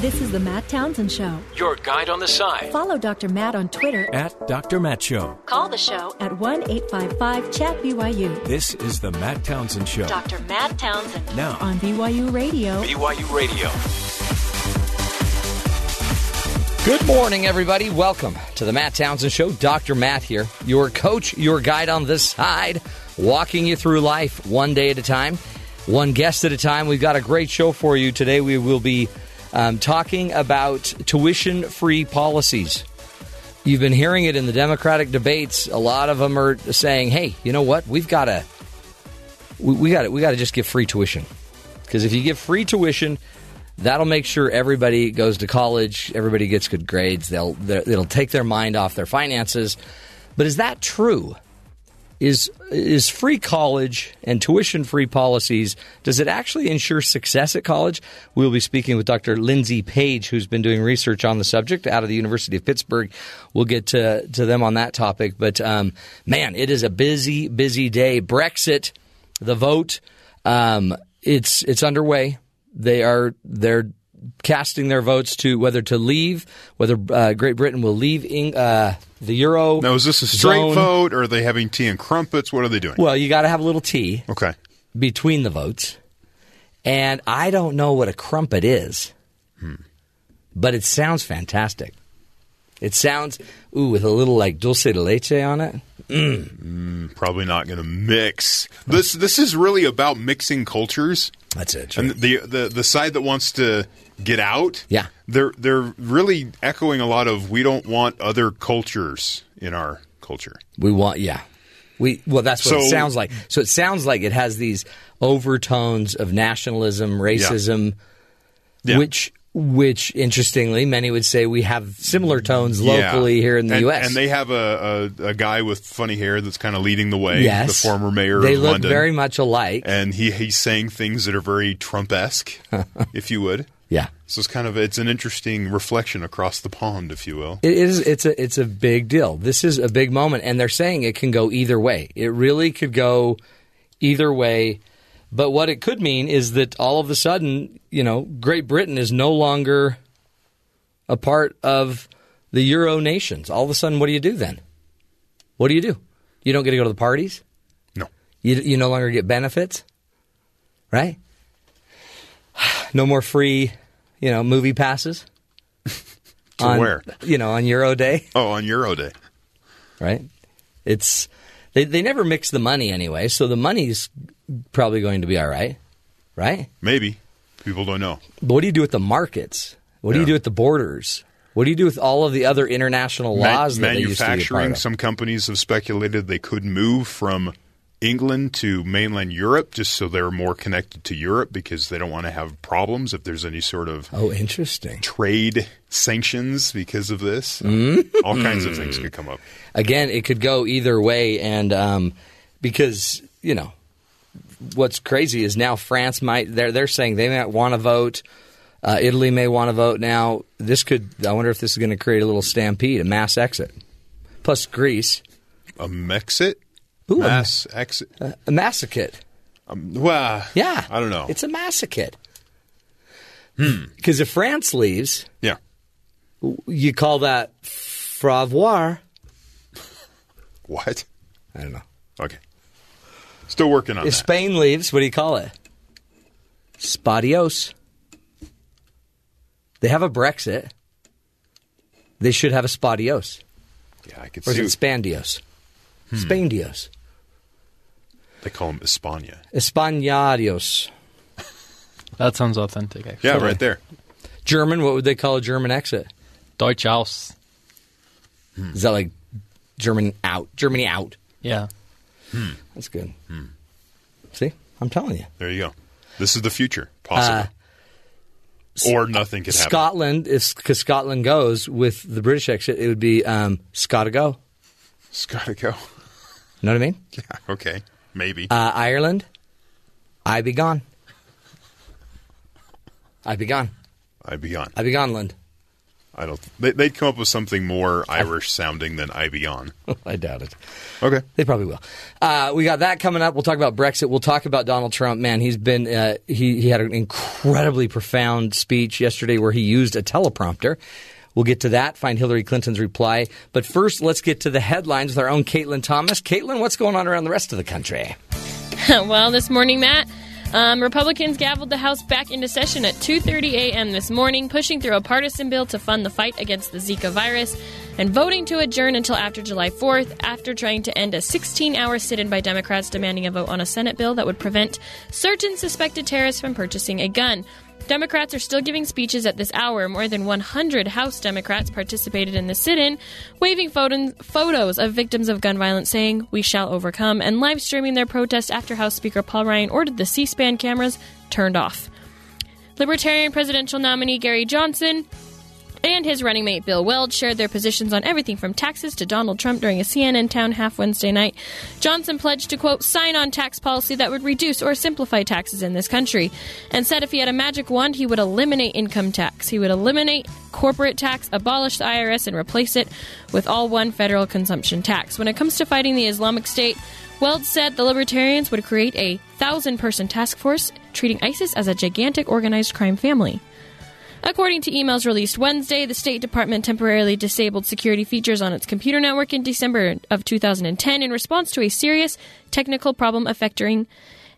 This is the Matt Townsend Show. Your guide on the side. Follow Dr. Matt on Twitter. At Dr. Matt Show. Call the show at 1 855 Chat BYU. This is the Matt Townsend Show. Dr. Matt Townsend. Now. On BYU Radio. BYU Radio. Good morning, everybody. Welcome to the Matt Townsend Show. Dr. Matt here, your coach, your guide on this side, walking you through life one day at a time, one guest at a time. We've got a great show for you today. We will be um, talking about tuition free policies. You've been hearing it in the Democratic debates. A lot of them are saying, "Hey, you know what? We've got to, we, got we got to just give free tuition because if you give free tuition." That'll make sure everybody goes to college, everybody gets good grades. They'll it'll take their mind off their finances. But is that true? Is is free college and tuition free policies does it actually ensure success at college? We'll be speaking with Dr. Lindsay Page who's been doing research on the subject out of the University of Pittsburgh. We'll get to to them on that topic, but um, man, it is a busy busy day. Brexit, the vote, um, it's it's underway they are they're casting their votes to whether to leave, whether uh, Great Britain will leave uh, the euro. Now, is this a straight zone. vote, or are they having tea and crumpets? What are they doing? Well, you got to have a little tea okay. between the votes, and I don't know what a crumpet is, but it sounds fantastic. It sounds ooh with a little like dulce de leche on it. Mm. Probably not going to mix. This this is really about mixing cultures, That's it. and the the the side that wants to get out. Yeah. they're they're really echoing a lot of we don't want other cultures in our culture. We want, yeah. We well, that's what it sounds like. So it sounds like it has these overtones of nationalism, racism, Yeah. which, which interestingly, many would say we have similar tones Yeah. locally here in the and, U.S. and they have a, a, a guy with funny hair that's kind of leading the way. yes, the former mayor They of look London, very much alike. and he he's saying things that are very Trump-esque, if you would. yeah. So it's kind of it's an interesting reflection across the pond, if you will. It is. It's a. It's a big deal. This is a big moment, and they're saying it can go either way. It really could go either way. But what it could mean is that all of a sudden, you know, Great Britain is no longer a part of the Euro nations. All of a sudden, what do you do then? What do you do? You don't get to go to the parties. No. You you no longer get benefits, right? No more free, you know, movie passes. To on, where? You know, on Euro Day, Oh, on Euro Day. right? It's they they never mix the money anyway, so the money's probably going to be all right, right? Maybe. People don't know. But what do you do with the markets? What do you do with the borders? What do you do with all of the other international laws that they used to be a part manufacturing, of? some companies have speculated they could move from England to mainland Europe just so they're more connected to Europe because they don't want to have problems if there's any sort of Oh, interesting. trade sanctions because of this. Mm-hmm. All kinds of things could come up. Again, it could go either way, and um, because you know what's crazy is now France might they're they're saying they might want to vote. Uh, Italy may want to vote now. This could. I wonder if this is going to create a little stampede, a mass exit. Plus Greece, A Mexit? Ooh, a- Mass exit? a massacre. Um, well, Yeah, I don't know. It's a massacre. Because if France leaves, yeah. you call that fravoir. What? I don't know. Okay. Still working on it. If that. Spain leaves, what do you call it? Spadios. They have a Brexit. They should have a Spadios. yeah, I could Or is it Spandios? Hmm. Spandios. They call them España. Españadios. That sounds authentic, actually. Yeah, right there. German, what would they call a German exit? Deutsch aus. Is that like German out? Germany out. Yeah. That's good. Hmm. See? I'm telling you. There you go. This is the future, possible. or nothing could happen. Scotland, if because Scotland goes with the British exit, it would be um, Scotta go. It's gotta go. Know what I mean? Yeah, okay. Maybe. Uh, Ireland, I be gone. I be gone. I be gone. I be gone, Land. I don't. They, they'd come up with something more Irish sounding than Ivion. I doubt it. Okay. They probably will. Uh, we got that coming up. We'll talk about Brexit. We'll talk about Donald Trump. Man, he's been uh, he he had an incredibly profound speech yesterday where he used a teleprompter. We'll get to that. Find Hillary Clinton's reply. But first, let's get to the headlines with our own Caitlin Thomas. Caitlin, what's going on around the rest of the country? well, this morning, Matt, um, Republicans gavelled the House back into session at 2:30 a.m. this morning, pushing through a partisan bill to fund the fight against the Zika virus, and voting to adjourn until after July 4th. After trying to end a 16-hour sit-in by Democrats demanding a vote on a Senate bill that would prevent certain suspected terrorists from purchasing a gun. Democrats are still giving speeches at this hour. More than 100 House Democrats participated in the sit in, waving photos of victims of gun violence saying, We shall overcome, and live streaming their protest after House Speaker Paul Ryan ordered the C SPAN cameras turned off. Libertarian presidential nominee Gary Johnson and his running mate Bill Weld shared their positions on everything from taxes to Donald Trump during a CNN town half Wednesday night. Johnson pledged to, quote, sign on tax policy that would reduce or simplify taxes in this country, and said if he had a magic wand, he would eliminate income tax. He would eliminate corporate tax, abolish the IRS, and replace it with all one federal consumption tax. When it comes to fighting the Islamic State, Weld said the libertarians would create a thousand person task force treating ISIS as a gigantic organized crime family. According to emails released Wednesday, the State Department temporarily disabled security features on its computer network in December of 2010 in response to a serious technical problem affecting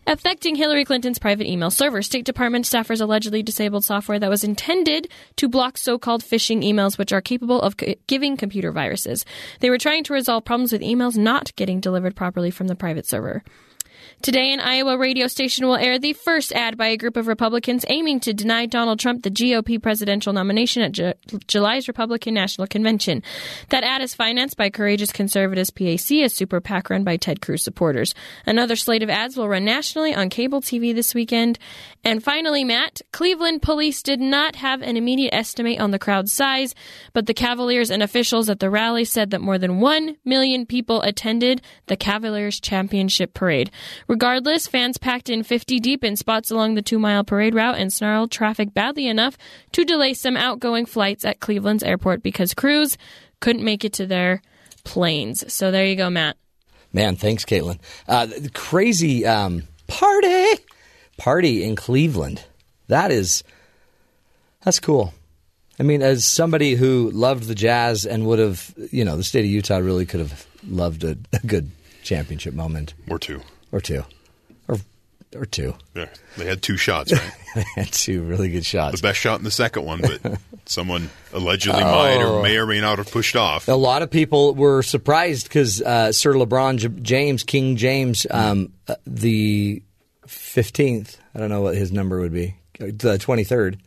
affecting Hillary Clinton's private email server. State Department staffers allegedly disabled software that was intended to block so-called phishing emails which are capable of c- giving computer viruses. They were trying to resolve problems with emails not getting delivered properly from the private server. Today, an Iowa radio station will air the first ad by a group of Republicans aiming to deny Donald Trump the GOP presidential nomination at Ju- July's Republican National Convention. That ad is financed by Courageous Conservatives PAC, a super PAC run by Ted Cruz supporters. Another slate of ads will run nationally on cable TV this weekend. And finally, Matt, Cleveland police did not have an immediate estimate on the crowd size, but the Cavaliers and officials at the rally said that more than 1 million people attended the Cavaliers championship parade. Regardless, fans packed in 50 deep in spots along the two mile parade route and snarled traffic badly enough to delay some outgoing flights at Cleveland's airport because crews couldn't make it to their planes. So there you go, Matt. Man, thanks, Caitlin. Uh, the crazy um, party party in Cleveland. That is that's cool. I mean, as somebody who loved the Jazz and would have, you know, the state of Utah really could have loved a, a good championship moment Or two. Or two, or or two. Yeah. They had two shots, right? They had two really good shots. the best shot in the second one, but someone allegedly might Oh. or may or may not have pushed off. A lot of people were surprised because uh, Sir LeBron J- James, King James, um, uh, the fifteenth. I don't know what his number would be. The twenty third.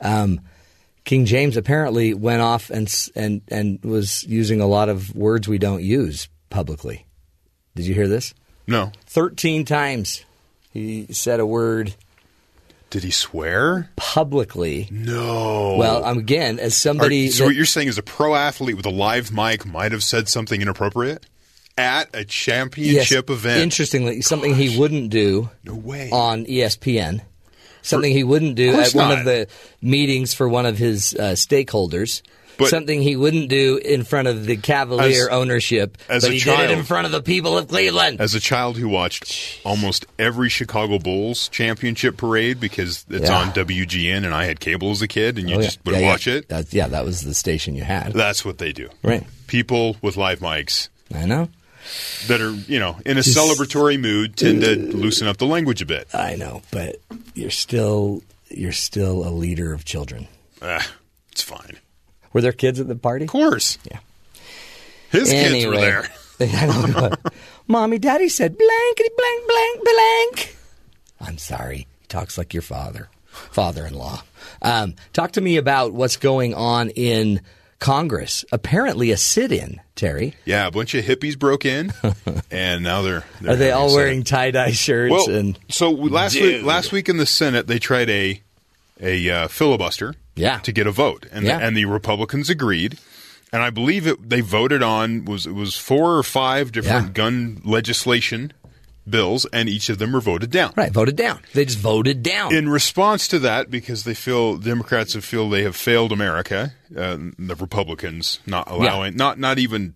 Um, King James apparently went off and and and was using a lot of words we don't use publicly. Did you hear this? No. Thirteen times he said a word Did he swear? publicly. No. Well, um, again, as Are- somebody, so that- what you're saying is a pro athlete with a live mic might have said something inappropriate at a championship event. Interestingly, something he wouldn't do No way. on ESPN. Something he wouldn't do at course one of the meetings for one of his uh, stakeholders. But- something he wouldn't do in front of the Cavalier As- ownership, as but a he did it in front of the people of Cleveland. As a child who watched almost every Chicago Bulls championship parade because it's Yeah. on WGN and I had cable as a kid and you Oh, yeah. just would Yeah, watch it, That, yeah, that was the station you had. that's what they do. Right. People with live mics I know. that are, you know, in a Just- celebratory mood tend to loosen up the language a bit. I know, but you're still you're still a leader of children. Ah, it's fine. Were there kids at the party? Of course. Yeah. His kids were there. I know, Mommy, Daddy said blankety blank blank blank. I'm sorry. He talks like your father, father-in-law. Um, talk to me about what's going on in Congress. Apparently, a sit-in. Terry, Yeah, a bunch of hippies broke in, and now they're. they're are they all wearing tie-dye shirts? Well, and so last Dude. week, last week in the Senate, they tried a a uh, filibuster, Yeah. to get a vote, and Yeah. the, and the Republicans agreed, and I believe it they voted on was it was four or five different Yeah. gun legislation bills, and each of them were voted down. Right, voted down. They just voted down. In response to that, because they feel Democrats have feel they have failed America, uh, the Republicans not allowing, not not even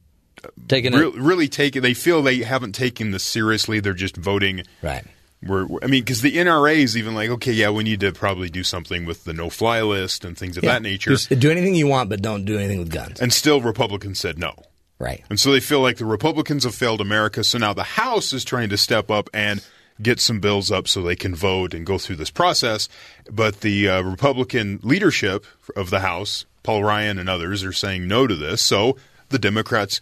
Taking re- really taking. They feel they haven't taken this seriously. They're just voting. Right. We're, I mean, because the NRA is even like, okay, yeah, we need to probably do something with the no-fly list and things of Yeah. that nature. Just do anything you want, but don't do anything with guns. and still, Republicans said no. Right. And so they feel like the Republicans have failed America. So now the House is trying to step up and get some bills up so they can vote and go through this process. But the uh, Republican leadership of the House, Paul Ryan and others, are saying no to this. So the Democrats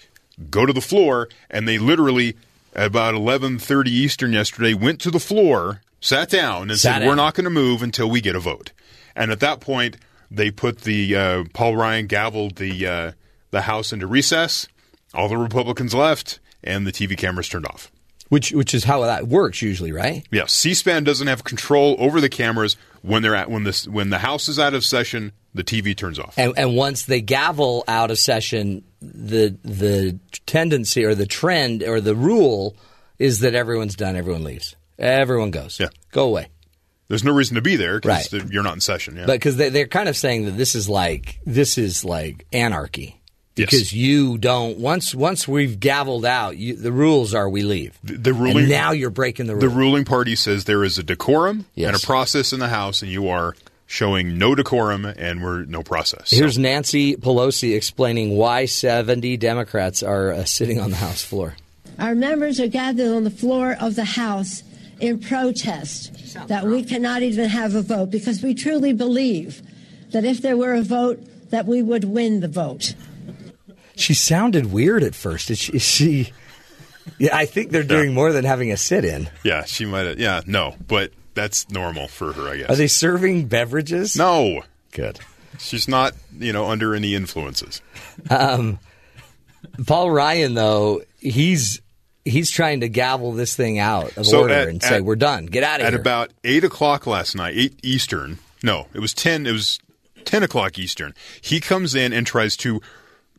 go to the floor and they literally, at about 11:30 Eastern yesterday, went to the floor, sat down, and Sat said, down. "We're not going to move until we get a vote." And at that point, they put the uh, Paul Ryan gavelled the uh, the House into recess. All the Republicans left, and the TV cameras turned off. Which which is how that works usually, right? Yeah, C-SPAN doesn't have control over the cameras when they're at when this when the House is out of session. The TV turns off. And, and once they gavel out of session, the the tendency or the trend or the rule is that everyone's done, everyone leaves, everyone goes, Yeah. go away. There's no reason to be there because Right. you're not in session. Yeah. But because they, they're kind of saying that this is like this is like anarchy Yes. because you don't once once we've gavelled out, you, the rules are we leave. the, the And ruling now you're breaking the the ruling party says there is a decorum Yes. and a process in the House, and you are showing no decorum and we're no process. So- Here's Nancy Pelosi explaining why 70 Democrats are uh, sitting on the House floor. Our members are gathered on the floor of the House in protest that we cannot even have a vote because we truly believe that if there were a vote, that we would win the vote. She sounded weird at first. Is she? Is she yeah, I think they're doing more than having a sit-in. yeah, she might have. Yeah, no, but that's normal for her, I guess. Are they serving beverages? no, Good. she's not. You know, under any influences. Um, Paul Ryan, though, he's he's trying to gavel this thing out of So order at- and say, at- "We're done. Get out of At here." At about eight o'clock last night, eight Eastern. No, it was ten. It was ten o'clock Eastern. He comes in and tries to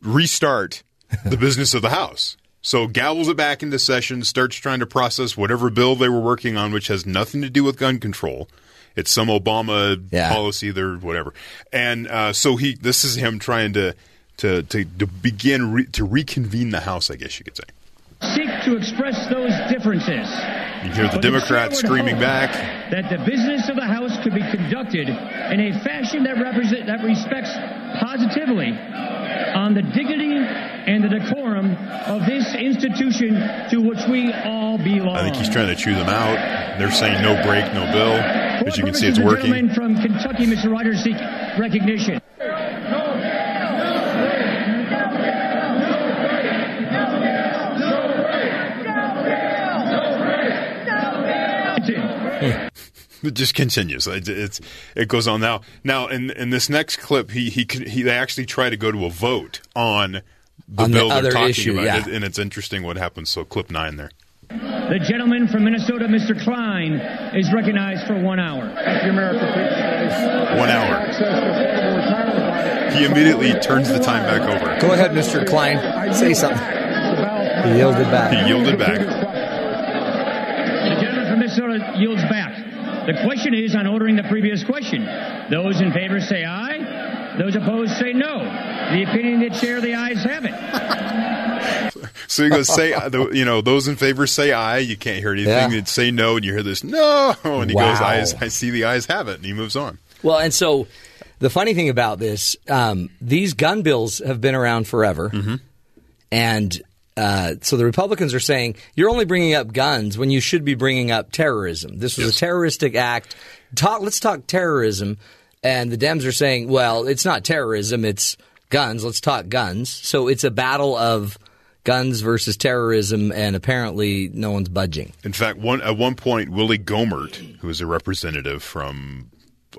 restart the business of the House. So gavels it back into session, starts trying to process whatever bill they were working on, which has nothing to do with gun control. It's some Obama Yeah. policy, there, whatever. And uh, so he, this is him trying to to to, to begin re, to reconvene the House, I guess you could say. Seek to express those differences. You hear the But Democrats screaming back. that the business of the House could be conducted in a fashion that represent that respects positively on the dignity and the decorum of this institution to which we all belong. I think he's trying to chew them out. They're saying no break, no bill. For As you can see, it's working. gentleman from Kentucky, Mr. Ryder, seek recognition. It just continues. It, it's it goes on now. Now in in this next clip, he he he they actually try to go to a vote on the On the bill they're other talking issue, about, yeah. and it's interesting what happens. So clip nine there. The gentleman from Minnesota, Mr. Kline, is recognized for one hour. One hour. He immediately turns the time back over. Go ahead, Mr. Kline. Say something. He yielded back. He yielded back. The gentleman from Minnesota yields back. The question is on ordering the previous question. Those in favor say aye. Those opposed say no. The opinion of the chair, the ayes have it. So he goes, say, uh, you know, those in favor say aye. You can't hear anything. Yeah. You'd say no, and you hear this no, and he goes, Wow. I, I see the ayes have it, and he moves on. Well, and so the funny thing about this, um, these gun bills have been around forever, Mm-hmm. and uh, so the Republicans are saying you're only bringing up guns when you should be bringing up terrorism. This was Yes. a terroristic act. Talk. Let's talk terrorism. And the Dems are saying, well, it's not terrorism; it's guns. Let's talk guns. So it's a battle of guns versus terrorism, and apparently no one's budging. In fact, one at one point, Willie Gohmert, who is a representative from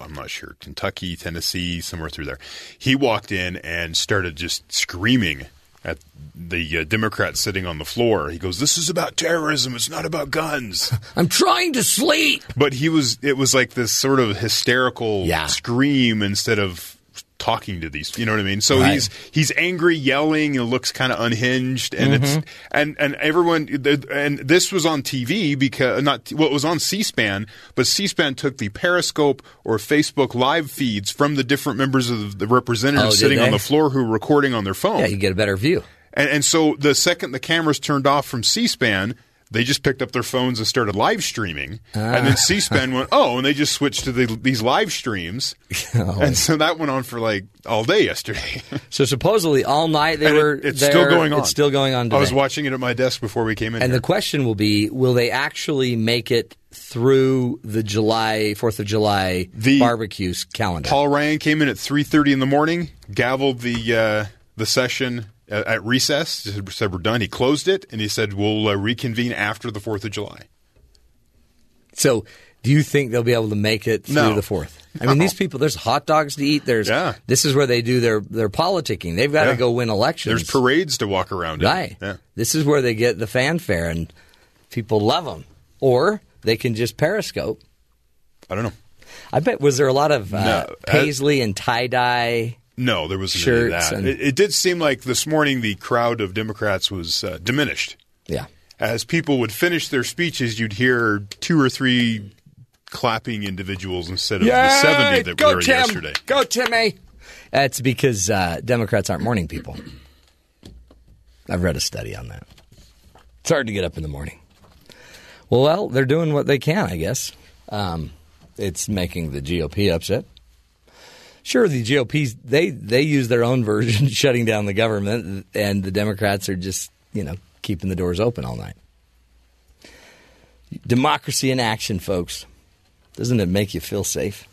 I'm not sure Kentucky, Tennessee, somewhere through there, he walked in and started just screaming at the uh, Democrats sitting on the floor. He goes, "This is about terrorism. It's not about guns." I'm trying to sleep. but he was it was like this sort of hysterical Yeah. scream instead of talking to these. You know what I mean? So Right. he's he's angry, yelling, and looks kind of unhinged, and Mm-hmm. it's and and everyone and this was on TV because not well, it was on C-SPAN, but C-SPAN took the Periscope or Facebook live feeds from the different members of the representatives Oh, sitting on the floor who were recording on their phone. Yeah, you get a better view. And, and so the second the cameras turned off from C-SPAN, they just picked up their phones and started live streaming. And Ah. then C-SPAN went, oh, and they just switched to the, these live streams. Oh. And so that went on for like all day yesterday. So supposedly all night they And were. it- it's there. still going on. It's still going on. I was watching it at my desk before we came in. And here. the question will be: Will they actually make it through the July Fourth of July The- barbecue calendar? Paul Ryan came in at 3:30 in the morning, gavelled the uh, the session at, at recess. Said said we're done. He closed it, and he said we'll uh, reconvene after the Fourth of July. So, do you think they'll be able to make it through No. the fourth? I mean, No. these people. There's hot dogs to eat. There's. Yeah. This is where they do their their politicking. They've got to go win elections. There's parades to walk around. in. Right. Yeah. This is where they get the fanfare, and people love them. Or they can just periscope. I don't know. I bet was there a lot of uh, No, paisley and tie dye. No, there wasn't any of Shirts that. and- It, it did seem like this morning the crowd of Democrats was uh, diminished. Yeah. As people would finish their speeches, you'd hear two or three clapping individuals instead of the 70 that were Tim. yesterday. Go Timmy. That's because uh, Democrats aren't morning people. I've read a study on that. It's hard to get up in the morning. Well, well, they're doing what they can, I guess. Um, it's making the GOP upset. Sure, the GOP they they use their own version, shutting down the government, and the Democrats are just you know keeping the doors open all night. Democracy in action, folks. Doesn't it make you feel safe?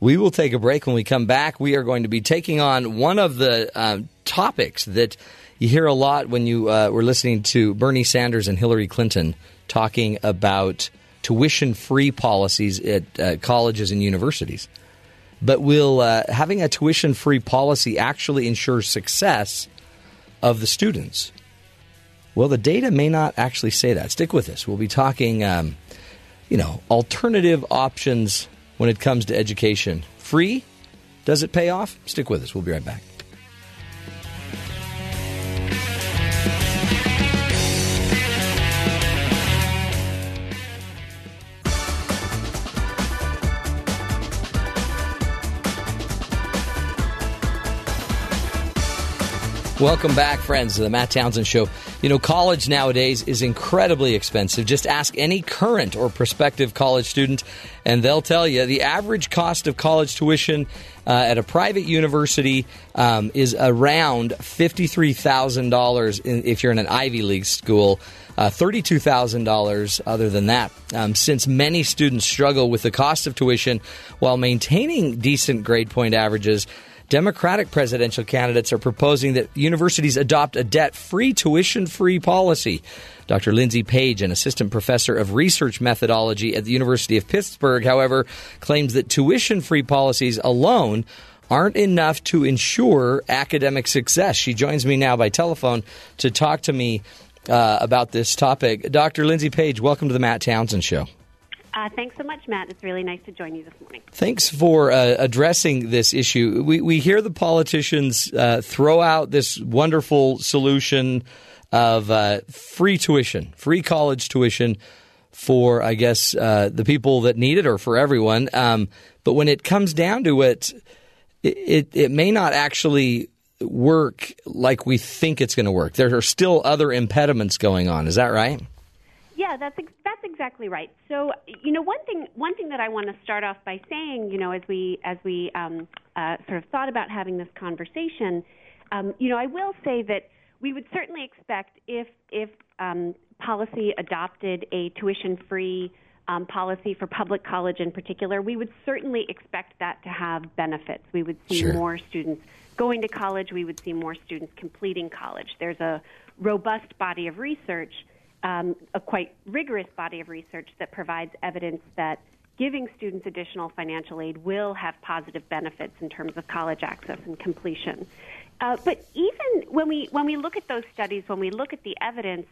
We will take a break. When we come back, we are going to be taking on one of the uh, topics that you hear a lot when you uh, were listening to Bernie Sanders and Hillary Clinton talking about tuition free policies at uh, colleges and universities. But will uh, having a tuition free policy actually ensure success of the students? Well, the data may not actually say that. Stick with us. We'll be talking, um, you know, alternative options when it comes to education. Free? Does it pay off? Stick with us. We'll be right back. Welcome back, friends, to the Matt Townsend Show. You know, college nowadays is incredibly expensive. Just ask any current or prospective college student, and they'll tell you the average cost of college tuition uh, at a private university um, is around $53,000 if you're in an Ivy League school. Uh, $32,000 other than that. Um, since many students struggle with the cost of tuition while maintaining decent grade point averages, Democratic presidential candidates are proposing that universities adopt a debt free, tuition free policy. Dr. Lindsay Page, an assistant professor of research methodology at the University of Pittsburgh, however, claims that tuition free policies alone aren't enough to ensure academic success. She joins me now by telephone to talk to me uh, about this topic. Dr. Lindsay Page, welcome to the Matt Townsend Show. Uh, thanks so much, Matt. It's really nice to join you this morning. Thanks for uh, addressing this issue. We, we hear the politicians uh, throw out this wonderful solution of uh, free tuition, free college tuition for, I guess, uh, the people that need it or for everyone. Um, but when it comes down to it, it, it, it may not actually work like we think it's going to work. There are still other impediments going on. Is that right? Yeah, that's ex- that's exactly right. So, you know, one thing one thing that I want to start off by saying, you know, as we as we um, uh, sort of thought about having this conversation, um, you know, I will say that we would certainly expect if if um, policy adopted a tuition-free um, policy for public college in particular, we would certainly expect that to have benefits. We would see Sure. more students going to college. We would see more students completing college. There's a robust body of research um, a quite rigorous body of research that provides evidence that giving students additional financial aid will have positive benefits in terms of college access and completion. Uh, but even when we when we look at those studies, when we look at the evidence,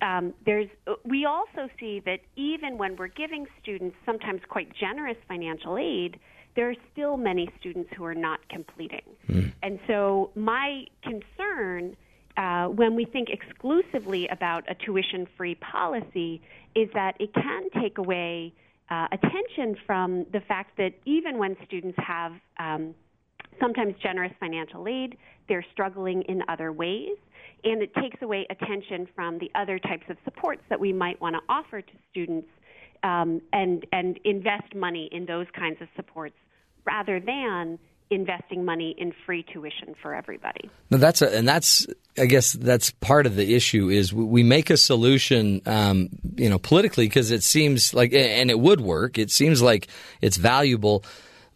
um, there's we also see that even when we're giving students sometimes quite generous financial aid, there are still many students who are not completing. Mm. And so, my concern uh, when we think exclusively about a tuition free policy is that it can take away uh, attention from the fact that even when students have um, sometimes generous financial aid, they're struggling in other ways. And it takes away attention from the other types of supports that we might want to offer to students um, and, and invest money in those kinds of supports rather than investing money in free tuition for everybody. No, that's a, and that's I guess that's part of the issue is we make a solution, um, you know, politically because it seems like and it would work. It seems like it's valuable.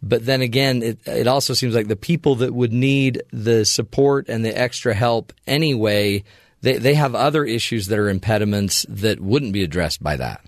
But then again, it, it also seems like the people that would need the support and the extra help anyway, they, they have other issues that are impediments that wouldn't be addressed by that.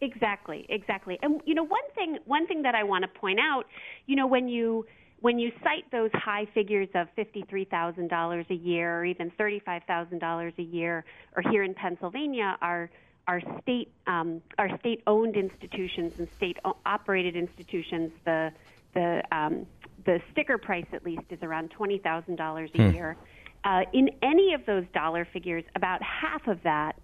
Exactly, exactly. And you know, one thing one thing that I want to point out, you know, when you when you cite those high figures of $53,000 a year or even $35,000 a year, or here in Pennsylvania, our our state um, our state owned institutions and state operated institutions, the the um, the sticker price at least is around twenty thousand dollars a hmm. year. Uh, in any of those dollar figures, about half of that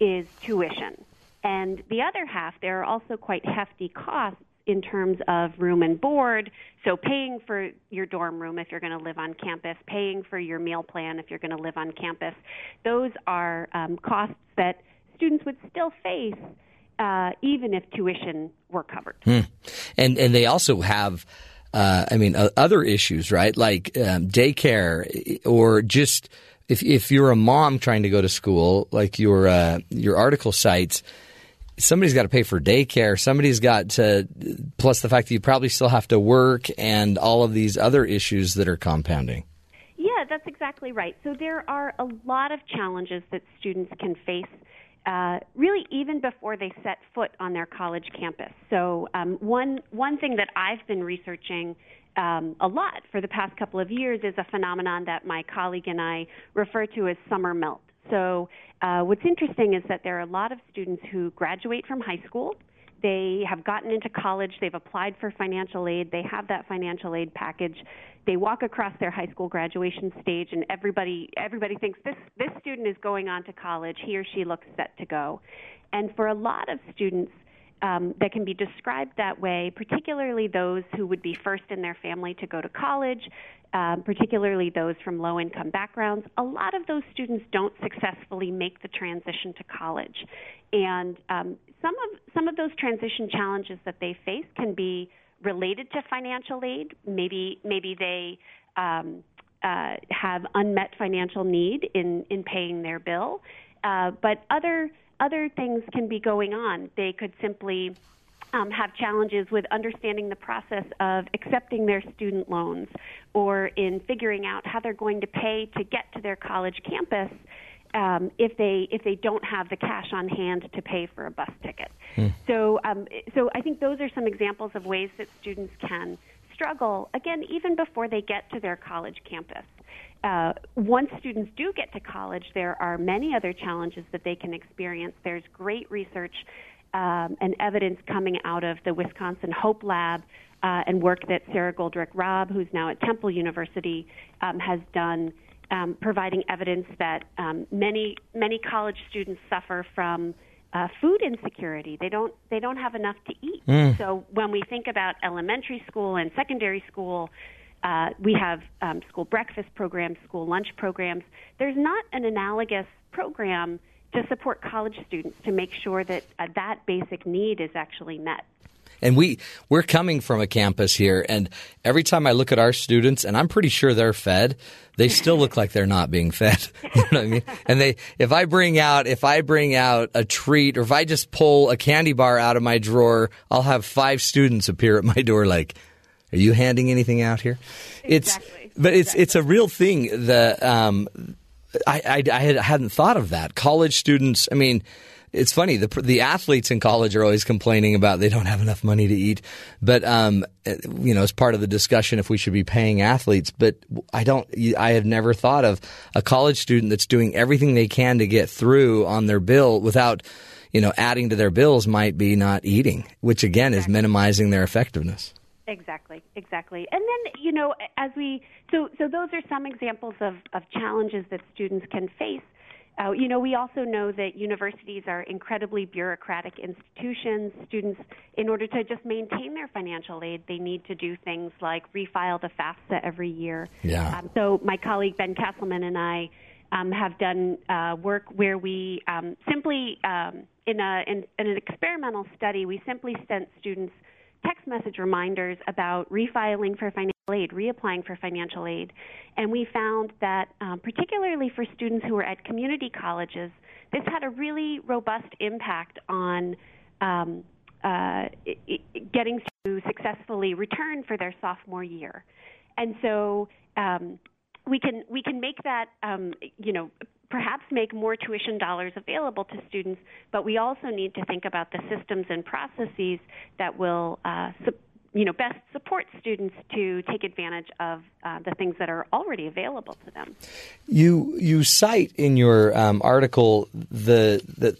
is tuition, and the other half there are also quite hefty costs in terms of room and board. So, paying for your dorm room if you're going to live on campus, paying for your meal plan if you're going to live on campus, those are um, costs that students would still face uh, even if tuition were covered. Hmm. And and they also have. Uh, I mean, uh, other issues, right? Like um, daycare, or just if if you're a mom trying to go to school, like your uh, your article cites, somebody's got to pay for daycare. Somebody's got to, plus the fact that you probably still have to work and all of these other issues that are compounding. Yeah, that's exactly right. So there are a lot of challenges that students can face. Uh, really, even before they set foot on their college campus. So, um, one one thing that I've been researching um, a lot for the past couple of years is a phenomenon that my colleague and I refer to as summer melt. So, uh, what's interesting is that there are a lot of students who graduate from high school. They have gotten into college, they've applied for financial aid, they have that financial aid package. They walk across their high school graduation stage and everybody everybody thinks this this student is going on to college, he or she looks set to go. And for a lot of students, um, that can be described that way, particularly those who would be first in their family to go to college, um, particularly those from low income backgrounds. A lot of those students don't successfully make the transition to college. And um, some, of, some of those transition challenges that they face can be related to financial aid. Maybe, maybe they um, uh, have unmet financial need in, in paying their bill. Uh, but other other things can be going on. They could simply um, have challenges with understanding the process of accepting their student loans or in figuring out how they're going to pay to get to their college campus um, if they if they don't have the cash on hand to pay for a bus ticket. Hmm. So um, so I think those are some examples of ways that students can struggle again even before they get to their college campus uh, once students do get to college, there are many other challenges that they can experience. There's great research um, and evidence coming out of the Wisconsin Hope Lab uh, and work that Sarah Goldrick-Rab, who's now at Temple University, um, has done, um, providing evidence that um, many many college students suffer from uh, food insecurity. They don't they don't have enough to eat. Mm. So when we think about elementary school and secondary school uh, we have um, school breakfast programs, school lunch programs. There's not an analogous program to support college students to make sure that uh, that basic need is actually met. And we we're coming from a campus here, and every time I look at our students, and I'm pretty sure they're fed, they still look like they're not being fed. you know what I mean? And they, if I bring out, if I bring out a treat, or if I just pull a candy bar out of my drawer, I'll have five students appear at my door like, are you handing anything out here? Exactly. It's but it's exactly. it's a real thing. The um, I, I, I hadn't thought of that. College students. I mean, it's funny. The the athletes in college are always complaining about they don't have enough money to eat. But um, you know, as part of the discussion, if we should be paying athletes, but I don't. I have never thought of a college student that's doing everything they can to get through on their bill without. You know, adding to their bills might be not eating, which again is minimizing their effectiveness. Exactly, exactly. And then, you know, as we so so those are some examples of of challenges that students can face. Uh, you know, we also know that universities are incredibly bureaucratic institutions. Students, in order to just maintain their financial aid, they need to do things like refile the FAFSA every year. Yeah. Um, so my colleague Ben Castleman and I um, have done uh, work where we um, simply, um, in, a, in, in an experimental study, we simply sent students text message reminders about refiling for financial aid, reapplying for financial aid. And we found that, um, particularly for students who were at community colleges, this had a really robust impact on um, uh, getting to successfully return for their sophomore year. And so um, we can we can make that um, you know perhaps make more tuition dollars available to students, but we also need to think about the systems and processes that will uh, su- you know best support students to take advantage of uh, the things that are already available to them. You you cite in your um, article the that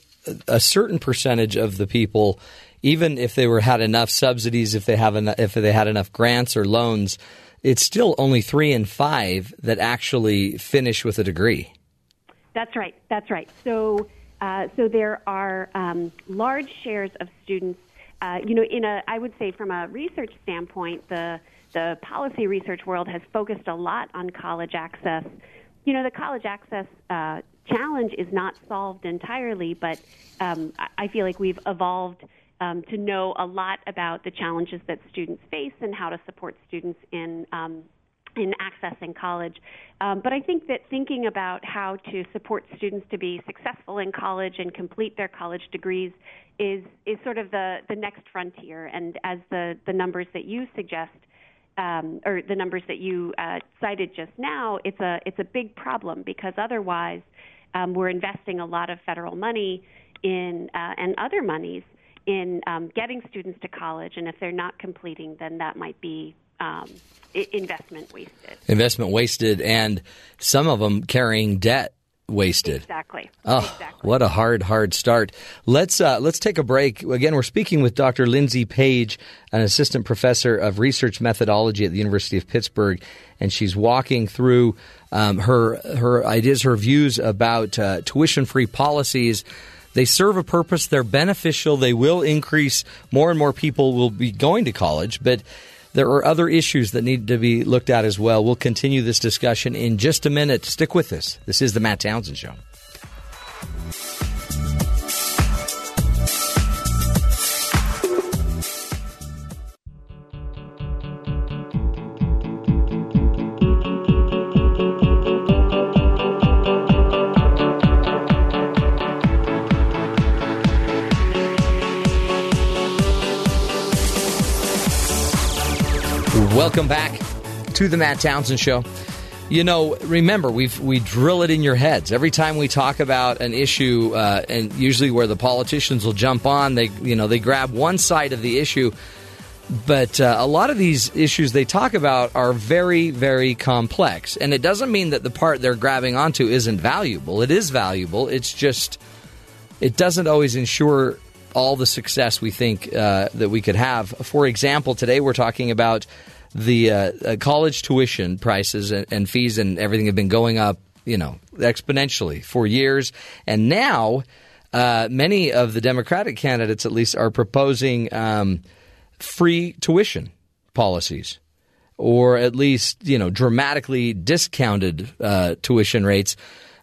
a certain percentage of the people, even if they were had enough subsidies, if they have enough, if they had enough grants or loans, it's still only three in five that actually finish with a degree. That's right. That's right. So, uh, so there are um, large shares of students. Uh, you know, in a, I would say from a research standpoint, the the policy research world has focused a lot on college access. You know, the college access uh, challenge is not solved entirely, but um, I feel like we've evolved um, to know a lot about the challenges that students face and how to support students in um, in accessing college. Um, but I think that thinking about how to support students to be successful in college and complete their college degrees is is sort of the the next frontier. And as the the numbers that you suggest. Um, or the numbers that you uh, cited just now, it's a it's a big problem because otherwise um, we're investing a lot of federal money in uh, and other monies in um, getting students to college, and if they're not completing, then that might be um, investment wasted. Investment wasted, and some of them carrying debt wasted. Exactly. Oh, exactly. what a hard, hard start. Let's uh, let's take a break. Again, we're speaking with Dr. Lindsay Page, an assistant professor of research methodology at the University of Pittsburgh, and she's walking through um, her her ideas, her views about uh, tuition free policies. They serve a purpose. They're beneficial. They will increase. More and more people will be going to college, but there are other issues that need to be looked at as well. We'll continue this discussion in just a minute. Stick with us. This is the Matt Townsend Show. Welcome back to the Matt Townsend Show. You know, remember we we drill it in your heads every time we talk about an issue, uh, and usually where the politicians will jump on, they you know they grab one side of the issue, but uh, a lot of these issues they talk about are very very complex, and it doesn't mean that the part they're grabbing onto isn't valuable. It is valuable. It's just it doesn't always ensure all the success we think uh, that we could have. For example, today we're talking about the uh, uh, college tuition prices and, and, fees and everything have been going up, you know, exponentially for years, and now uh, many of the Democratic candidates, at least, are proposing um, free tuition policies, or at least you know dramatically discounted uh, tuition rates,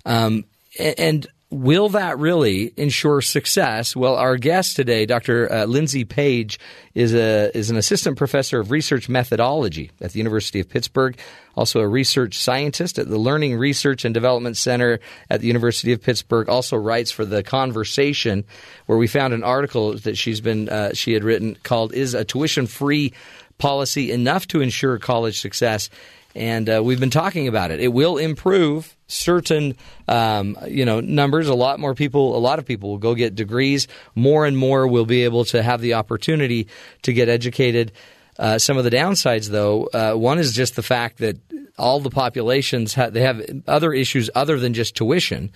um, and Will that really ensure success? Well, our guest today, Dr. Uh, Lindsay Page, is a is an assistant professor of research methodology at the University of Pittsburgh, also a research scientist at the Learning Research and Development Center at the University of Pittsburgh. Also writes for the Conversation, where we found an article that she's been uh, she had written called "Is a Tuition Free Policy Enough to Ensure College Success?" And uh, we've been talking about it. It will improve certain um, you know numbers. A lot more people, a lot of people will go get degrees. More and more will be able to have the opportunity to get educated. Uh, some of the downsides, though, uh, one is just the fact that all the populations ha- they have other issues other than just tuition.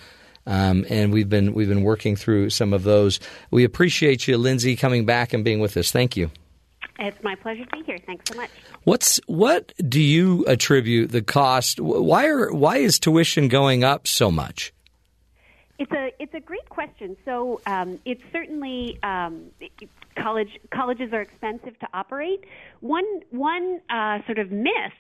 Um, and we've been we've been working through some of those. We appreciate you, Lindsay, coming back and being with us. Thank you. It's my pleasure to be here. Thanks so much. What's what do you attribute the cost? Why are why is tuition going up so much? It's a it's a great question. So um, it's certainly um, college colleges are expensive to operate. One one uh, sort of myth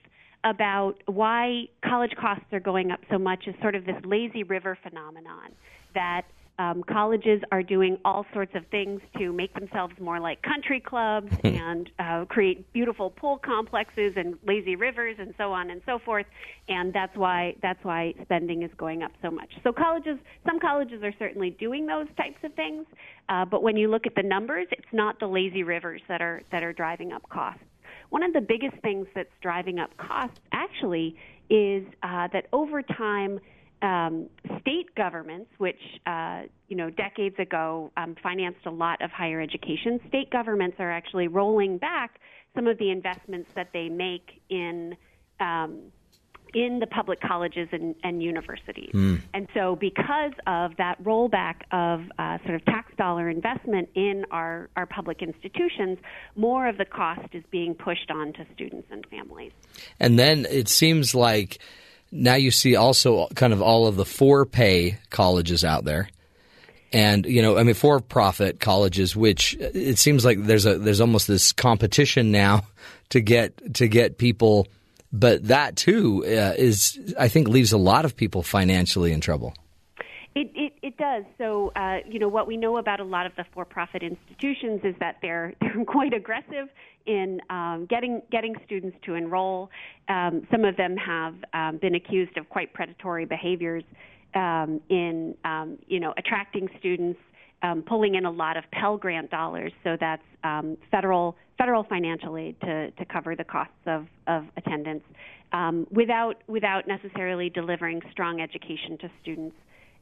about why college costs are going up so much is sort of this lazy river phenomenon that um, colleges are doing all sorts of things to make themselves more like country clubs and uh, create beautiful pool complexes and lazy rivers and so on and so forth. And that's why that's why spending is going up so much. So colleges, some colleges are certainly doing those types of things, uh, but when you look at the numbers, it's not the lazy rivers that are that are driving up costs. One of the biggest things that's driving up costs actually is uh, that over time um, state governments, which uh, you know decades ago um, financed a lot of higher education, state governments are actually rolling back some of the investments that they make in um, in the public colleges and, and universities. Mm. And so, because of that rollback of uh, sort of tax dollar investment in our, our public institutions, more of the cost is being pushed on to students and families. And then it seems like now you see also kind of all of the for pay colleges out there. And you know, I mean, for-profit colleges, which it seems like there's a there's almost this competition now to get to get people, but that too uh, is I think leaves a lot of people financially in trouble. It, it, it does. So, uh, you know, what we know about a lot of the for-profit institutions is that they're they're quite aggressive in um, getting getting students to enroll. Um, some of them have um, been accused of quite predatory behaviors um, in, um, you know, attracting students, um, pulling in a lot of Pell Grant dollars. So that's um, federal federal financial aid to, to cover the costs of, of attendance, um, without without necessarily delivering strong education to students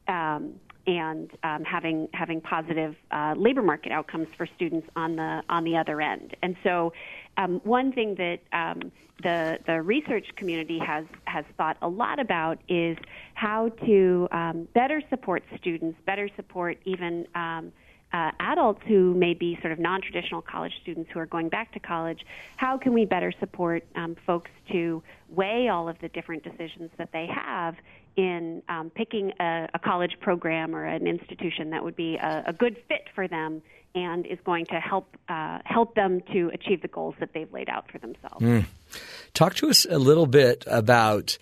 um, and um, having having positive uh, labor market outcomes for students on the on the other end. And so, um, one thing that um, the the research community has has thought a lot about is how to um, better support students, better support even. Uh, adults who may be sort of non-traditional college students who are going back to college, how can we better support um, folks to weigh all of the different decisions that they have in um, picking a, a, college program or an institution that would be a, a, good fit for them and is going to help uh, help them to achieve the goals that they've laid out for themselves. Mm. Talk to us a little bit about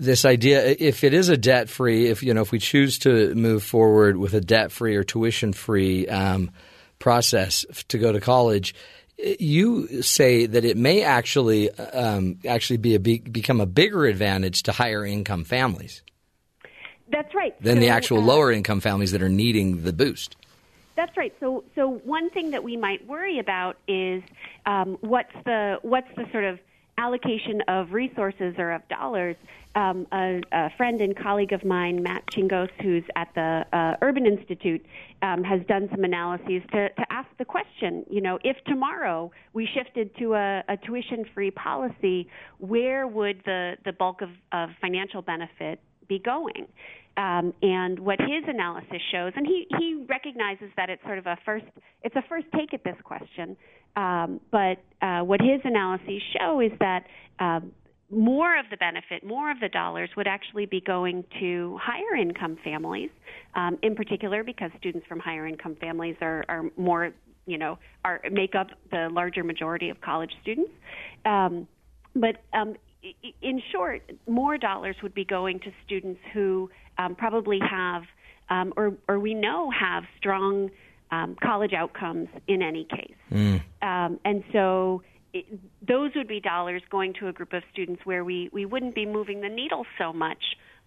this idea if it is a debt free if you know if we choose to move forward with a debt free or tuition free um, process to go to college you say that it may actually um, actually be a become a bigger advantage to higher income families that's right than so, the actual uh, lower income families that are needing the boost that's right. So, so one thing that we might worry about is um, what's the what's the sort of allocation of resources or of dollars um, a, a, friend and colleague of mine, Matt Chingos, who's at the uh, Urban Institute, um, has done some analyses to, to ask the question, you know, if tomorrow we shifted to a, a tuition-free policy, where would the, the bulk of, of financial benefit be going? Um, and what his analysis shows, and he, he recognizes that it's sort of a first, it's a first take at this question. Um, but uh, what his analyses show is that um, more of the benefit, more of the dollars would actually be going to higher income families, um, in particular because students from higher income families are, are more, you know, are make up the larger majority of college students. Um, but um, in short, more dollars would be going to students who um, probably have, um, or, or we know have strong um, college outcomes in any case. Mm. Um, and so it, those would be dollars going to a group of students where we, we wouldn't be moving the needle so much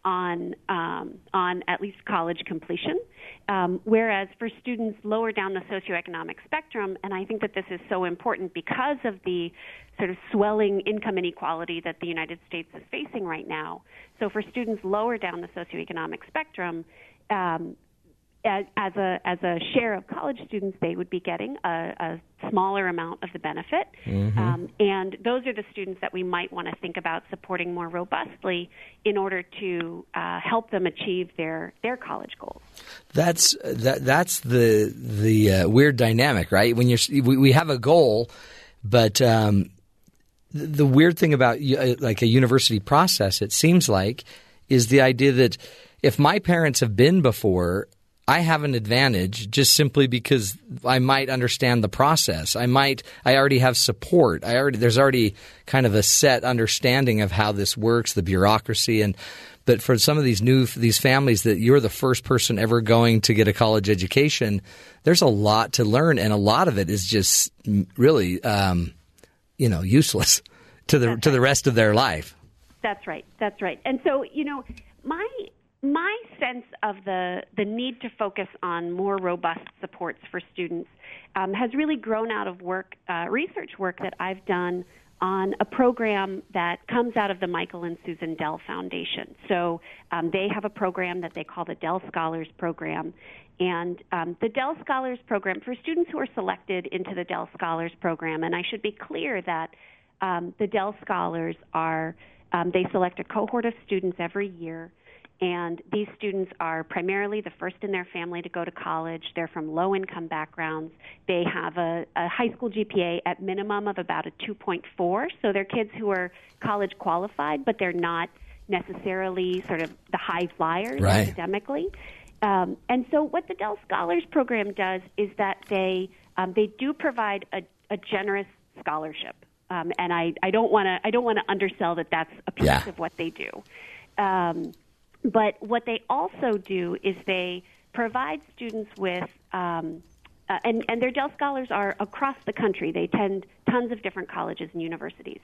on um, on at least college completion. Um, whereas for students lower down the socioeconomic spectrum, and I think that this is so important because of the sort of swelling income inequality that the United States is facing right now. So for students lower down the socioeconomic spectrum, um, as, as a as a share of college students, they would be getting a, a smaller amount of the benefit, mm-hmm. um, and those are the students that we might want to think about supporting more robustly in order to uh, help them achieve their their college goals. That's that that's the the uh, weird dynamic, right? When you're we, we have a goal But um, the, the weird thing about uh, like a university process, it seems like, is the idea that if my parents have been before, I have an advantage just simply because I might understand the process. I might I already have support. I already there's already kind of a set understanding of how this works, the bureaucracy and but for some of these new these families that you're the first person ever going to get a college education, there's a lot to learn and a lot of it is just really um, you know useless to the That's to the rest of their life. That's right. That's right. And so, you know, my my sense of the the need to focus on more robust supports for students um, has really grown out of work, uh, research work that I've done on a program that comes out of the Michael and Susan Dell Foundation. So um, they have a program that they call the Dell Scholars Program. And um, the Dell Scholars Program, for students who are selected into the Dell Scholars Program, and I should be clear that um, the Dell Scholars are, um, they select a cohort of students every year. And these students are primarily the first in their family to go to college. They're from low income backgrounds. They have a, a high school GPA at minimum of about a 2.4. So they're kids who are college qualified, but they're not necessarily sort of the high flyers Right. academically. Um, and so, what the Dell Scholars Program does is that they um, they do provide a, a generous scholarship, um, and I, I don't want to I don't want to undersell that that's a piece Yeah. of what they do. Um, but what they also do is they provide students with um, uh, and, and their Dell Scholars are across the country. They attend tons of different colleges and universities.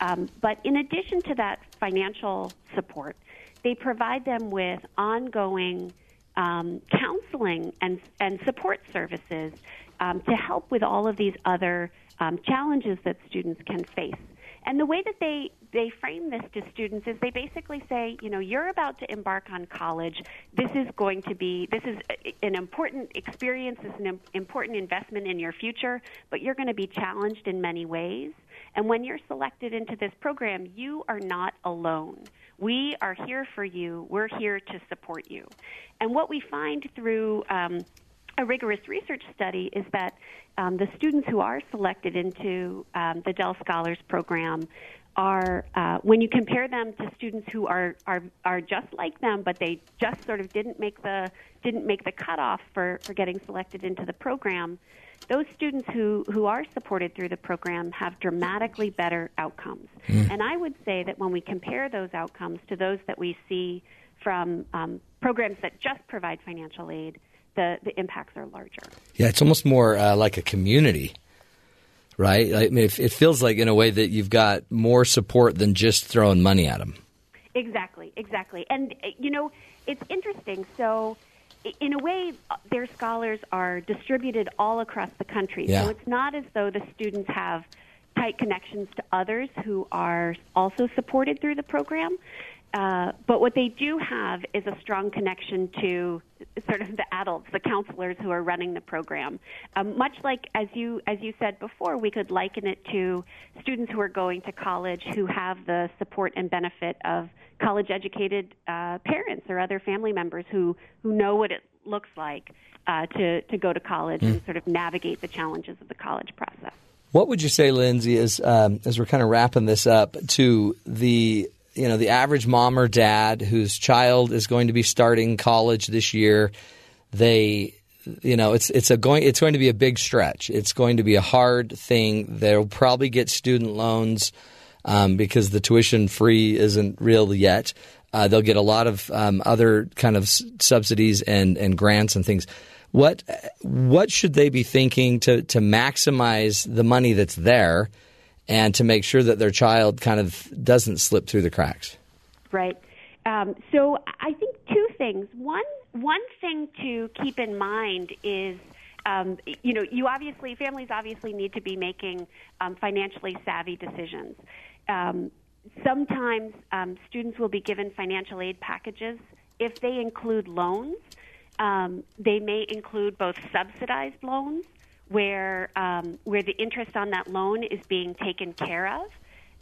Um, but in addition to that financial support, they provide them with ongoing um, counseling and, and support services um, to help with all of these other um, challenges that students can face. And the way that they, they frame this to students is they basically say, you know, you're about to embark on college. This is going to be, this is an important experience, is an important investment in your future, but you're going to be challenged in many ways. And when you're selected into this program, you are not alone. We are here for you. We're here to support you. And what we find through um, a rigorous research study is that um, the students who are selected into um, the Dell Scholars Program are, uh, when you compare them to students who are, are are just like them, but they just sort of didn't make the didn't make the cutoff for, for getting selected into the program. Those students who, who are supported through the program have dramatically better outcomes. And I would say that when we compare those outcomes to those that we see from um, programs that just provide financial aid, the, the impacts are larger. Yeah, it's almost more uh, like a community, right? I mean, it, it feels like in a way that you've got more support than just throwing money at them. Exactly, exactly. And, uh, you know, it's interesting. So, in a way, uh, their scholars are distributed all across the country. Yeah. So, it's not as though the students have tight connections to others who are also supported through the program. Uh, but what they do have is a strong connection to sort of the adults, the counselors who are running the program. Um, much like as you as you said before, we could liken it to students who are going to college who have the support and benefit of college-educated uh, parents or other family members who who know what it looks like uh, to to go to college and sort of navigate the challenges of the college process. What would you say, Lindsay, as um, as we're kind of wrapping this up to the you know the average mom or dad whose child is going to be starting college this year? They you know it's it's a going it's going to be a big stretch. It's going to be a hard thing. They'll probably get student loans um, because the tuition free isn't real yet. Uh, they'll get a lot of um, other kind of s- subsidies and, and grants and things. What what should they be thinking to to maximize the money that's there, and to make sure that their child kind of doesn't slip through the cracks? Right. Um, so I think two things. One one thing to keep in mind is. Um, you know, you obviously families obviously need to be making um, financially savvy decisions. Um, sometimes um, students will be given financial aid packages if they include loans. Um, they may include both subsidized loans, where um, where the interest on that loan is being taken care of,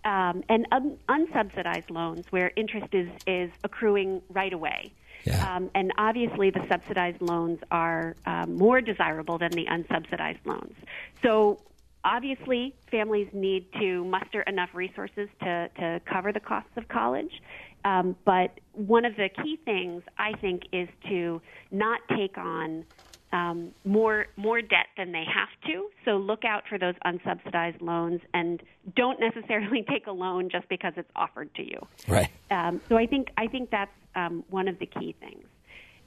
um, and un- unsubsidized loans where interest is is accruing right away. Yeah. Um, and obviously, the subsidized loans are um, more desirable than the unsubsidized loans. So, obviously, families need to muster enough resources to, to cover the costs of college. Um, but one of the key things, I think, is to not take on um, more more debt than they have to. So look out for those unsubsidized loans, and don't necessarily take a loan just because it's offered to you. Right. Um, so I think I think that's um, one of the key things.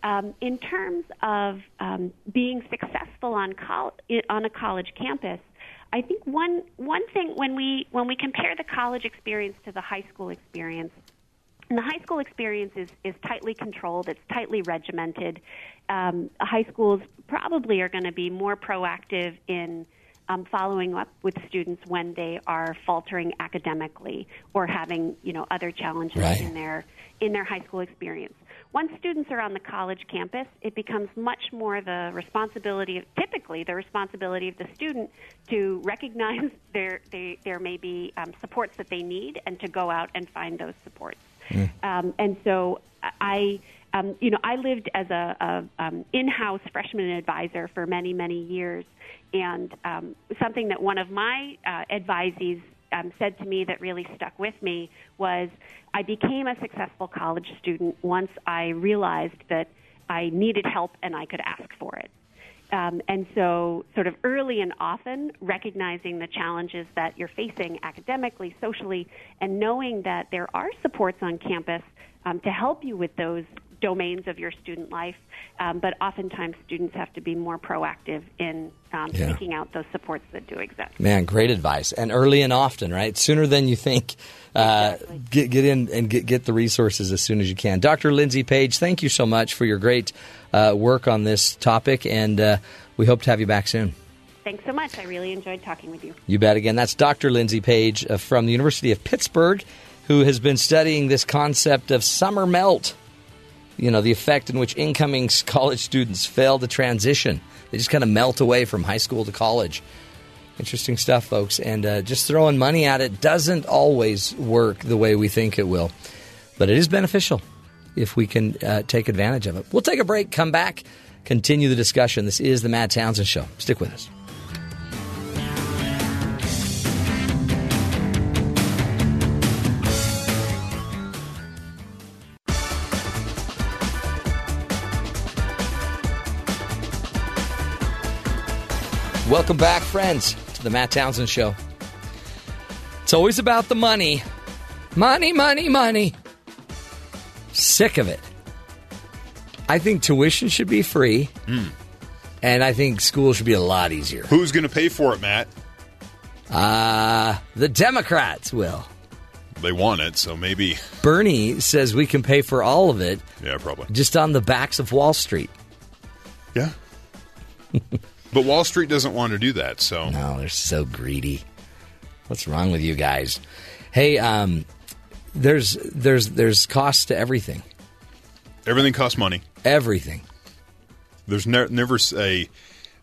Um, in terms of um, being successful on col- on a college campus, I think one one thing when we when we compare the college experience to the high school experience, and the high school experience is, is tightly controlled, it's tightly regimented. Um, high schools probably are going to be more proactive in um, following up with students when they are faltering academically or having you know other challenges Right. in their in their high school experience. Once students are on the college campus, it becomes much more the responsibility of typically the responsibility of the student to recognize there they, there may be um, supports that they need and to go out and find those supports. Um, and so I, um, you know, I lived as a, a um, in-house freshman advisor for many, many years, and um, something that one of my uh, advisees um, said to me that really stuck with me was, I became a successful college student once I realized that I needed help and I could ask for it. Um, and so, sort of early and often, recognizing the challenges that you're facing academically, socially, and knowing that there are supports on campus um, to help you with those domains of your student life. Um, but oftentimes, students have to be more proactive in um, Yeah. seeking out those supports that do exist. Man, great advice. And early and often, right? Sooner than you think. Uh, get get in and get get the resources as soon as you can. Dr. Lindsay Page, thank you so much for your great uh, work on this topic, and uh, we hope to have you back soon. Thanks so much. I really enjoyed talking with you. You bet. Again, that's Dr. Lindsay Page uh, from the University of Pittsburgh, who has been studying this concept of summer melt. You know, the effect in which incoming college students fail to transition. They just kind of melt away from high school to college. Interesting stuff, folks. And uh, just throwing money at it doesn't always work the way we think it will. But it is beneficial if we can uh, take advantage of it. We'll take a break, come back, continue the discussion. This is the Matt Townsend Show. Stick with us. Welcome back, friends, to the Matt Townsend Show. It's always about the money. Money, money, money. Sick of it. I think tuition should be free, and I think school should be a lot easier. Who's going to pay for it, Matt? Uh, the Democrats will. They want it, so maybe. Bernie says we can pay for all of it Yeah, probably. just on the backs of Wall Street. Yeah. but Wall Street doesn't want to do that, so. No, they're so greedy. What's wrong with you guys? Hey, um, there's there's there's cost to everything. Everything costs money. Everything. There's ne- never a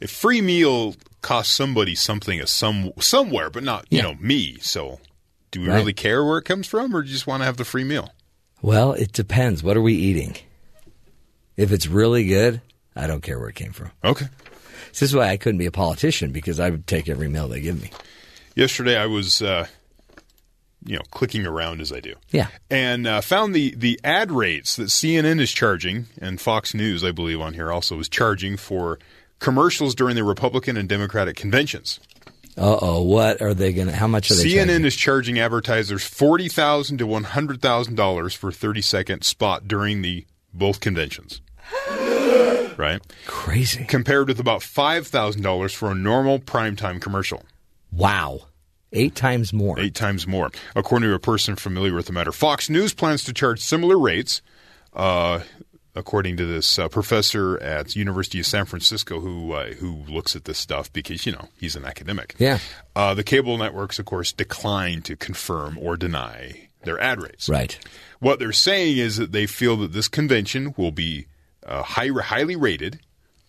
a free meal costs somebody something a some somewhere, but not you Yeah. know me. So, do we Right. really care where it comes from, or do you just want to have the free meal? Well, it depends. What are we eating? If it's really good, I don't care where it came from. Okay. This is why I couldn't be a politician because I would take every meal they give me. Yesterday, I was, uh, you know, clicking around as I do. Yeah. and uh, found the the ad rates that CNN is charging, and Fox News, I believe, on here also is charging for commercials during the Republican and Democratic conventions. Uh oh, what are they going to? How much are they? CNN charging? is charging advertisers forty thousand to one hundred thousand dollars for thirty second spot during the both conventions. right, crazy. compared with about five thousand dollars for a normal primetime commercial. Wow, eight times more. eight times more. According to a person familiar with the matter, Fox News plans to charge similar rates. Uh, according to this uh, professor at University of San Francisco, who uh, who looks at this stuff because you know he's an academic. Yeah. Uh, the cable networks, of course, decline to confirm or deny their ad rates. Right. What they're saying is that they feel that this convention will be uh, high, highly rated,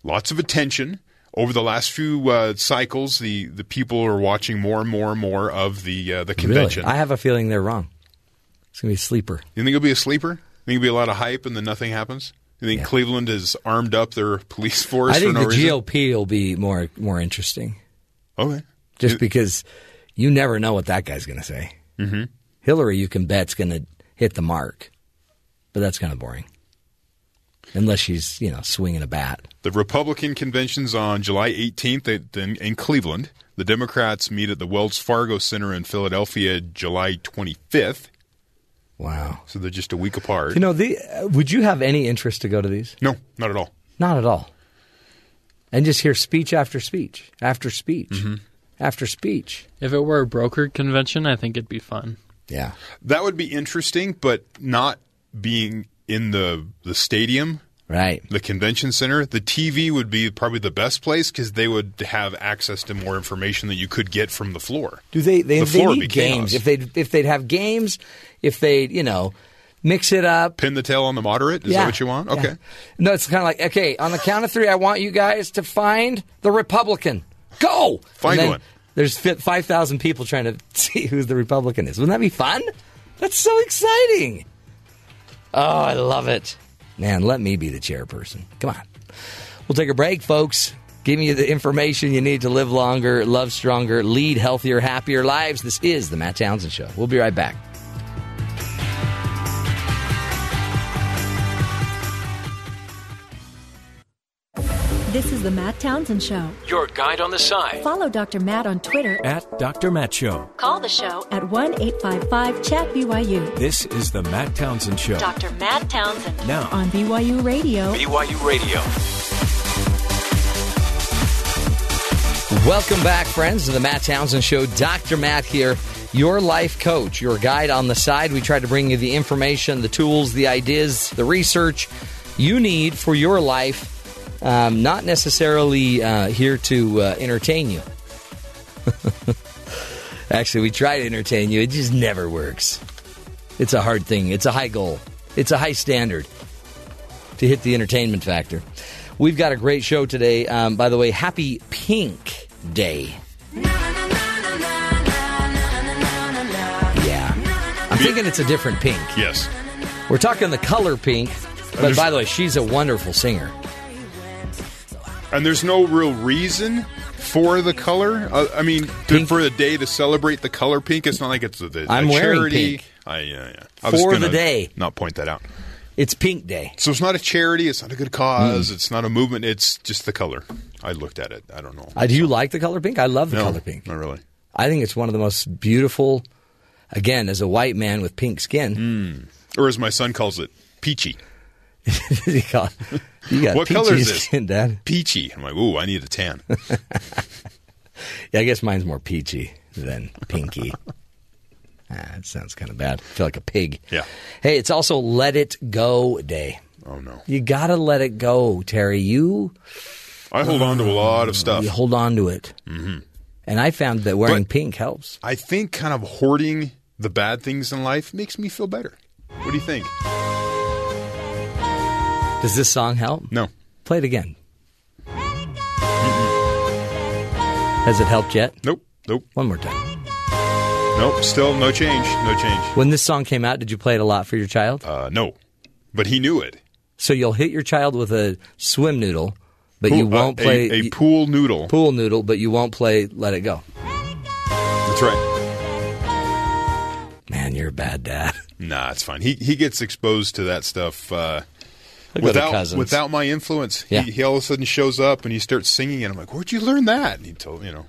lots of attention. Over the last few uh, cycles, the, the people are watching more and more and more of the uh, the convention. Really? I have a feeling they're wrong. It's going to be a sleeper. you think it'll be a sleeper? You think it'll be a lot of hype and then nothing happens? You think Yeah. Cleveland has armed up their police force I think for no the reason? GOP will be more more interesting. Okay. just It- because you never know what that guy's going to say. Mm-hmm. Hillary, you can bet's going to hit the mark, but that's kind of boring. Unless she's, you know, swinging a bat. The Republican convention's on July 18th in, in Cleveland. The Democrats meet at the Wells Fargo Center in Philadelphia July 25th. Wow. So they're just a week apart. You know, the, uh, would you have any interest to go to these? no, not at all. Not at all. And just hear speech after speech after speech Mm-hmm. after speech. If it were a brokered convention, I think it'd be fun. Yeah. That would be interesting, but not being in the the stadium, Right. the convention center. The TV would be probably the best place because they would have access to more information that you could get from the floor. Do they? They, The they need be games. chaos. If they if they'd have games, if they you know mix it up. Pin the tail on the moderate. Is yeah. that what you want? Yeah. Okay. No, it's kind of like okay. On the count of three, I want you guys to find the Republican. Go Find one. There's five thousand people trying to see who the Republican is. Wouldn't that be fun? That's so exciting. Oh, I love it. Man, let me be the chairperson. Come on. We'll take a break, folks. Give you the information you need to live longer, love stronger, lead healthier, happier lives. This is the Matt Townsend Show. We'll be right back. This is the Matt Townsend Show. Your guide on the side Follow Dr. Matt on Twitter at Dr. Matt Show. Call the show at 1 855 Chat BYU This is the Matt Townsend Show. Dr. Matt Townsend Now, on BYU Radio. BYU Radio. Welcome back, friends, to the Matt Townsend Show. Dr. Matt here, your life coach, your guide on the side. We try to bring you the information, the tools, the ideas, the research you need for your life. Um, not necessarily uh, here to uh, entertain you. Actually, we try to entertain you, it just never works. It's a hard thing, it's a high goal, it's a high standard to hit the entertainment factor. We've got a great show today. Um, by the way, happy Pink Day. Yeah. I'm thinking it's a different pink. Yes. We're talking the color pink, but by the way, she's a wonderful singer. And there's no real reason for the color. Uh, I mean, to, for the day to celebrate the color pink. It's not like it's a, a I'm wearing charity. pink. I, yeah, yeah. I was For the day. Not point that out. It's Pink Day. So it's not a charity. It's not a good cause. Hmm. It's not a movement. It's just the color. I looked at it. I don't know. Uh, do you like the color pink? I love the no, color pink. Not really. I think it's one of the most beautiful. Again, as a white man with pink skin, Or as my son calls it, peachy. you got, What color is this? skin, Dad. Peachy. I'm like, ooh, I need a tan. Yeah, I guess mine's more peachy than pinky. ah, it sounds kind of bad. I feel like a pig. Yeah. Hey, it's also Let It Go Day. Oh no. You gotta let it go, Terry. You I hold on to a lot of stuff. you hold on to it. Mm-hmm. And I found that wearing But- pink helps. I think kind of hoarding the bad things in life makes me feel better. What do you think? Does this song help? No. Play it again. Has it helped yet? Nope. Nope. One more time. Nope. Still no change. No change. When this song came out, did you play it a lot for your child? Uh, no. But he knew it. So you'll hit your child with a swim noodle, but you Pool- uh, won't play a, a pool noodle. pool noodle, but you won't play Let It Go. That's right. Man, you're a bad dad. Nah, it's fine. He he gets exposed to that stuff uh, Look at the without without my influence. Yeah. He, he all of a sudden shows up and he starts singing, and I'm like, "Where'd you learn that?" And he told you know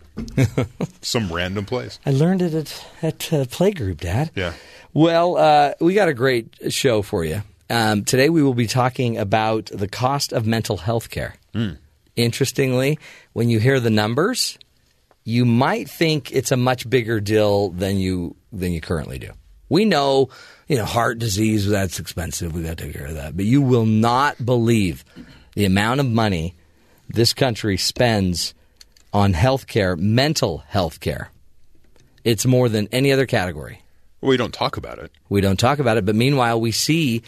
some random place. I learned it at at uh, playgroup, Dad. Yeah. Well, uh, we got a great show for you. Um, today we will be talking about the cost of mental health care. Mm. Interestingly, when you hear the numbers, you might think it's a much bigger deal than you than you currently do. We know, you know, heart disease that's expensive. We got to take care of that. But you will not believe the amount of money this country spends on health care, mental health care. It's more than any other category. We don't talk about it. We don't talk about it, but meanwhile, we see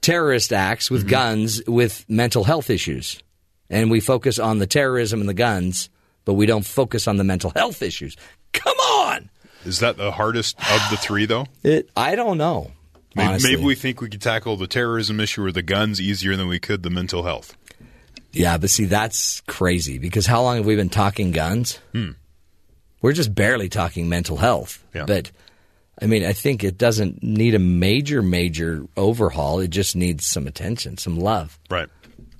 terrorist acts with mm-hmm. guns with mental health issues. And we focus on the terrorism and the guns, but we don't focus on the mental health issues. Come on! Is that the hardest of the three, though? It, I don't know. Maybe, maybe we think we could tackle the terrorism issue or the guns easier than we could the mental health. Yeah, but see, that's crazy because how long have we been talking guns? Hmm. We're just barely talking mental health. Yeah. But I mean, I think it doesn't need a major, major overhaul. It just needs some attention, some love. Right.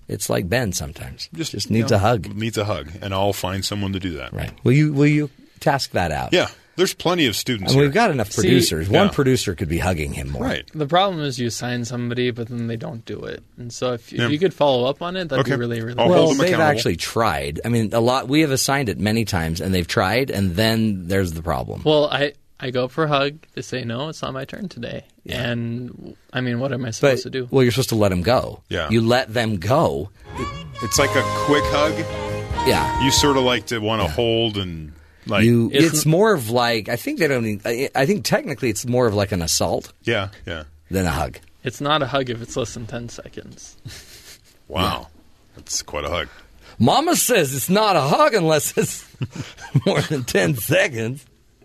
It's like Ben sometimes. Just, just you needs know, a hug. Needs a hug, and I'll find someone to do that. Right. Will you will you task that out? Yeah. There's plenty of students. And here. we've got enough See- producers. One Yeah. producer could be hugging him more. Right. The problem is you sign somebody, but then they don't do it. And so if, if you could follow up on it, that'd Okay. be really, really I'll. Well, they've actually tried. I mean, a lot. We have assigned it many times, and they've tried, and then there's the problem. Well, I, I go for a hug. They say, no, it's not my turn today. And, I mean, what am I but supposed to do? well, you're supposed to let them go. Yeah. You let them go. It's like a quick hug. Yeah. You sort of like to want to hold and like. you. It's- It's, more of like I think they don't. Need, I, I think technically it's more of like an assault yeah. Yeah. than a hug. It's not a hug if it's less than 10 seconds. Wow. That's quite a hug. Mama says it's not a hug unless it's more than ten seconds.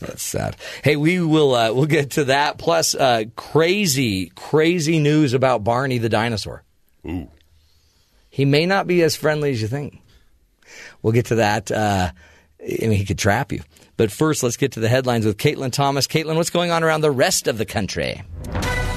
That's sad. Hey, we will uh, we'll get to that. Plus, uh, crazy, crazy news about Barney the dinosaur. Ooh. He may not be as friendly as you think. We'll get to that. Uh, I mean, he could trap you. But first, let's get to the headlines with Caitlin Thomas. Caitlin, what's going on around the rest of the country?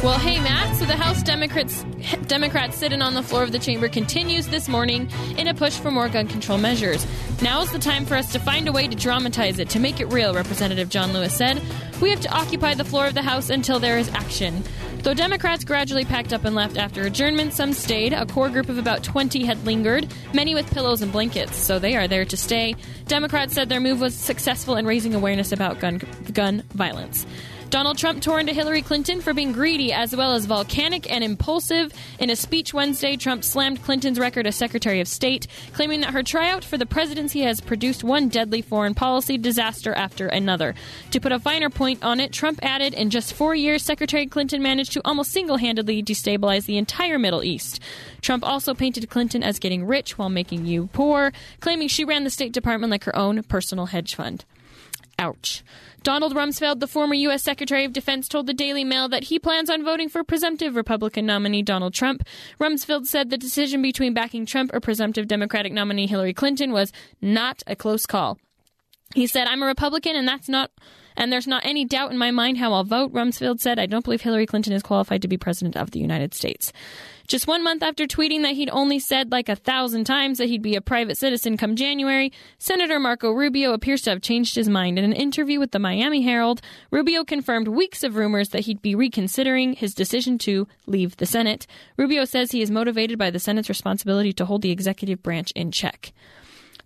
Well, hey, Matt. So the House Democrats Democrats sitting on the floor of the chamber continues this morning in a push for more gun control measures. Now is the time for us to find a way to dramatize it, to make it real, Representative John Lewis said. We have to occupy the floor of the House until there is action. Though Democrats gradually packed up and left after adjournment, some stayed. A core group of about 20 had lingered, many with pillows and blankets, so they are there to stay. Democrats said their move was successful in raising awareness about gun, gun violence. Donald Trump tore into Hillary Clinton for being greedy as well as volcanic and impulsive. In a speech Wednesday, Trump slammed Clinton's record as Secretary of State, claiming that her tryout for the presidency has produced one deadly foreign policy disaster after another. To put a finer point on it, Trump added, in just four years, Secretary Clinton managed to almost single handedly destabilize the entire Middle East. Trump also painted Clinton as getting rich while making you poor, claiming she ran the State Department like her own personal hedge fund. Ouch. Donald Rumsfeld, the former U.S. Secretary of Defense, told the Daily Mail that he plans on voting for presumptive Republican nominee Donald Trump. Rumsfeld said the decision between backing Trump or presumptive Democratic nominee Hillary Clinton was not a close call. He said, I'm a Republican and that's not, and there's not any doubt in my mind how I'll vote. Rumsfeld said, I don't believe Hillary Clinton is qualified to be president of the United States. Just one month after tweeting that he'd only said like a thousand times that he'd be a private citizen come January, Senator Marco Rubio appears to have changed his mind. In an interview with the Miami Herald, Rubio confirmed weeks of rumors that he'd be reconsidering his decision to leave the Senate. Rubio says he is motivated by the Senate's responsibility to hold the executive branch in check.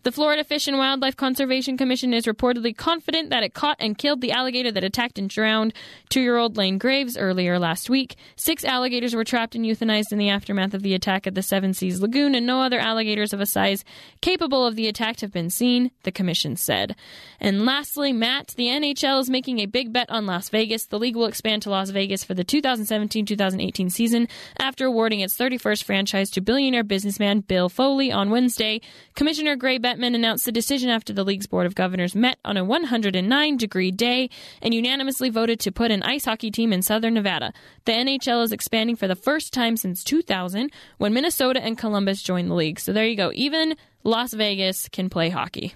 The Florida Fish and Wildlife Conservation Commission is reportedly confident that it caught and killed the alligator that attacked and drowned two year old Lane Graves earlier last week. Six alligators were trapped and euthanized in the aftermath of the attack at the Seven Seas Lagoon, and no other alligators of a size capable of the attack have been seen, the commission said. And lastly, Matt, the NHL is making a big bet on Las Vegas. The league will expand to Las Vegas for the 2017 2018 season after awarding its 31st franchise to billionaire businessman Bill Foley on Wednesday. Commissioner Gary Bettman announced the decision after the league's board of governors met on a 109 degree day and unanimously voted to put an ice hockey team in southern Nevada. The NHL is expanding for the first time since 2000 when Minnesota and Columbus joined the league. So there you go. Even Las Vegas can play hockey.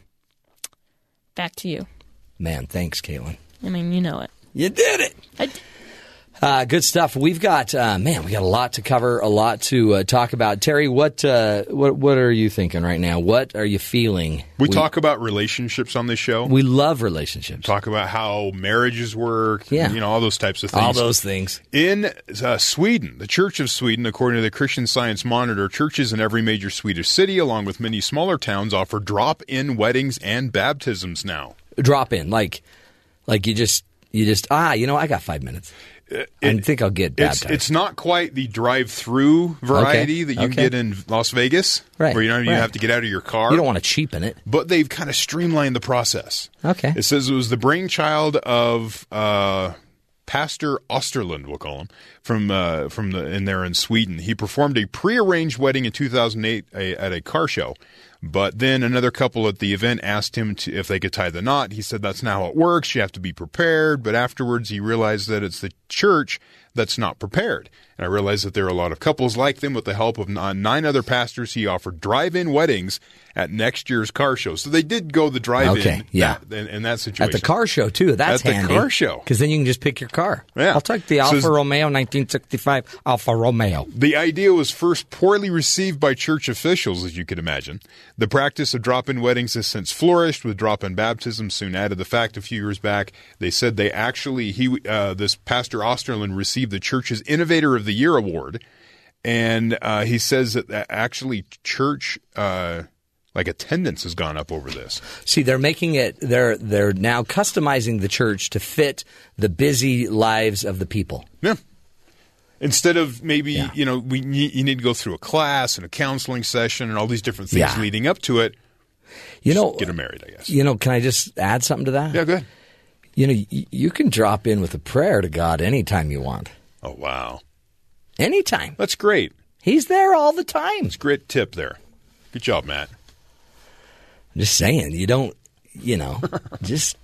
Back to you. Man, thanks, Caitlin. I mean, you know it. You did it. I d- Uh, good stuff. We've got uh, man, we got a lot to cover, a lot to uh, talk about. Terry, what uh, what what are you thinking right now? What are you feeling? We, talk about relationships on this show. We love relationships. talk about how marriages work. Yeah. You know, all those types of things. All those things. In uh, Sweden, the Church of Sweden, according to the Christian Science Monitor, churches in every major Swedish city, along with many smaller towns, offer drop in weddings and baptisms now. Drop in, like like you just you just ah, you know, I got five minutes. I think I'll get It's, baptized. it's not quite the drive through variety Okay, that you okay. get in Las Vegas, Right, where you know you right. have to get out of your car. you don't want to cheapen it. but they've kind of streamlined the process. Okay. It says it was the brainchild of uh, Pastor Osterlund, we'll call him, from uh, from the in there in Sweden. He performed a prearranged wedding in 2008 a, at a car show. But then another couple at the event asked him to, if they could tie the knot. He said that's not how it works. You have to be prepared. But afterwards, he realized that it's the church that's not prepared. And I realized that there are a lot of couples like them. With the help of nine other pastors, he offered drive-in weddings at next year's car show. So they did go the drive-in. Okay, yeah. that- in, in that situation At the car show too. That's At the car show. because then you can just pick your car. Yeah. I'll take the Alfa is- Romeo 1965 Alfa Romeo. The idea was first poorly received by church officials, as you could imagine. The practice of drop in weddings has since flourished, with drop in baptism soon added. The fact a few years back, they said they actually, he, uh, this Pastor Osterlin received the church's Innovator of the Year award. And uh, he says that actually church, uh, like attendance has gone up over this. See, they're making it. They're they're now customizing the church to fit the busy lives of the people. Yeah. Instead of maybe, you know, we you need to go through a class and a counseling session and all these different things Yeah. leading up to it. You know, get them married, I guess. You know, can I just add something to that? Yeah, go ahead. You know, y- you can drop in with a prayer to God anytime you want. Oh, wow. Anytime. That's great. He's there all the time. It's a great tip there. Good job, Matt. I'm just saying, you don't, you know, just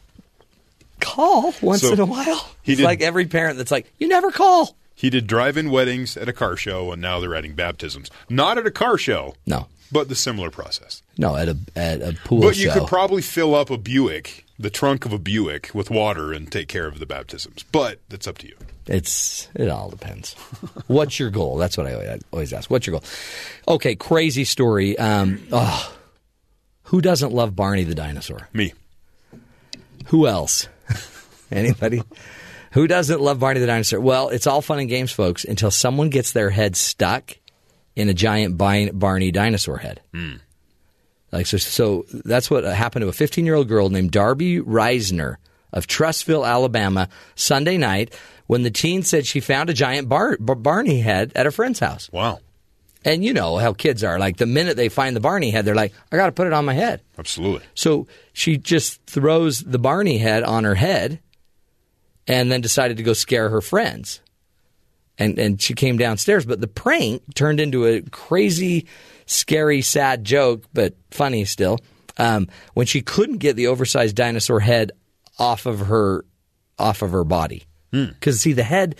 call once So, in a while. he It's did- like every parent that's like, you never call. He did drive-in weddings at a car show, and now they're adding baptisms. Not at a car show. No. But the similar process. No, at a at a pool but you show. could probably fill up a Buick, the trunk of a Buick, with water and take care of the baptisms. But that's up to you. It's it all depends. What's your goal? That's what I always- ask. What's your goal? Okay, crazy story. Um, oh, who doesn't love Barney the dinosaur? Me. Who else? Anybody? Who doesn't love Barney the dinosaur? Well, it's all fun and games, folks, until someone gets their head stuck in a giant Barney dinosaur head. Like so, so that's what happened to a 15 year old girl named Darby Reisner of Trussville, Alabama, Sunday night when the teen said she found a giant Bar- Bar- Barney head at a friend's house. Wow. And you know how kids are. Like the minute they find the Barney head, they're like, I got to put it on my head. Absolutely. So she just throws the Barney head on her head and then decided to go scare her friends. And and she came downstairs, but the prank turned into a crazy, scary, sad joke, but funny still. Um, when she couldn't get the oversized dinosaur head off of her off of her body, because see the head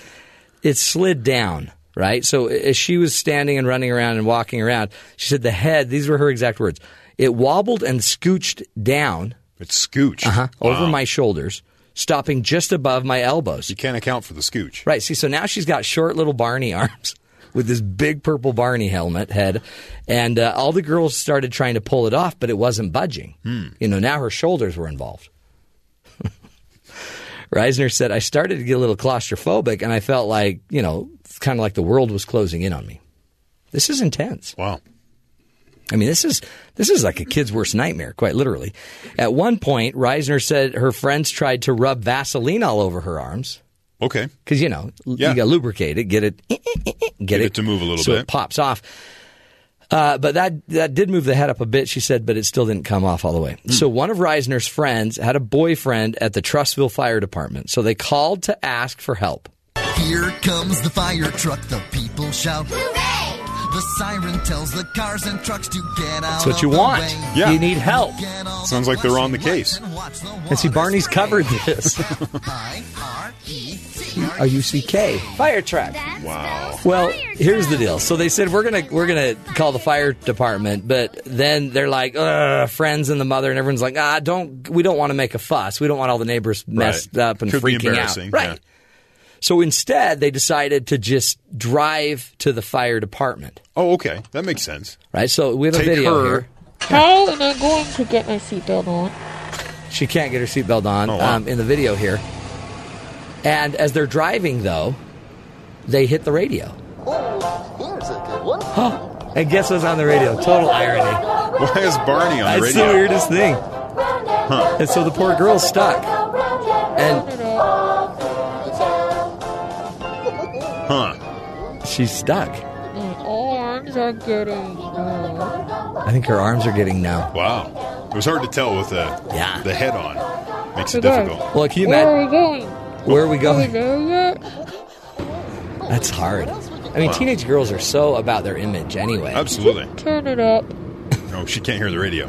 it slid down right. So as she was standing and running around and walking around, she said the head. These were her exact words. It wobbled and scooched down. It scooched uh-huh, over my shoulders, stopping just above my elbows. You can't account for the scooch. Right. See, so now she's got short little Barney arms with this big purple Barney helmet head, and uh, all the girls started trying to pull it off, but it wasn't budging. You know, now her shoulders were involved. Reisner said, I started to get a little claustrophobic, and I felt like, you know, it's kind of like the world was closing in on me. This is intense. Wow. I mean, this is this is like a kid's worst nightmare, quite literally. At one point, Reisner said her friends tried to rub Vaseline all over her arms Okay. because you know Yeah. you got to lubricate it, get it, get, it to move a little so bit. it pops off. Uh, but that that did move the head up a bit, she said, but it still didn't come off all the way. Hmm. So one of Reisner's friends had a boyfriend at the Trussville Fire Department, so they called to ask for help. Here comes the fire truck, the people shout. Hooray! The siren tells the cars and trucks to get out. That's what you want. Yeah. You need help. Sounds like they're on the case. And see, Barney's covered this. R U C K fire truck. Wow. Well, here's the deal. So they said we're gonna we're gonna call the fire department, but then they're like, Ugh, friends and the mother and everyone's like, ah, don't we don't want to make a fuss. We don't want all the neighbors messed Right. up and Could be freaking out. embarrassing, Right. yeah. So instead, they decided to just drive to the fire department. Oh, okay. That makes sense. Right. So we have a video her. here. How am I going to get my seatbelt on? She can't get her seatbelt on Oh, wow. um, in the video here. And as they're driving, though, they hit the radio. Oh, here's a good one. And guess what's on the radio? Total irony. Why is Barney on the That's radio? the weirdest thing. And so the poor girl's stuck. And Huh. she's stuck. My arms are getting numb. I think her arms are getting numb. Wow. It was hard to tell with the Yeah. the head on. Makes it Okay. difficult. Well, can you Where are we going? Where are we Are we going? yet? That's hard. I mean, teenage girls are so about their image anyway. Absolutely. Turn it up. No, she can't hear the radio.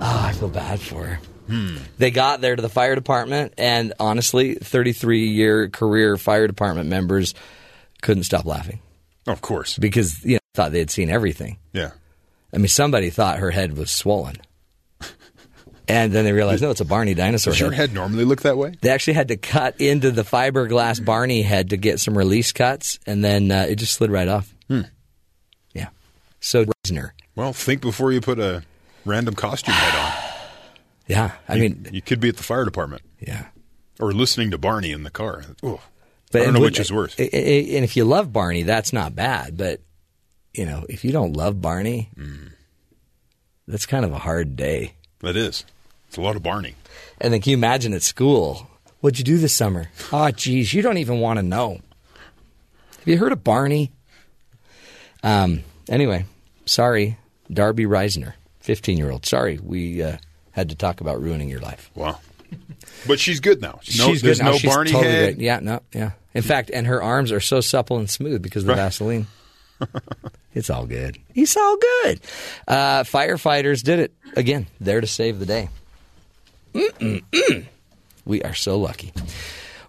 Oh, I feel bad for her. They got there to the fire department, and honestly, 33 year career fire department members couldn't stop laughing of course. because you know, thought they had seen everything. Yeah. I mean, somebody thought her head was swollen. And then they realized, no, it's a Barney dinosaur Does your head. head normally look that way? They actually had to cut into the fiberglass Barney head to get some release cuts, and then uh, it just slid right off. Hmm. Yeah. So, Reisner. Well, think before you put a random costume head on. Yeah. I You- mean, you could be at the fire department yeah. or listening to Barney in the car. Ooh. But I don't know which is worse. And if you love Barney, that's not bad. But you know, if you don't love Barney, Mm. that's kind of a hard day. That is. It's a lot of Barney. And then can you imagine at school? What'd you do this summer? Oh, geez, you don't even want to know. Have you heard of Barney? Um. Anyway, sorry, Darby Reisner, fifteen-year-old. Sorry, we uh, had to talk about ruining your life. Wow. But she's good now. No, she's good now. no She's Barney totally head. great. Yeah, no, yeah. In fact, and her arms are so supple and smooth because of the Right. Vaseline. it's all good. It's all good. Uh, firefighters did it again. There to save the day. Mm-mm-mm. We are so lucky.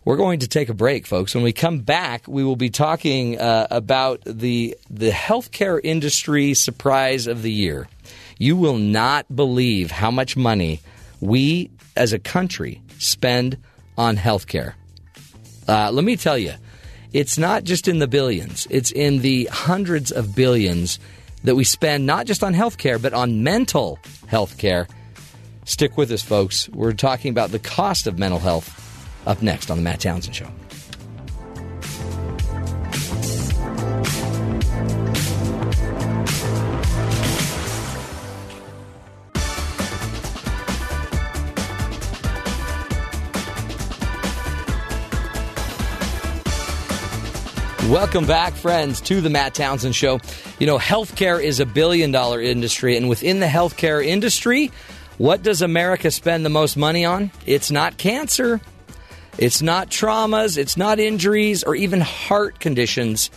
We're going to take a break, folks. When we come back, we will be talking uh, about the the healthcare industry surprise of the year. You will not believe how much money we as a country spend on healthcare. Uh, let me tell you, it's not just in the billions, it's in the hundreds of billions that we spend not just on healthcare, but on mental health care. Stick with us, folks. We're talking about the cost of mental health up next on The Matt Townsend Show. Welcome back, friends, to the Matt Townsend Show. You know, healthcare is a billion dollar industry, and within the healthcare industry, what does America spend the most money on? It's not cancer, it's not traumas, it's not injuries, or even heart conditions.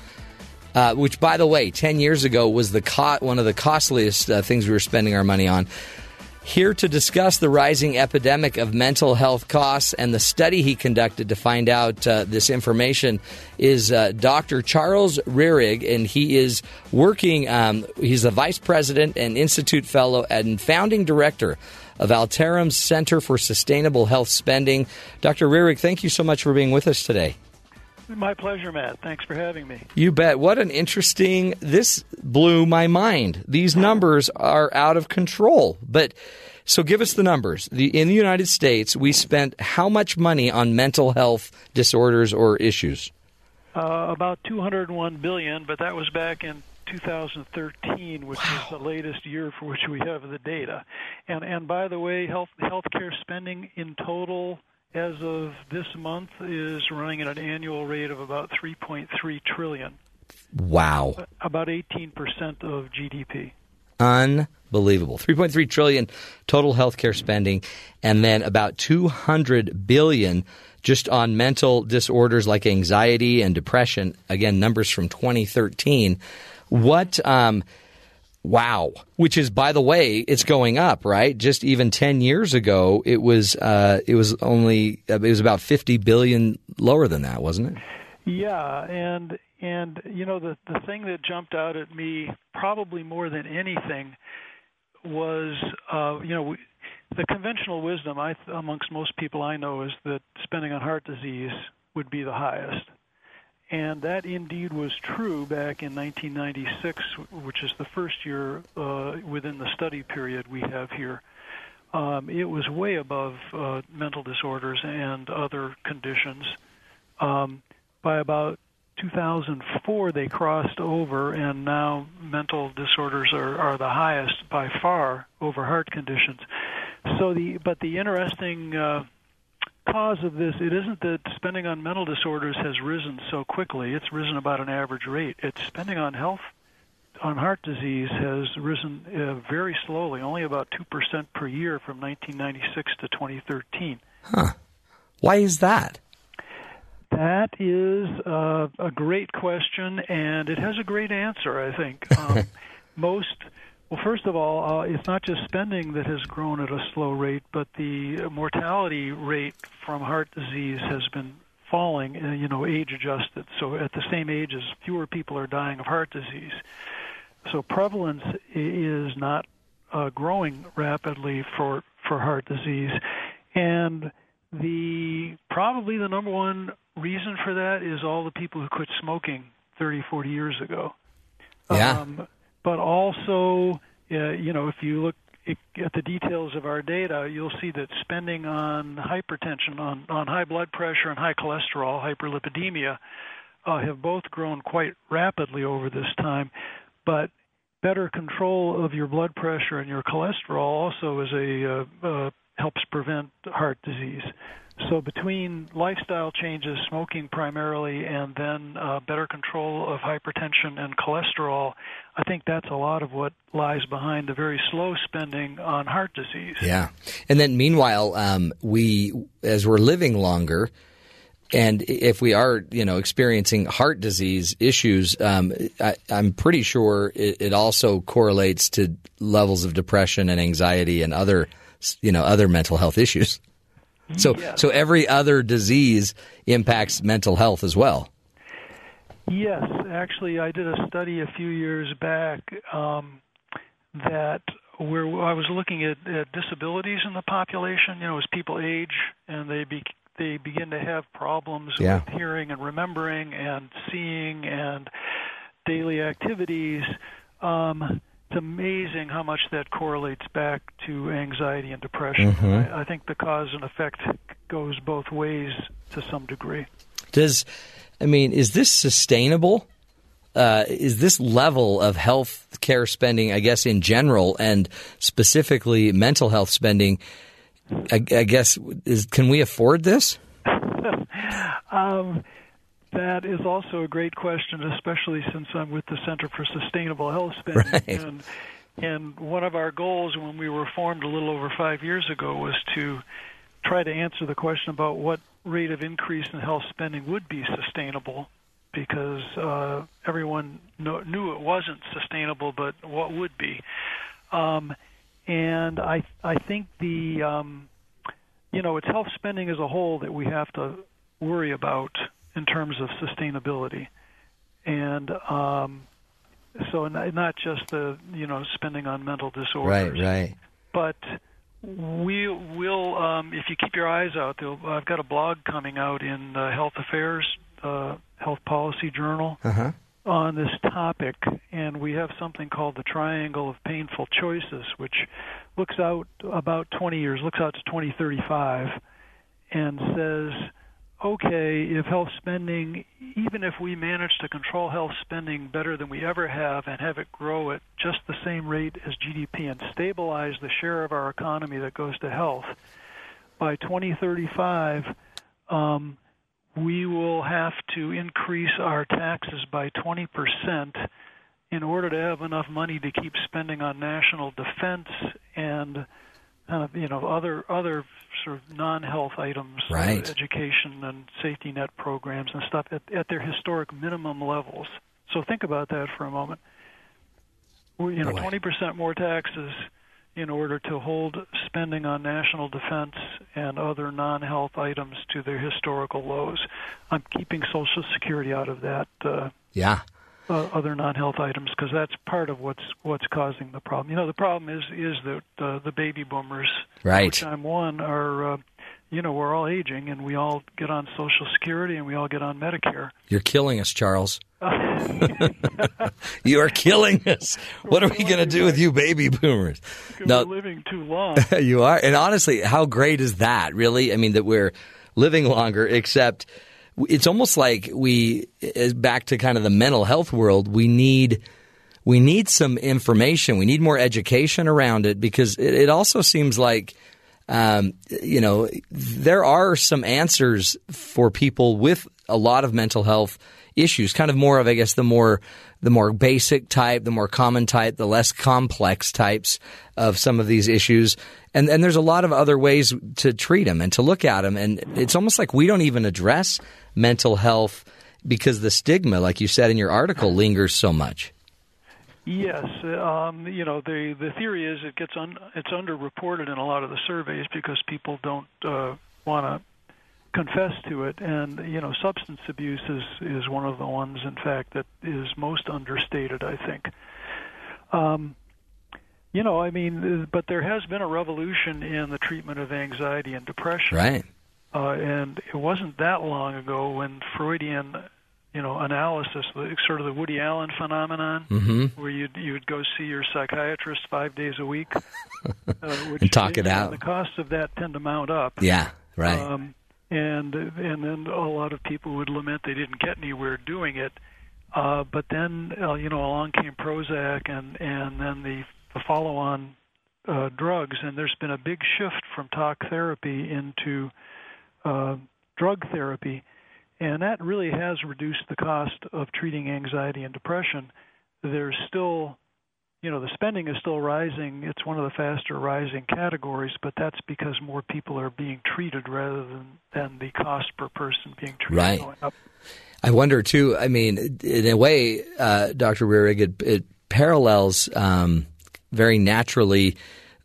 Uh, which, by the way, ten years ago was the co- one of the costliest uh, things we were spending our money on. Here to discuss the rising epidemic of mental health costs and the study he conducted to find out uh, this information is uh, Dr. Charles Roehrig, and he is working, um, he's the vice president and institute fellow and founding director of Altarum's Center for Sustainable Health Spending. Dr. Roehrig, thank you so much for being with us today. My pleasure, Matt. Thanks for having me. You bet. What an interesting. This blew my mind. These numbers are out of control. But so give us the numbers. The, in the United States, we spent how much money on mental health disorders or issues? Uh, about 201 billion, but that was back in 2013, which is the latest year for which we have the data. And and by the way, health healthcare spending in total as of this month is running at an annual rate of about 3.3 trillion, Wow. about 18% of GDP. Unbelievable. 3.3 trillion total healthcare spending and then about 200 billion just on mental disorders like anxiety and depression. Again, numbers from 2013. What um wow, which is by the way, it's going up, right? Just even 10 years ago, it was uh it was only it was about 50 billion lower than that, wasn't it? Yeah, and and you know the the thing that jumped out at me probably more than anything was uh, you know we, the conventional wisdom I amongst most people I know is that spending on heart disease would be the highest. And that indeed was true back in 1996, which is the first year uh, within the study period we have here. Um, it was way above uh, mental disorders and other conditions. Um, by about 2004, they crossed over, and now mental disorders are, are the highest by far over heart conditions. So the but the interesting uh, cause of this it isn't that spending on mental disorders has risen so quickly. It's risen about an average rate. It's spending on health on heart disease has risen uh, very slowly, only about two percent per year from 1996 to 2013. Huh. Why is that? That is uh, a great question, and it has a great answer. I think um, most Well, first of all, uh, it's not just spending that has grown at a slow rate, but the mortality rate from heart disease has been falling, uh, you know, age adjusted. So at the same age as fewer people are dying of heart disease. So prevalence is not uh, growing rapidly for for heart disease, and the probably the number one reason for that is all the people who quit smoking 30, 40 years ago. Yeah. Um, but also, uh, you know, if you look at the details of our data, you'll see that spending on hypertension, on, on high blood pressure and high cholesterol, hyperlipidemia, uh, have both grown quite rapidly over this time. But better control of your blood pressure and your cholesterol also is a uh, uh, helps prevent heart disease. So between lifestyle changes, smoking primarily, and then uh, better control of hypertension and cholesterol, I think that's a lot of what lies behind the very slow spending on heart disease. Yeah, and then meanwhile, um, we as we're living longer. And if we are, you know, experiencing heart disease issues, um, I, am pretty sure it, it also correlates to levels of depression and anxiety and other, you know, other mental health issues. So, Yes. so every other disease impacts mental health as well. Yes, actually, I did a study a few years back um, that where I was looking at, at disabilities in the population. You know, as people age and they be, they begin to have problems Yeah. with hearing and remembering and seeing and daily activities. Um, it's amazing how much that correlates back to anxiety and depression. Mhm. I, I think the cause and effect goes both ways to some degree. Does I mean, is this sustainable? Uh, is this level of health care spending, I guess, in general, and specifically mental health spending? I, I guess is can we afford this? Um, that is also a great question, especially since I'm with the Center for Sustainable Health Spending. Right. And, and one of our goals when we were formed a little over five years ago was to try to answer the question about what rate of increase in health spending would be sustainable because uh, everyone kno- knew it wasn't sustainable, but what would be. Um, and I, I think the, um, you know, it's health spending as a whole that we have to worry about in terms of sustainability, and um, so not, not just the you know spending on mental disorders, Right, right. but we will um, if you keep your eyes out. I've got a blog coming out in uh, Health Affairs, uh, Health Policy Journal Uh huh. on this topic, and we have something called the Triangle of Painful Choices, which looks out about 20 years, looks out to 2035, and says, okay, if health spending, even if we manage to control health spending better than we ever have and have it grow at just the same rate as GDP and stabilize the share of our economy that goes to health, by 2035, um, we will have to increase our taxes by 20% in order to have enough money to keep spending on national defense and of you know other other sort of non-health items, uh, Right. education and safety net programs and stuff at, at their historic minimum levels. So think about that for a moment. We, you know, Boy. 20% more taxes in order to hold spending on national defense and other non-health items to their historical lows. I'm keeping Social Security out of that. Uh, Yeah. Uh, other non-health items because that's part of what's what's causing the problem. You know, the problem is is that uh, the baby boomers, Right. which I'm one, are uh, you know we're all aging and we all get on Social Security and we all get on Medicare. You're killing us, Charles. you are killing us. What are we going to do with you, baby boomers? We're living too long. you are. And honestly, how great is that, really? I mean, that we're living longer, except it's almost like we, back to kind of the mental health world, we need. We need some information. We need more education around it because it, it also seems like, um, you know, there are some answers for people with a lot of mental health issues. Kind of more of, I guess, the more the more basic type, the more common type, the less complex types of some of these issues. And and there's a lot of other ways to treat them and to look at them. And it's almost like we don't even address mental health because the stigma, like you said in your article, lingers so much. Yes, um, you know the the theory is it gets un, it's underreported in a lot of the surveys because people don't uh, want to confess to it, and you know substance abuse is is one of the ones, in fact, that is most understated. I think. Um, you know, I mean, but there has been a revolution in the treatment of anxiety and depression. Right. Uh, and it wasn't that long ago when Freudian, you know, analysis, sort of the Woody Allen phenomenon, Mhm. where you'd you'd go see your psychiatrist five days a week, uh, which And talk it out. The costs of that tend to mount up. Yeah, right. Um, and and then a lot of people would lament they didn't get anywhere doing it. Uh, but then uh, you know along came Prozac and and then the, the follow-on uh, drugs, and there's been a big shift from talk therapy into uh, drug therapy, and that really has reduced the cost of treating anxiety and depression. There's still you know the spending is still rising it's one of the faster rising categories but that's because more people are being treated rather than than the cost per person being treated Right. going up I wonder too. I mean, in a way, uh, Dr. Roehrig, it, it parallels um, very naturally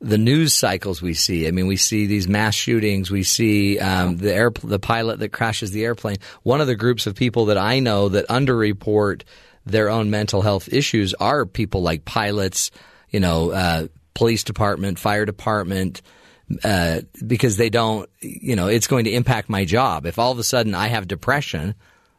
the news cycles we see. I mean, we see these mass shootings. We see um, the air, the pilot that crashes the airplane. One of the groups of people that I know that underreport their own mental health issues are people like pilots, you know, uh, police department, fire department, uh, because they don't, you know, it's going to impact my job. If all of a sudden I have depression,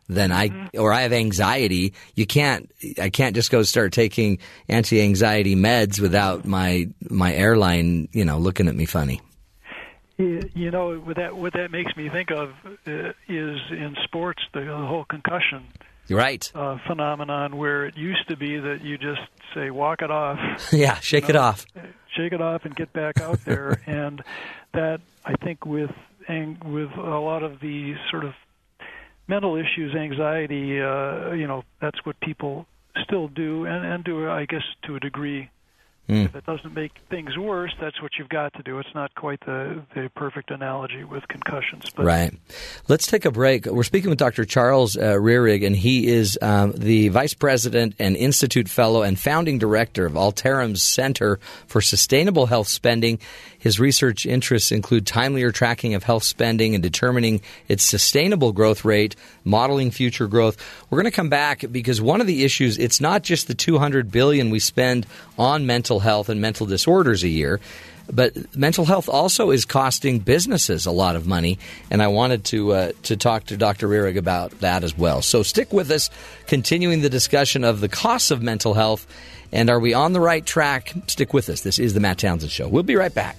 then I or I have anxiety. You can't. I can't just go start taking anti-anxiety meds without my my airline, you know, looking at me funny. You know what that what that makes me think of uh, is in sports the, the whole concussion right. uh, phenomenon where it used to be that you just say walk it off yeah, shake you it off. shake it off and get back out there and that i think with ang- with a lot of the sort of mental issues anxiety uh you know that's what people still do and and do i guess to a degree Mm. if it doesn't make things worse that's what you've got to do it's not quite the the perfect analogy with concussions but Right. Let's take a break. We're speaking with Dr. Charles uh, Roehrig, and he is um, the Vice President and Institute Fellow and founding director of Altarum's Center for Sustainable Health Spending. His research interests include timelier tracking of health spending and determining its sustainable growth rate, modeling future growth. We're going to come back because one of the issues, it's not just the 200 billion we spend on mental health and mental disorders a year. But mental health also is costing businesses a lot of money, and I wanted to uh, to talk to Dr. Roehrig about that as well. So stick with us, continuing the discussion of the costs of mental health, and are we on the right track? Stick with us. This is the Matt Townsend Show. We'll be right back.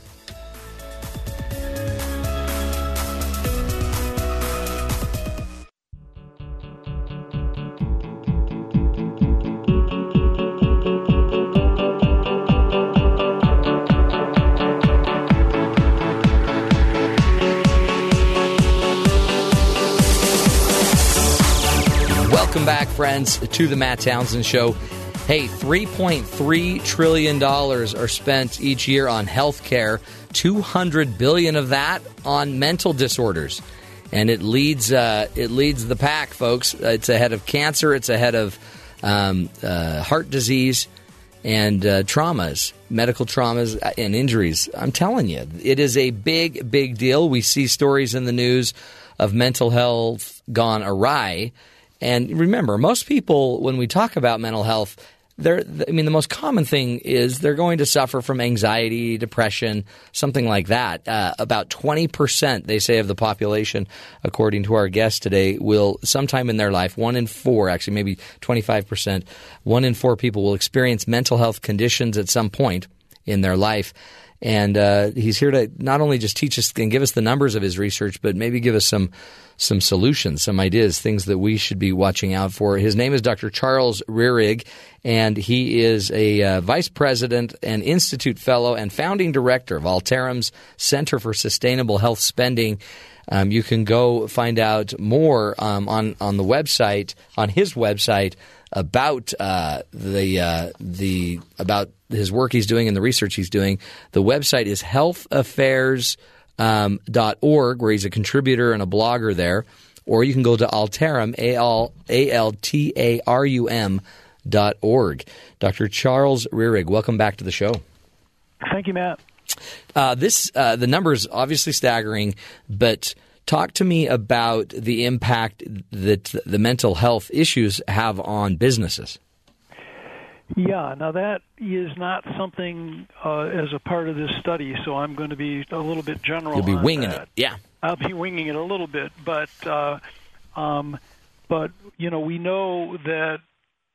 Friends, to the Matt Townsend Show. Hey, $3.3 trillion are spent each year on health care, 200 billion of that on mental disorders. And it leads, uh, it leads the pack, folks. It's ahead of cancer, it's ahead of um, uh, heart disease and uh, traumas, medical traumas and injuries. I'm telling you, it is a big, big deal. We see stories in the news of mental health gone awry. And remember, most people, when we talk about mental health, they're, I mean, the most common thing is they're going to suffer from anxiety, depression, something like that. Uh, about 20%, they say, of the population, according to our guest today, will sometime in their life, one in four, actually, maybe 25%, one in four people will experience mental health conditions at some point in their life. And uh, he's here to not only just teach us and give us the numbers of his research, but maybe give us some some solutions, some ideas, things that we should be watching out for. His name is Dr. Charles Roehrig, and he is a uh, vice president and institute fellow and founding director of Altarum's Center for Sustainable Health Spending. Um, you can go find out more um, on on the website on his website about uh, the uh, the about his work he's doing and the research he's doing. The website is healthaffairs um, dot org, where he's a contributor and a blogger there, or you can go to Altarum a l a l t a r u m mentalhealth.org. Dr. Charles Roehrig, welcome back to the show. Thank you, Matt. Uh, this uh, the numbers obviously staggering, but talk to me about the impact that the mental health issues have on businesses. Yeah, now that is not something uh, as a part of this study, so I'm going to be a little bit general. You'll be winging that. it, yeah. I'll be winging it a little bit, but uh, um, but you know we know that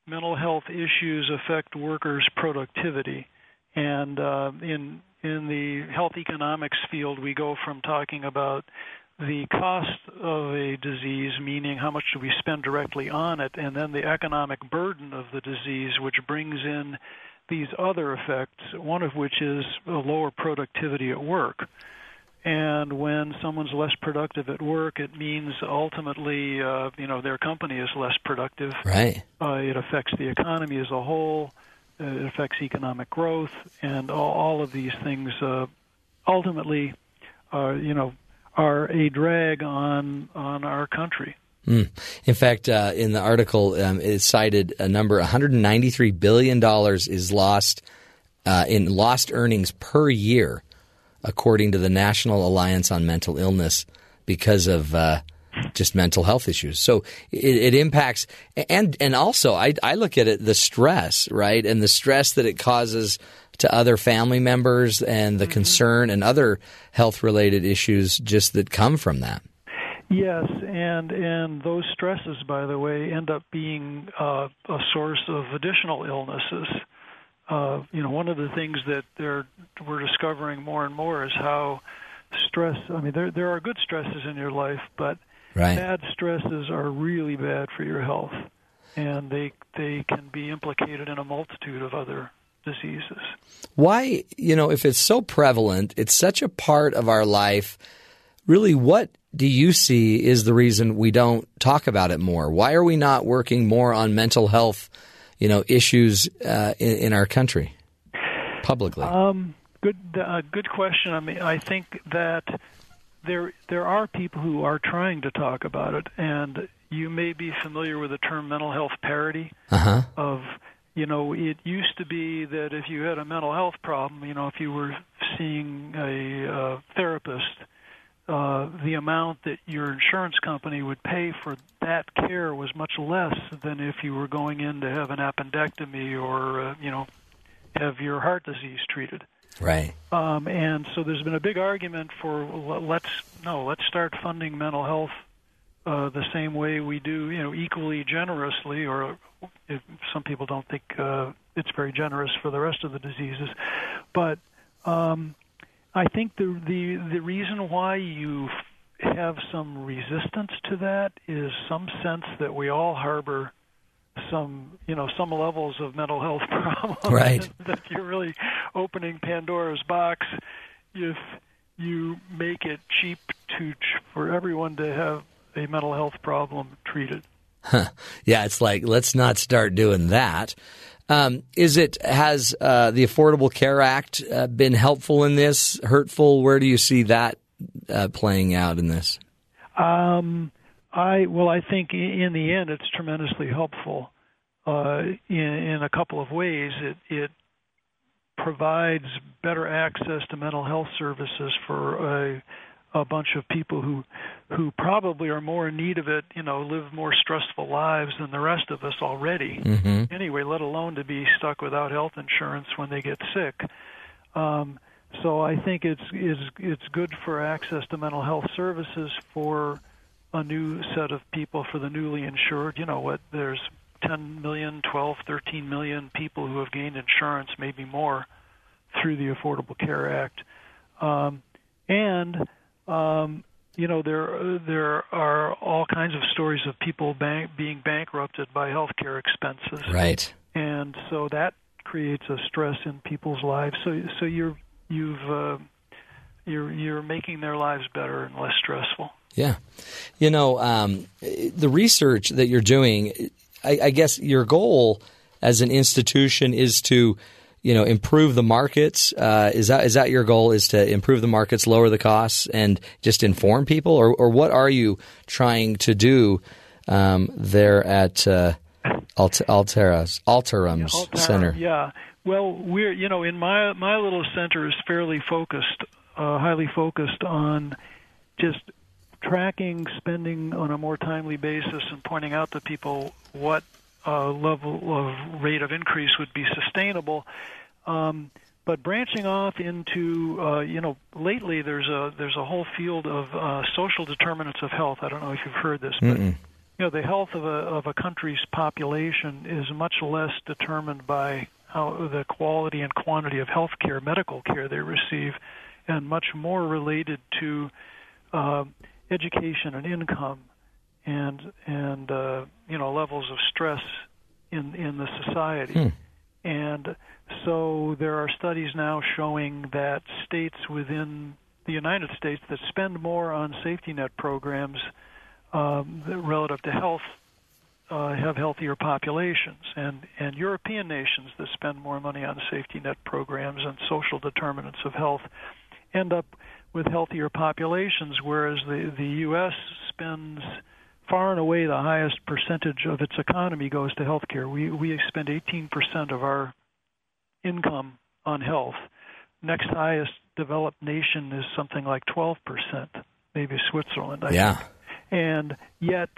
mental health issues affect workers' productivity, and uh, in in the health economics field, we go from talking about the cost of a disease, meaning how much do we spend directly on it, and then the economic burden of the disease, which brings in these other effects, one of which is a lower productivity at work. And when someone's less productive at work, it means ultimately, uh, you know, their company is less productive. Right. Uh, it affects the economy as a whole. Uh, it affects economic growth, and all, all of these things uh, ultimately, are, you know, are a drag on on our country. Mm. In fact, uh, in the article, um, it cited a number: 193 billion dollars is lost uh, in lost earnings per year, according to the National Alliance on Mental Illness, because of uh, just mental health issues. So it, it, impacts, and and also I, I look at it the stress, right, and the stress that it causes to other family members, and the mm-hmm. concern and other health related issues just that come from that. Yes, and and those stresses, by the way, end up being uh, a source of additional illnesses. Uh, you know, one of the things that they're, we're discovering more and more is how stress. I mean, there there are good stresses in your life, but right. bad stresses are really bad for your health, and they they can be implicated in a multitude of other diseases. Why, you know, if it's so prevalent, it's such a part of our life. Really, what do you see is the reason we don't talk about it more? Why are we not working more on mental health, you know, issues uh, in, in, our country publicly? Um, good, uh, good question. I mean, I think that there there are people who are trying to talk about it, and you may be familiar with the term mental health parity uh-huh. of you know, it used to be that if you had a mental health problem, you know, if you were seeing a uh, therapist, uh, the amount that your insurance company would pay for that care was much less than if you were going in to have an appendectomy or, uh, you know, have your heart disease treated. Right. Um, and so there's been a big argument for let's no, let's start funding mental health uh, the same way we do, you know, equally generously, or if some people don't think uh, it's very generous for the rest of the diseases. But um, I think the the the reason why you have some resistance to that is some sense that we all harbor some you know some levels of mental health problems right that you're really opening pandora's box if you make it cheap to for everyone to have a mental health problem treated. Huh. Yeah, it's like let's not start doing that. Um, is it has uh, the Affordable Care Act uh, been helpful in this? Hurtful? Where do you see that uh, playing out in this? Um, I well, I think in the end, it's tremendously helpful uh, in, in a couple of ways. It it provides better access to mental health services for a a bunch of people who who probably are more in need of it, you know, live more stressful lives than the rest of us already. Mm-hmm. Anyway, let alone to be stuck without health insurance when they get sick. Um, so I think it's is it's good for access to mental health services for a new set of people for the newly insured. You know what? There's 10 million, 12, 13 million people who have gained insurance, maybe more, through the Affordable Care Act. Um, and um, you know there there are all kinds of stories of people bank, being bankrupted by healthcare expenses. Right. And so that creates a stress in people's lives. So so you're you've uh, you're you're making their lives better and less stressful. Yeah, you know um, the research that you're doing. I, I guess your goal as an institution is to you know improve the markets uh, is that is that your goal is to improve the markets lower the costs and just inform people or, or what are you trying to do um, there at uh, Alt- Alteras, Alterums Altarum, Center. Yeah. Well, we're you know in my my little center is fairly focused, uh, highly focused on just tracking spending on a more timely basis and pointing out to people what uh, level of rate of increase would be sustainable. Um, but branching off into uh, you know lately there's a there's a whole field of uh, social determinants of health. I don't know if you've heard this, but Mm-mm. you know the health of a of a country's population is much less determined by how the quality and quantity of health care, medical care they receive, and much more related to uh, education and income, and and uh, you know levels of stress in in the society. Hmm. And so there are studies now showing that states within the United States that spend more on safety net programs um, relative to health uh, have healthier populations, and and European nations that spend more money on safety net programs and social determinants of health end up with healthier populations, whereas the the U.S. spends far and away the highest percentage of its economy goes to healthcare. We we spend 18% of our income on health. Next highest developed nation is something like 12%, maybe Switzerland. I Yeah. think. And yet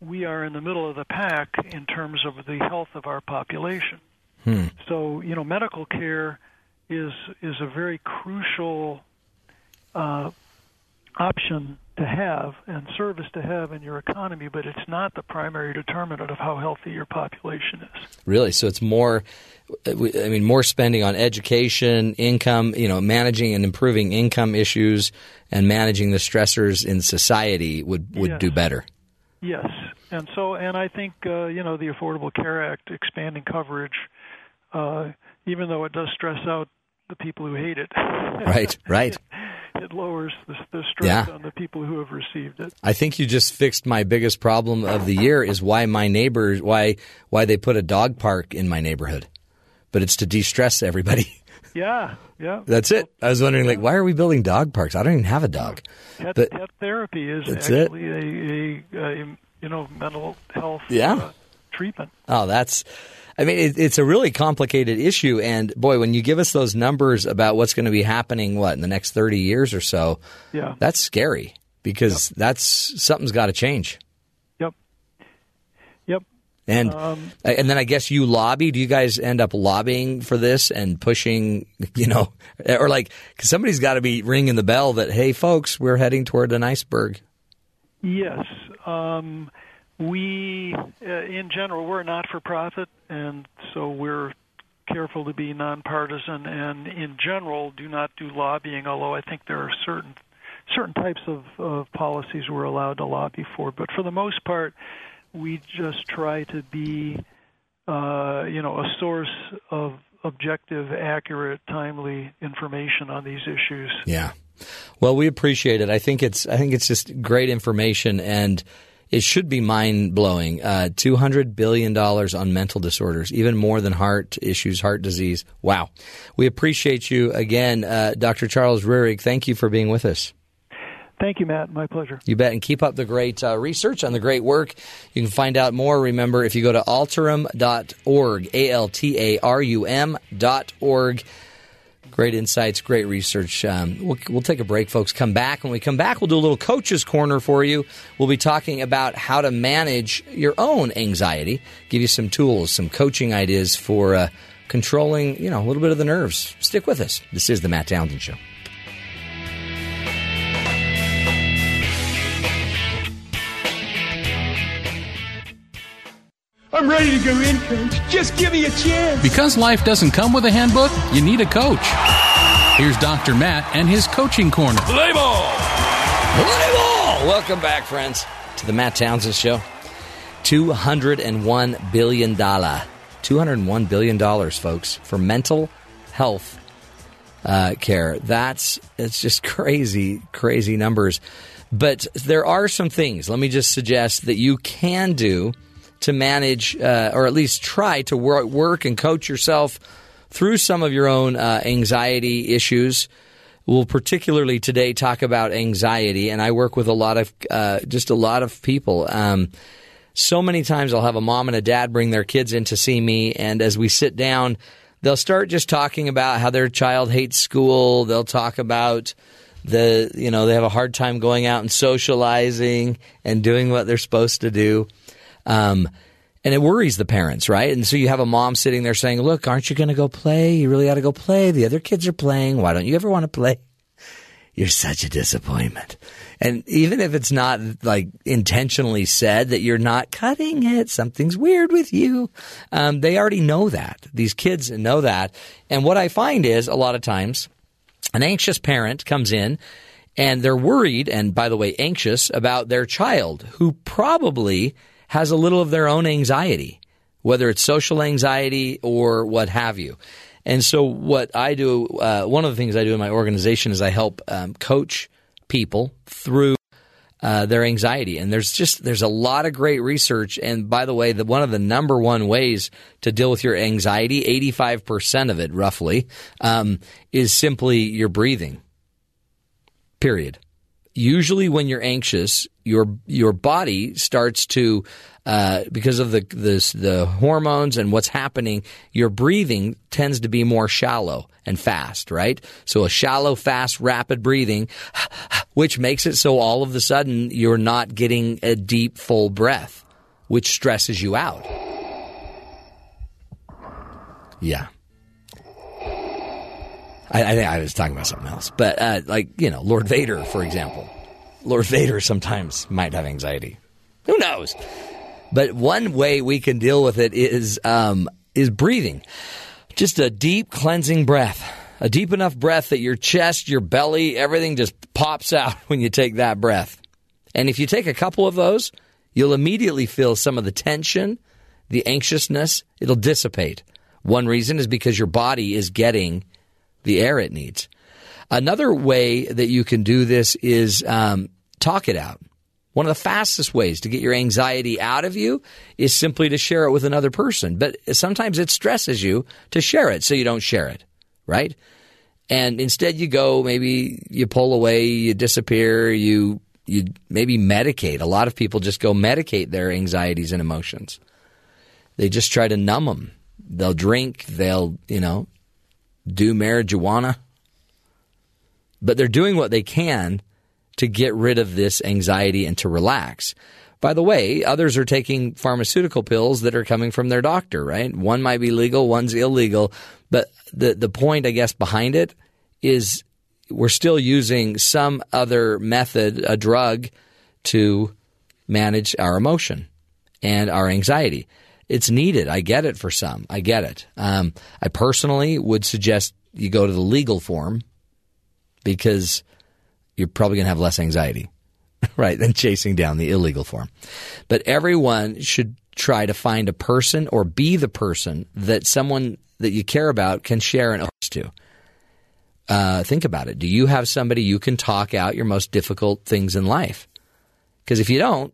we are in the middle of the pack in terms of the health of our population. Hmm. So you know, medical care is is a very crucial uh, option to have and service to have in your economy, but it's not the primary determinant of how healthy your population is. Really? So it's more, I mean, more spending on education, income, you know, managing and improving income issues and managing the stressors in society would, would Yes. do better. Yes, and so and I think uh, you know the Affordable Care Act expanding coverage, uh, even though it does stress out the people who hate it. Right, right. it lowers the, the stress Yeah. on the people who have received it. I think you just fixed my biggest problem of the year is why my neighbors, why, why they put a dog park in my neighborhood. But it's to de-stress everybody. Yeah, yeah. That's it. I was wondering, like, why are we building dog parks? I don't even have a dog. Pet, But- pet therapy is actually a, a, a you know mental health Yeah. uh, treatment. Oh, that's. I mean, it, it's a really complicated issue, and boy, when you give us those numbers about what's going to be happening, what in the next thirty years or so, Yeah. that's scary because that's something's got to change. Yep. Yep. And Um, and then I guess you lobby. Do you guys end up lobbying for this and pushing? You know, or like 'cause somebody's got to be ringing the bell that hey, folks, we're heading toward an iceberg. Yes. Um, we, uh, in general, we're not for profit, and so we're careful to be nonpartisan and, in general, do not do lobbying, although I think there are certain certain types of, of policies we're allowed to lobby for. But for the most part, we just try to be, uh, you know, a source of objective, accurate, timely information on these issues. Yeah. Well, we appreciate it. I think it's I think it's just great information, and it should be mind blowing. Uh, Two hundred billion dollars on mental disorders, even more than heart issues, heart disease. Wow. We appreciate you again, uh, Dr. Charles Roehrig. Thank you for being with us. Thank you, Matt. My pleasure. You bet. And keep up the great uh, research on the great work. You can find out more. Remember, if you go to altarum.org, A L T A R U M dot org. Great insights, great research. Um, we'll, we'll take a break, folks. Come back. When we come back, we'll do a little coach's corner for you. We'll be talking about how to manage your own anxiety, give you some tools, some coaching ideas for uh, controlling, you know, a little bit of the nerves. Stick with us. This is the Matt Townsend Show. I'm ready to go in, coach. Just give me a chance. Because life doesn't come with a handbook, you need a coach. Here's Dr. Matt and his coaching corner. Play ball! Play ball! Welcome back, friends, to the Matt Townsend Show. $201 billion. $201 billion, folks, for mental health uh, care. That's, it's just crazy, crazy numbers. But there are some things, let me just suggest, that you can do to manage, uh, or at least try to work, work and coach yourself through some of your own uh, anxiety issues. We'll particularly today talk about anxiety, and I work with a lot of uh, just a lot of people. Um, So many times I'll have a mom and a dad bring their kids in to see me, and as we sit down, they'll start just talking about how their child hates school. They'll talk about the, you know, they have a hard time going out and socializing and doing what they're supposed to do. Um, and it worries the parents, right? And so you have a mom sitting there saying, Look, aren't you going to go play? You really ought to go play. The other kids are playing. Why don't you ever want to play? You're such a disappointment. And even if it's not like intentionally said that you're not cutting it, something's weird with you. Um, they already know that. These kids know that. And what I find is a lot of times an anxious parent comes in and they're worried, and by the way, anxious about their child who probably has a little of their own anxiety, whether it's social anxiety or what have you. And so, what I do, uh, one of the things I do in my organization is I help um, coach people through uh, their anxiety. And there's just there's a lot of great research. And by the way, the, one of the number one ways to deal with your anxiety, 85 percent of it roughly, um, is simply your breathing. Period usually when you're anxious, your your body starts to uh, because of the this, the hormones and what's happening, your breathing tends to be more shallow and fast, right? So a shallow, fast, rapid breathing, which makes it so all of a sudden you're not getting a deep, full breath, which stresses you out. Yeah. I, think I was talking about something else, but uh, like you know, Lord Vader, for example. Lord Vader sometimes might have anxiety. Who knows? But one way we can deal with it is um, is breathing. Just a deep cleansing breath. A deep enough breath that your chest, your belly, everything just pops out when you take that breath. And if you take a couple of those, you'll immediately feel some of the tension, the anxiousness, it'll dissipate. One reason is because your body is getting the air it needs. Another way that you can do this is um, talk it out. One of the fastest ways to get your anxiety out of you is simply to share it with another person. But sometimes it stresses you to share it, so you don't share it, right? And instead you go, maybe you pull away, you disappear, you you maybe medicate. A lot of people just go medicate their anxieties and emotions. They just try to numb them. They'll drink, they'll, you know, do marijuana. But they're doing what they can to get rid of this anxiety and to relax. By the way, others are taking pharmaceutical pills that are coming from their doctor, right? One might be legal, one's illegal. But the, the point, I guess, behind it is we're still using some other method, a drug, to manage our emotion and our anxiety. It's needed. I get it for some. I get it. Um, I personally would suggest you go to the legal form because you're probably going to have less anxiety, right, than chasing down the illegal form. But everyone should try to find a person or be the person that someone that you care about can share an OS to. Uh, think about it. Do you have somebody you can talk out your most difficult things in life? Because if you don't,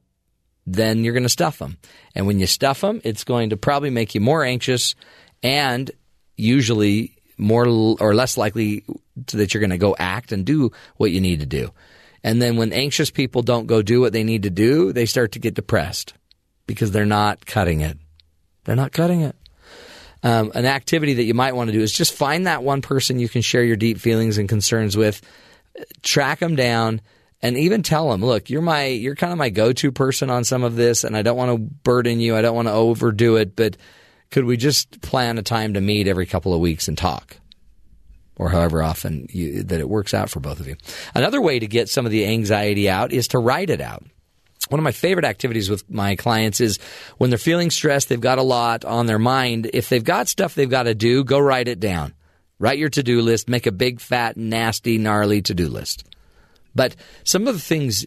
then you're going to stuff them. And when you stuff them, it's going to probably make you more anxious and usually more or less likely that you're going to go act and do what you need to do. And then when anxious people don't go do what they need to do, they start to get depressed because they're not cutting it. They're not cutting it. Um, an activity that you might want to do is just find that one person you can share your deep feelings and concerns with, track them down, and even tell them, look, you're my, you're kind of my go-to person on some of this, and I don't want to burden you. I don't want to overdo it, but could we just plan a time to meet every couple of weeks and talk? Or however often you, that it works out for both of you. Another way to get some of the anxiety out is to write it out. One of my favorite activities with my clients is when they're feeling stressed, they've got a lot on their mind. If they've got stuff they've got to do, go write it down. Write your to do list, make a big, fat, nasty, gnarly to do list. But some of the things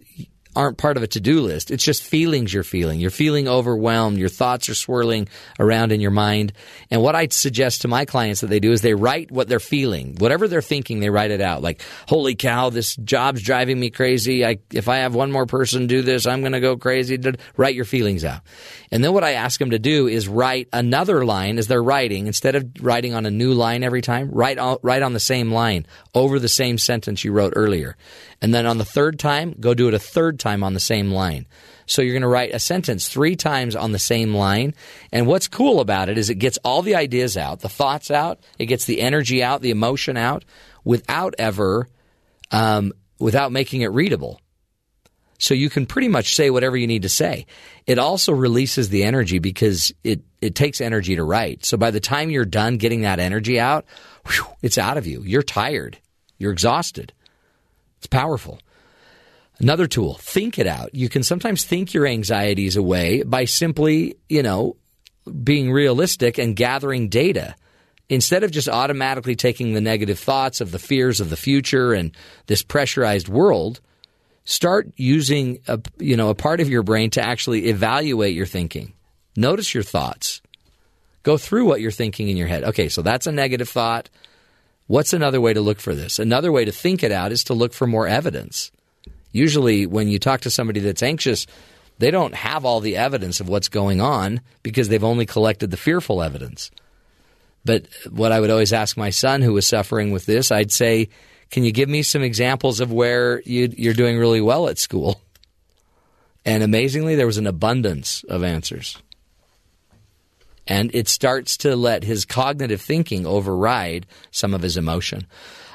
aren't part of a to-do list. It's just feelings you're feeling. You're feeling overwhelmed. Your thoughts are swirling around in your mind. And what I suggest to my clients that they do is they write what they're feeling. Whatever they're thinking, they write it out. Like, holy cow, this job's driving me crazy. I, if I have one more person do this, I'm going to go crazy. Write your feelings out. And then what I ask them to do is write another line as they're writing. Instead of writing on a new line every time, write, write on the same line over the same sentence you wrote earlier. And then on the third time, go do it a third time on the same line. So you're going to write a sentence three times on the same line. And what's cool about it is it gets all the ideas out, the thoughts out, it gets the energy out, the emotion out, without ever, um, without making it readable. So you can pretty much say whatever you need to say. It also releases the energy because it, it takes energy to write. So by the time you're done getting that energy out, whew, it's out of you. You're tired. You're exhausted. It's powerful. Another tool, think it out. You can sometimes think your anxieties away by simply, you know, being realistic and gathering data. Instead of just automatically taking the negative thoughts of the fears of the future and this pressurized world, start using a, you know, a part of your brain to actually evaluate your thinking. Notice your thoughts. Go through what you're thinking in your head. Okay, so that's a negative thought. What's another way to look for this? Another way to think it out is to look for more evidence. Usually, when you talk to somebody that's anxious, they don't have all the evidence of what's going on because they've only collected the fearful evidence. But what I would always ask my son who was suffering with this, I'd say, Can you give me some examples of where you, you're doing really well at school? And amazingly, there was an abundance of answers. And it starts to let his cognitive thinking override some of his emotion.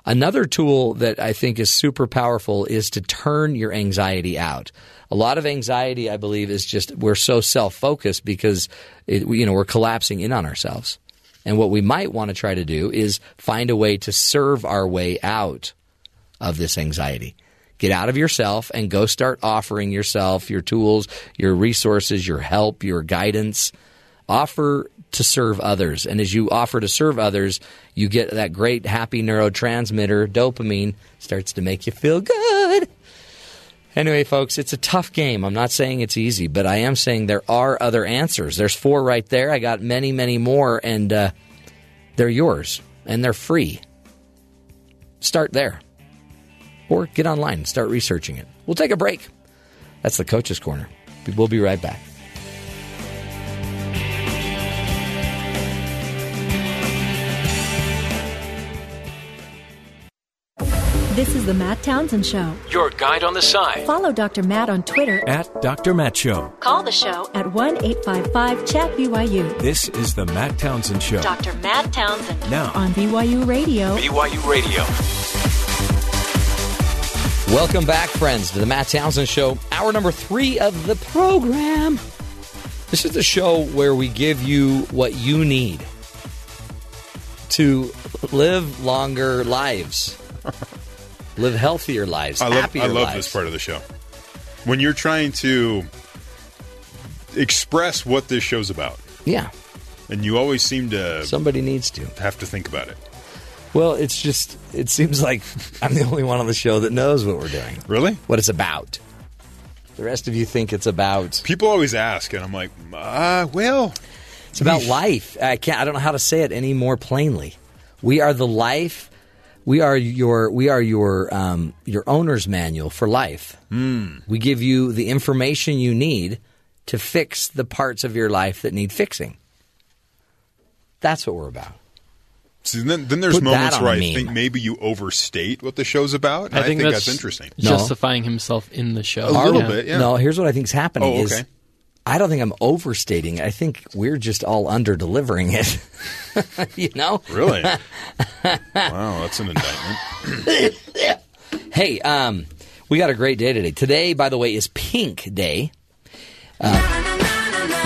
Another tool that I think is super powerful is to turn your anxiety out. A lot of anxiety, I believe, is just we're so self focused because it, you know we're collapsing in on ourselves. And what we might want to try to do is find a way to serve our way out of this anxiety. Get out of yourself and go start offering yourself your tools, your resources, your help, your guidance. Offer to serve others. And as you offer to serve others, you get that great happy neurotransmitter, dopamine, starts to make you feel good. Anyway, folks, it's a tough game. I'm not saying it's easy, but I am saying there are other answers. There's four right there. I got many, many more, and uh, they're yours, and they're free. Start there. Or get online and start researching it. We'll take a break. That's the Coach's Corner. We'll be right back. This is the Matt Townsend Show. Your guide on the side. Follow Dr. Matt on Twitter At Dr. Matt Show. Call the show at 1 855 Chat BYU. This is the Matt Townsend Show. Dr. Matt Townsend Now, on BYU Radio. BYU Radio. Welcome back, friends, to the Matt Townsend Show, hour number three of the program. This is the show where we give you what you need to live longer lives, live healthier lives, I love, happier I love lives. this part of the show. When you're trying to express what this show's about, Yeah, and you always seem to somebody needs to. have to think about it. Well, it's just, it seems like I'm the only one on the show that knows what we're doing, Really? what it's about. The rest of you think it's about People always ask, and I'm like, uh, well, It's about life. I can't. I don't know how to say it any more plainly. We are the life. We are your. We are your. Um, your owner's manual for life. Mm. We give you the information you need to fix the parts of your life that need fixing. That's what we're about. see, then, then there's Put moments where I meme. think maybe you overstate what the show's about. and I think, that's, that's, interesting. No. Justifying himself in the show. A little bit, yeah. No, here's what I think is happening Oh, is okay. I don't think I'm overstating. it. I think we're just all under delivering it. you know? Really? wow, that's an indictment. Hey, um, we got a great day today. Today, by the way, is Pink Day. Uh,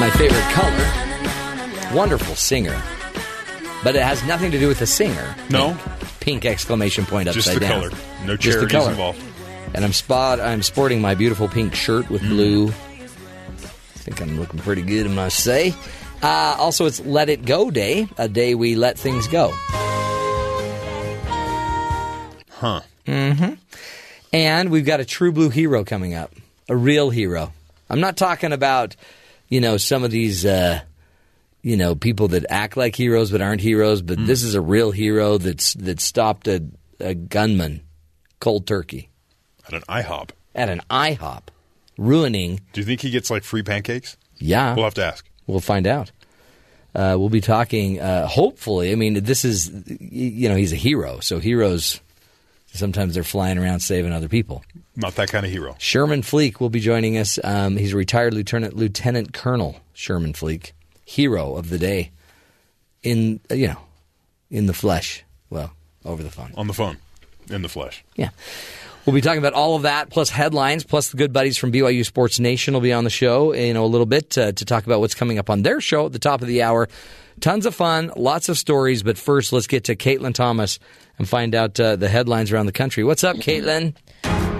my favorite color. Wonderful singer. But it has nothing to do with the singer. No? Pink, Pink exclamation point upside Just the down. color. No Just the charities color. involved. And I'm spot. I'm sporting my beautiful pink shirt with Mm. blue. I think I'm looking pretty good, I must say. Uh, also, it's Let It Go Day, a day we let things go. Huh. Mm-hmm. And we've got a true blue hero coming up, a real hero. I'm not talking about, you know, some of these, uh, you know, people that act like heroes but aren't heroes. But Hmm. this is a real hero that's that stopped a, a gunman cold turkey At an IHOP. at an IHOP, ruining. Do you think he gets like free pancakes? Yeah, We'll have to ask. We'll find out. Uh, we'll be talking. Uh, hopefully, I mean, this is you know he's a hero, so heroes Sometimes they're flying around saving other people. Not that kind of hero. Sherman Fleek will be joining us. Um, he's a retired lieutenant, lieutenant colonel. Sherman Fleek, hero of the day, in uh, you know, in the flesh. Well, over the phone. On the phone, in the flesh. Yeah. We'll be talking about all of that, plus headlines, plus the good buddies from BYU Sports Nation will be on the show, you know, a little bit uh, to talk about what's coming up on their show at the top of the hour. Tons of fun, lots of stories, but first, let's get to Caitlin Thomas and find out uh, the headlines around the country. What's up, Caitlin?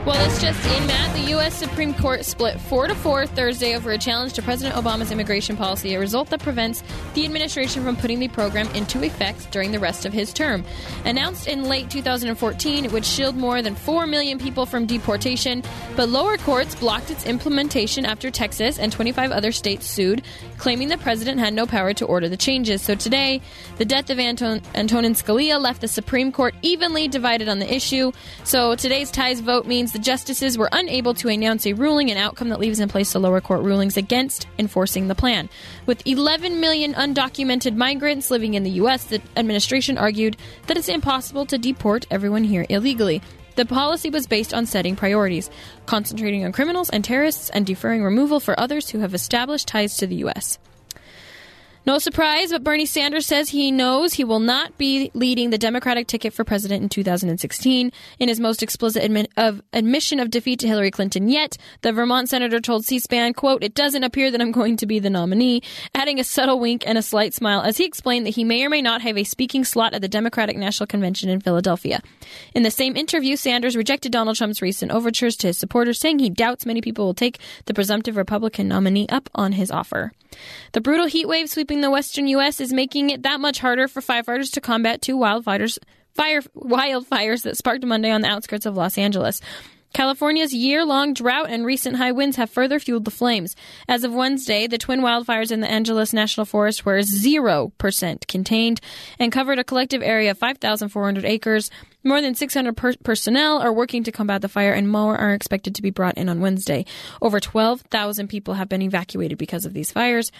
Well, it's just in, Matt. The U.S. Supreme Court split 4 to 4 Thursday over a challenge to President Obama's immigration policy, a result that prevents the administration from putting the program into effect during the rest of his term. Announced in late 2014, it would shield more than 4 million people from deportation, but lower courts blocked its implementation after Texas and 25 other states sued, claiming the president had no power to order the changes. So today, the death of Anton- Antonin Scalia left the Supreme Court evenly divided on the issue. So today's ties vote means the justices were unable to announce a ruling, an outcome that leaves in place the lower court rulings against enforcing the plan. With 11 million undocumented migrants living in the U.S., the administration argued that it's impossible to deport everyone here illegally. The policy was based on setting priorities, concentrating on criminals and terrorists, and deferring removal for others who have established ties to the U.S. No surprise, but Bernie Sanders says he knows he will not be leading the Democratic ticket for president in 2016. In his most explicit admi- of admission of defeat to Hillary Clinton yet, the Vermont senator told C-SPAN, quote, "It doesn't appear that I'm going to be the nominee," adding a subtle wink and a slight smile as he explained that he may or may not have a speaking slot at the Democratic National Convention in Philadelphia. In the same interview, Sanders rejected Donald Trump's recent overtures to his supporters, saying he doubts many people will take the presumptive Republican nominee up on his offer. The brutal heat wave sweeping the western U.S. is making it that much harder for firefighters to combat two wildfires, fire, wildfires that sparked Monday on the outskirts of Los Angeles. California's year long drought and recent high winds have further fueled the flames. As of Wednesday, the twin wildfires in the Angeles National Forest were 0% contained and covered a collective area of 5,400 acres. More than 600 per- personnel are working to combat the fire, and more are expected to be brought in on Wednesday. Over 12,000 people have been evacuated because of these fires.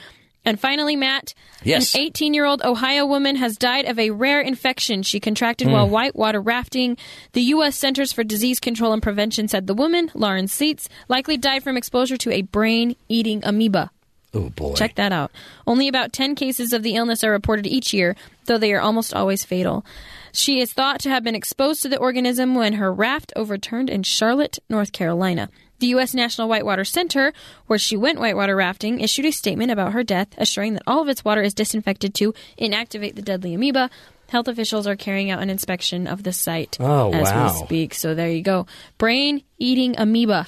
And finally, Matt, Yes. an 18 year old Ohio woman has died of a rare infection she contracted Hmm. while whitewater rafting. The U.S. Centers for Disease Control and Prevention said the woman, Lauren Seitz, likely died from exposure to a brain eating amoeba. Oh, boy. Check that out. Only about 10 cases of the illness are reported each year, though they are almost always fatal. She is thought to have been exposed to the organism when her raft overturned in Charlotte, North Carolina. The U.S. National Whitewater Center, where she went whitewater rafting, issued a statement about her death, assuring that all of its water is disinfected to inactivate the deadly amoeba. Health officials are carrying out an inspection of the site Oh, as wow. we speak. So there you go. Brain eating amoeba.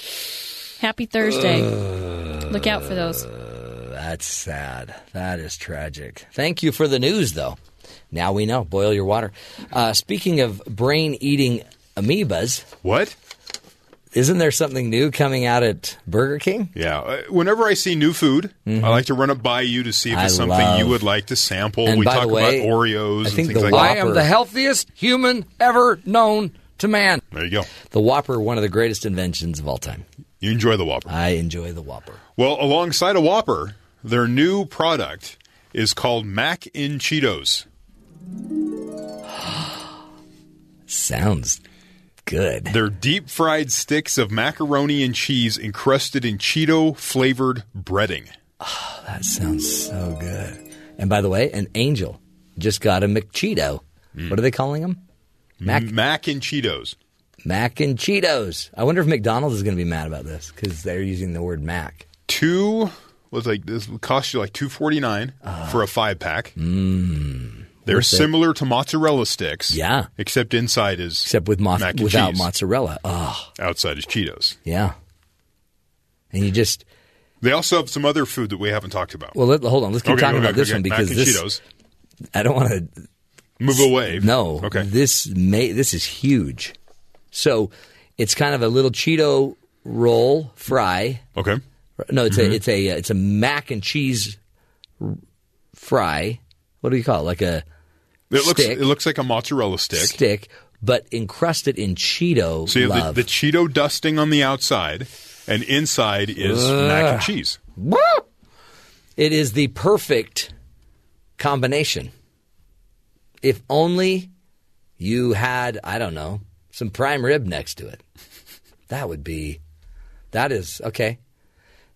Happy Thursday. Look out for those. That's sad. That is tragic. Thank you for the news, though. Now we know. Boil your water. Uh, speaking of brain eating amoebas. What? Isn't there something new coming out at Burger King? Yeah. Uh, Whenever I see new food, I like to run it by you to see if Mm-hmm. I it's something love- you would like to sample. And we by talk the way, about Oreos I think and things the like Whopper- that. I am the healthiest human ever known to man. There you go. The Whopper, one of the greatest inventions of all time. You enjoy the Whopper. I enjoy the Whopper. Well, alongside a Whopper, their new product is called Mac n' Cheetos. Sounds good. They're deep fried sticks of macaroni and cheese encrusted in Cheeto flavored breading. Oh, that sounds so good. And by the way, an angel just got a McCheeto. Mm. What are they calling them? Mac Mac and Cheetos. Mac and Cheetos. I wonder if McDonald's is going to be mad about this because they're using the word Mac. Two was like this would cost you like two forty nine ah. for a five pack. Mmm. They're similar to mozzarella sticks. Yeah. Except inside is Except with mo- mac and without cheese. mozzarella. Oh, Outside is Cheetos. yeah. And you just They also have some other food that we haven't talked about. well, let, hold on. Let's keep Okay, talking okay, about this okay. one Mac because this. Cheetos. I don't want to Move away. No. Okay. This may this is huge. So it's kind of a little Cheeto roll fry. Okay. No, it's Mhm. a it's a it's a mac and cheese fry. What do you call it? Like a It looks stick, it looks like a mozzarella stick. stick, but encrusted in Cheeto So you have love. the, the Cheeto dusting on the outside, and inside is mac and cheese. It is the perfect combination. If only you had, I don't know, some prime rib next to it. That would be. That is okay.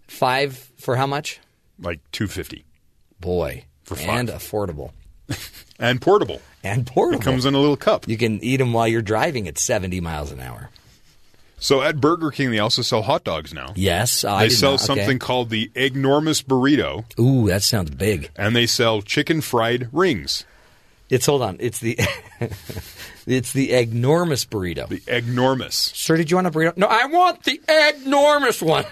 Five for how much? Like two fifty. Boy, For five. and affordable And portable. and portable. It comes in a little cup. You can eat them while you're driving at 70 miles an hour. So at Burger King, they also sell hot dogs now. Yes, I they sell okay. something called the Eggnormous Burrito, Ooh, that sounds big. and they sell chicken fried rings. It's hold on. It's the it's the enormous burrito. The Eggnormous. Sir, did you want a burrito? No, I want the enormous one.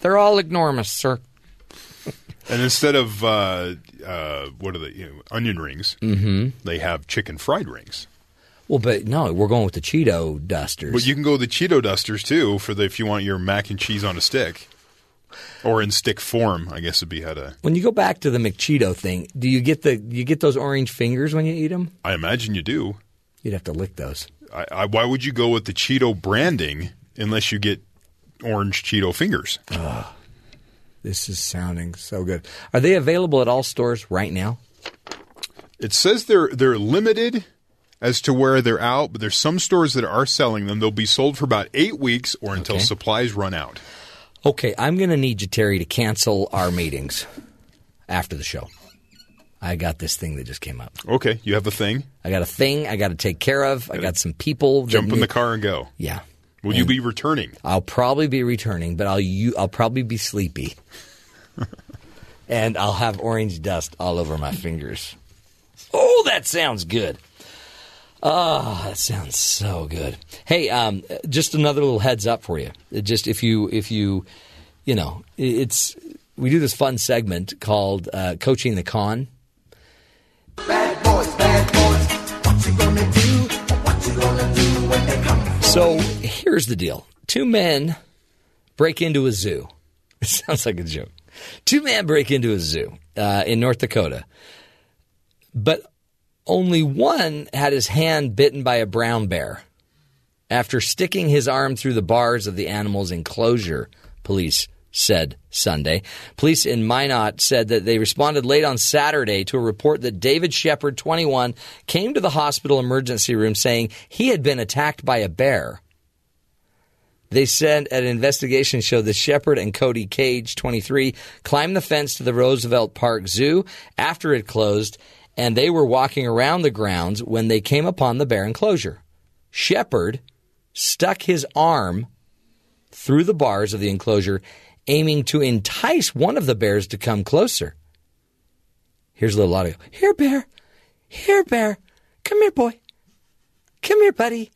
They're all enormous, sir. And instead of uh, uh, what are the You know, onion rings. Mhm. They have chicken fried rings. Well, but no, we're going with the Cheeto dusters. But you can go with the Cheeto dusters too for the if you want your mac and cheese on a stick, or in stick form. I guess would be how to. when you go back to the McCheeto thing, do you get the you get those orange fingers when you eat them? I imagine you do. You'd have to lick those. I, I, why would you go with the Cheeto branding unless you get orange Cheeto fingers? This is sounding so good. Are they available at all stores right now? It says they're they're limited as to where they're out, but there's some stores that are selling them. They'll be sold for about eight weeks or until Okay. supplies run out. Okay, I'm going to need you, Terry, to cancel our meetings after the show. I got this thing that just came up. Okay, you have a thing. I got a thing I got to take care of. I uh, got some people. Jump in the car and go. Yeah. Will you be returning? I'll probably be returning, but I'll you, I'll probably be sleepy, and I'll have orange dust all over my fingers. Oh, that sounds good. Oh, that sounds so good. Hey, um, just another little heads up for you. Just if you if you you know it's we do this fun segment called uh, coaching the con. So here's the deal: two men break into a zoo. It sounds like a joke. Two men break into a zoo uh, in North Dakota, but only one had his hand bitten by a brown bear after sticking his arm through the bars of the animal's enclosure. Police said Sunday. Police in Minot said that they responded late on Saturday to a report that David Shepard, 21, came to the hospital emergency room saying he had been attacked by a bear. They said an investigation showed that Shepard and Cody Cage, 23, climbed the fence to the Roosevelt Park Zoo after it closed, and they were walking around the grounds when they came upon the bear enclosure. Shepard stuck his arm through the bars of the enclosure, aiming to entice one of the bears to come closer. Here's a little audio. Here, bear. Here, bear. Come here, boy. Come here, buddy.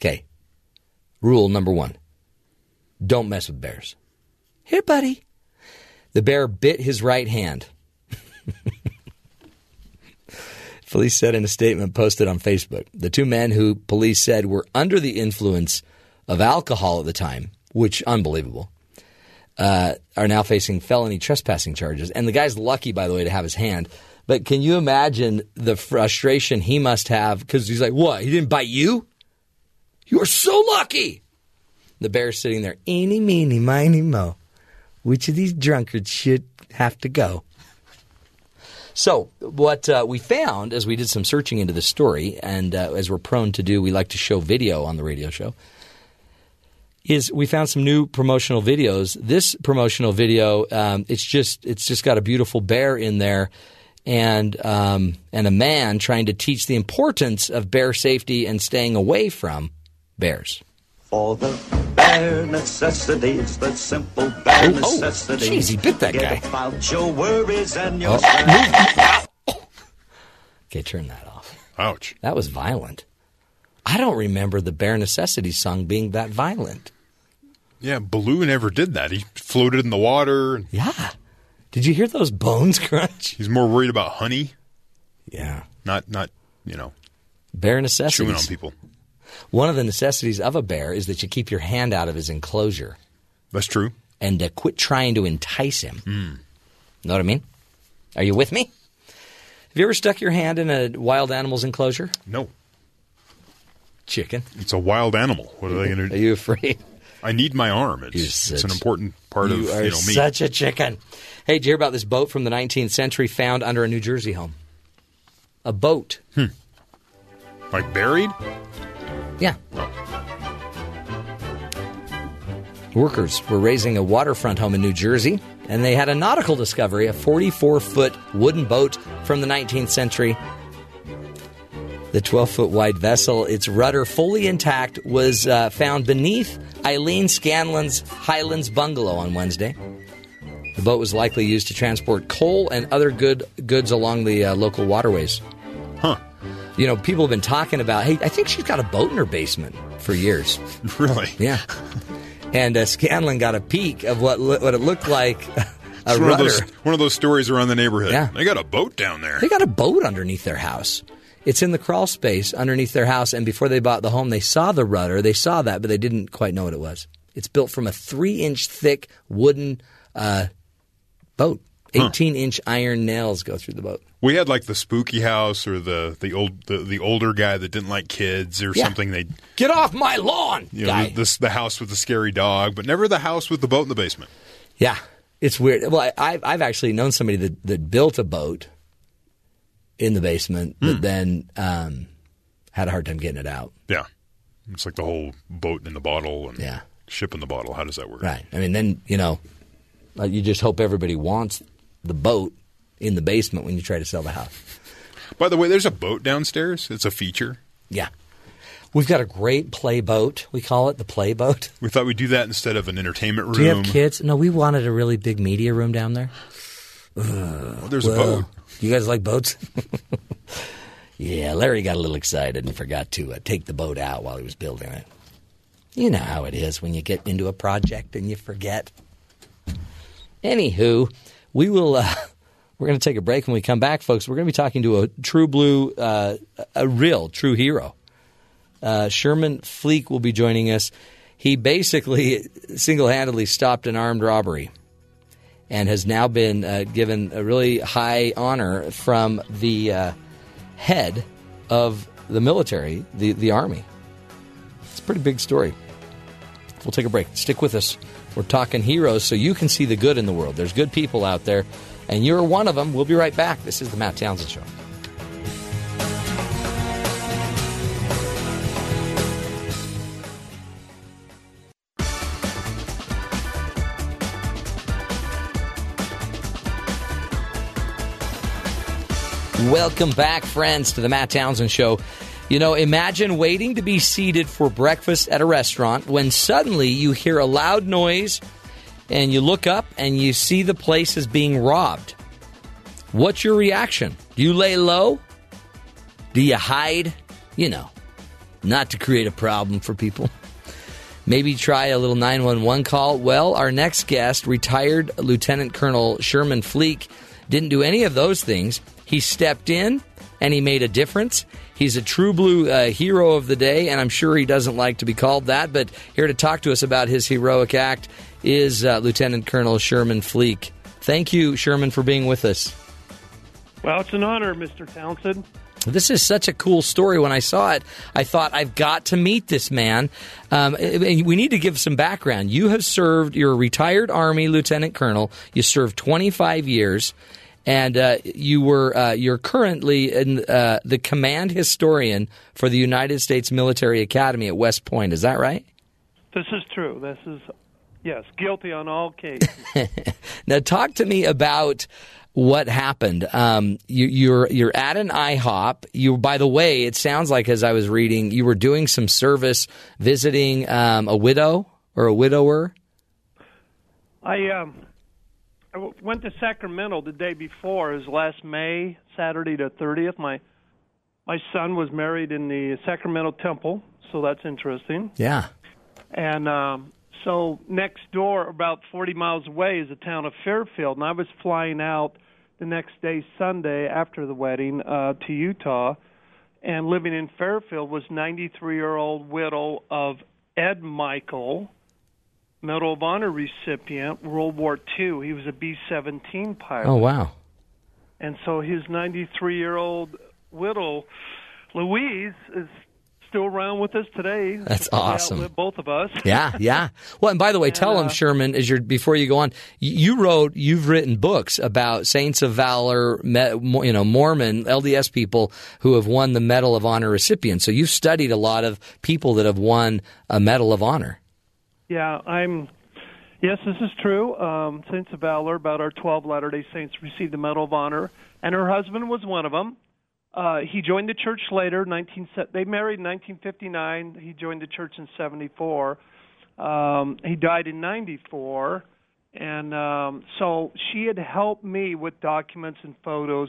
Okay. Rule number one don't mess with bears. Here, buddy. The bear bit his right hand. police said in a statement posted on Facebook the two men who police said were under the influence of alcohol at the time, which unbelievable, uh, are now facing felony trespassing charges. And the guy's lucky, by the way, to have his hand. But can you imagine the frustration he must have? Because he's like, what? He didn't bite you? You are so lucky. The bear's sitting there, eeny, meeny, miny, mo. Which of these drunkards should have to go? So, what uh, we found as we did some searching into the story, and uh, as we're prone to do, we like to show video on the radio show, is we found some new promotional videos. This promotional video, um, it's just it's just got a beautiful bear in there, and um, and a man trying to teach the importance of bear safety and staying away from bears. For the bare necessities, the simple bare Oh, oh, necessities. jeez, he bit that Forget guy. about your worries and your Oh, Okay, turn that off. Ouch. That was violent. I don't remember the Bare Necessities song being that violent. Yeah, Baloo never did that. He floated in the water. Yeah. Did you hear those bones crunch? He's more worried about honey. Yeah. Not not you know Bare necessities. chewing on people. One of the necessities of a bear is that you keep your hand out of his enclosure. That's true. And to quit trying to entice him. Hmm. Know what I mean? Are you with me? Have you ever stuck your hand in a wild animal's enclosure? No. Chicken. It's a wild animal. What are they going to do? Are you afraid? I need my arm. It's, You're it's an important part you of you know me. such a chicken. Hey, did you hear about this boat from the 19th century found under a New Jersey home? A boat. Hmm. Like buried? Yeah. Workers were raising a waterfront home in New Jersey, and they had a nautical discovery a 44 foot wooden boat from the 19th century. The 12 foot wide vessel, its rudder fully intact, was uh, found beneath Eileen Scanlon's Highlands bungalow on Wednesday. The boat was likely used to transport coal and other good goods along the uh, local waterways. Huh. You know, people have been talking about, hey, I think she's got a boat in her basement for years. Really? Yeah. And uh, Scanlon got a peek of what lo- what it looked like a one of, rudder. those, one of those stories around the neighborhood. Yeah. They got a boat down there. They got a boat underneath their house. It's in the crawl space underneath their house. And before they bought the home, they saw the rudder. They saw that, but they didn't quite know what it was. It's built from a three inch thick wooden uh, boat. 18 inch iron nails go through the boat. We had like the spooky house or the the old the, the older guy that didn't like kids or Yeah. something. They Get off my lawn, you know guy. the, this the house with the scary dog, but never the house with the boat in the basement. Yeah, it's weird. Well, I, I've I've actually known somebody that, that built a boat in the basement, Hmm. but then um, had a hard time getting it out. Yeah, it's like the whole boat in the bottle and Yeah. ship in the bottle. How does that work? Right. I mean, then you know, like you just hope everybody wants the boat in the basement when you try to sell the house. By the way, there's a boat downstairs. It's a feature. Yeah. We've got a great play boat. We call it the play boat. We thought we'd do that instead of an entertainment room. Do you have kids? No, we wanted a really big media room down there. Well, there's a boat. You guys like boats? yeah, Larry got a little excited and forgot to uh, take the boat out while he was building it. You know how it is when you get into a project and you forget. Anywho, we will. Uh, we're going to take a break. When we come back, folks, we're going to be talking to a true blue, uh, a real true hero. Uh, Sherman Fleek will be joining us. He basically single handedly stopped an armed robbery and has now been uh, given a really high honor from the uh, head of the military, the, the Army. It's a pretty big story. We'll take a break. Stick with us. We're talking heroes so you can see the good in the world. There's good people out there, and you're one of them. We'll be right back. This is the Matt Townsend Show. Welcome back, friends, to the Matt Townsend Show. You know, imagine waiting to be seated for breakfast at a restaurant when suddenly you hear a loud noise and you look up and you see the place is being robbed. What's your reaction? Do you lay low? Do you hide? You know, not to create a problem for people. Maybe try a little 911 call. Well, our next guest, retired Lieutenant Colonel Sherman Fleek, didn't do any of those things. He stepped in and he made a difference. He's a true blue uh, hero of the day, and I'm sure he doesn't like to be called that. But here to talk to us about his heroic act is uh, Lieutenant Colonel Sherman Fleek. Thank you, Sherman, for being with us. Well, it's an honor, Mr. Townsend. This is such a cool story. When I saw it, I thought, I've got to meet this man. Um, we need to give some background. You have served, you're a retired Army Lieutenant Colonel. You served 25 years. And uh, you were uh, you're currently in, uh, the command historian for the United States Military Academy at West Point. Is that right? This is true. This is, yes, guilty on all cases. now, talk to me about what happened. Um, you, you're you're at an IHOP. You, by the way, it sounds like as I was reading, you were doing some service, visiting um, a widow or a widower. I um, went to Sacramento the day before. It was last May, Saturday the thirtieth. My my son was married in the Sacramento Temple, so that's interesting. Yeah. And um, so next door, about 40 miles away, is the town of Fairfield. And I was flying out the next day, Sunday, after the wedding, uh, to Utah. And living in Fairfield was 93 year old widow of Ed Michael, Medal of Honor recipient, World War II. He was a B 17 pilot. Oh wow. And so his 93 year old widow, Louise, is still around with us today. That's awesome. Both of us. Yeah, yeah. Well, and by the way, tell uh, Sherman as you're before you go on. You, you wrote, you've written books about Saints of Valor, you know, Mormon LDS people who have won the Medal of Honor recipients. So you've studied a lot of people that have won a Medal of Honor. Yeah, I'm. Yes, this is true. Um, Saints of Valor, about our 12 Latter day Saints received the Medal of Honor, and her husband was one of them. Uh, he joined the church later. 19, they married in 1959. He joined the church in 74. Um, he died in 94. And um, so she had helped me with documents and photos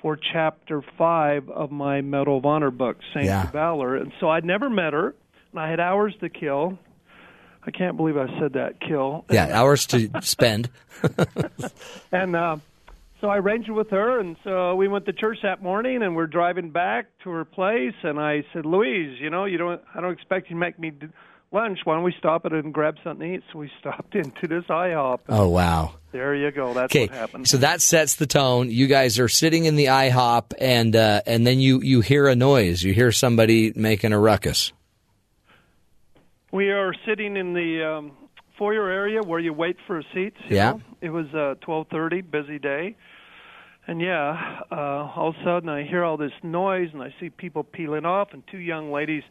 for chapter five of my Medal of Honor book, Saints Yeah. of Valor. And so I'd never met her, and I had hours to kill. I can't believe I said that, kill. Yeah, hours to spend. And uh, so I arranged it with her, and so we went to church that morning, and we're driving back to her place, and I said, Louise, you know, you don't, I don't expect you to make me lunch. Why don't we stop it and grab something to eat? So we stopped into this IHOP. Oh wow. There you go. That's Okay, what happened. so that sets the tone. You guys are sitting in the IHOP, and uh, and then you you hear a noise. You hear somebody making a ruckus. We are sitting in the um, foyer area where you wait for seats. Yeah. know. It was uh, 12:30, busy day, and yeah, uh, all of a sudden I hear all this noise and I see people peeling off, and two young ladies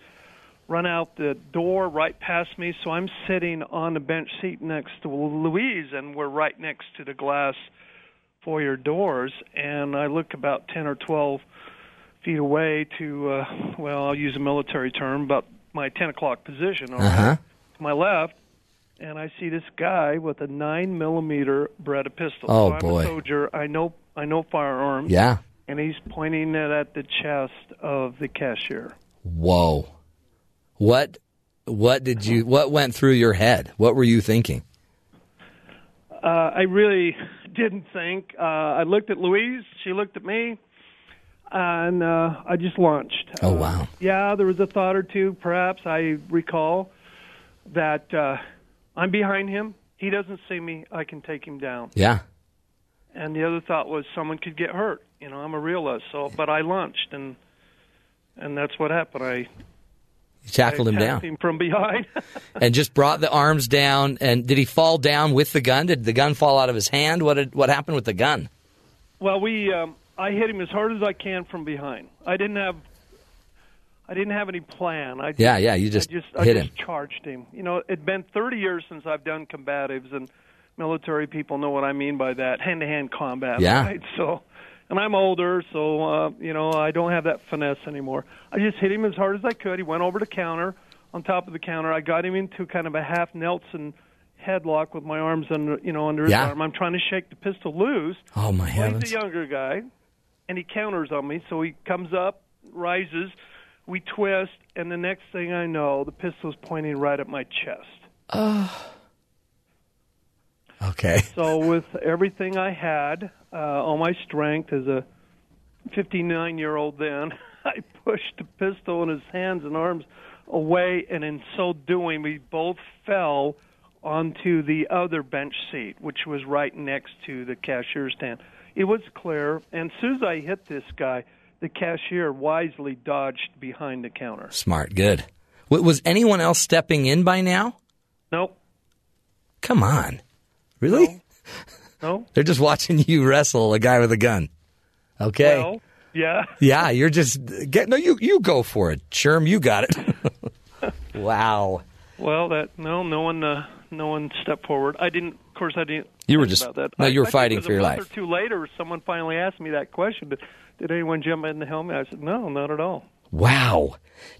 run out the door right past me. So I'm sitting on the bench seat next to Louise, and we're right next to the glass foyer doors. And I look about 10 or 12 feet away to, uh, well, I'll use a military term, about my 10 o'clock position. all right, Uh-huh. To my left, and I see this guy with a nine millimeter Beretta pistol. Oh, so I'm boy. a soldier. I know I know firearms. Yeah. And he's pointing it at the chest of the cashier. Whoa. What what did you what went through your head? What were you thinking? Uh, I really didn't think. Uh, I looked at Louise. She looked at me, and uh, I just launched. Oh Uh, wow. Yeah, there was a thought or two, perhaps. I recall that uh, I'm behind him. He doesn't see me. I can take him down. Yeah. And the other thought was someone could get hurt. You know, I'm a realist. So, but I launched, and and that's what happened. I You tackled I him down him from behind. and just brought the arms down and did he fall down with the gun? Did the gun fall out of his hand? What did, what happened with the gun? Well, we um, I hit him as hard as I can from behind. I didn't have I didn't have any plan. I just, Yeah, yeah, you just I just, I hit just him. charged him. You know, it'd been 30 years since I've done combatives, and military people know what I mean by that hand-to-hand combat. Yeah. Right? So, and I'm older, so uh, you know I don't have that finesse anymore. I just hit him as hard as I could. He went over the counter. On top of the counter, I got him into kind of a half Nelson headlock with my arms under, you know, under his Yeah. arm. I'm trying to shake the pistol loose. Oh my heavens. he's a younger guy, and he counters on me. So he comes up, rises, we twist, and the next thing I know, the pistol's pointing right at my chest. Oh. Okay. So with everything I had, uh, all my strength as a 59 year old, then I pushed the pistol in his hands and arms away, and in so doing, we both fell onto the other bench seat, which was right next to the cashier's stand. It was clear, and as soon as I hit this guy, the cashier wisely dodged behind the counter. Smart, good. Was anyone else stepping in by now? Nope. Come on. Really? No. They're just watching you wrestle a guy with a gun. Okay. Well, yeah. yeah, you're just get no you you go for it. Sherm, you got it. wow. Well, that no, no one, uh, no one stepped forward. I didn't. Course, I didn't. You were just- about that. no, you were I fighting for your a month life. Or two later, someone finally asked me that question. Did, did anyone jump in the helmet? I said, no, not at all. Wow.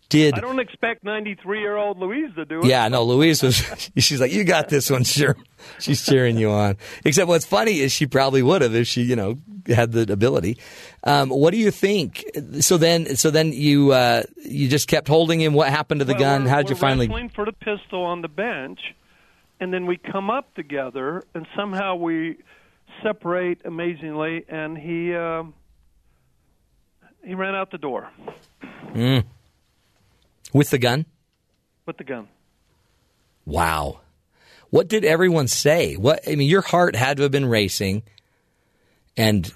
Did I don't expect 93 year old Louise to do it. Yeah, no, Louise was she's like, You got this one, sure. She's cheering you on. Except what's funny is she probably would have if she, you know, had the ability. Um, what do you think? So then so then you uh, you just kept holding him. What happened to the Well, gun? How did you finally for the pistol on the bench, and then we come up together, and somehow we separate amazingly, and he um, he ran out the door Mm. with the gun? with the gun. Wow. What did everyone say? What I mean, your heart had to have been racing, and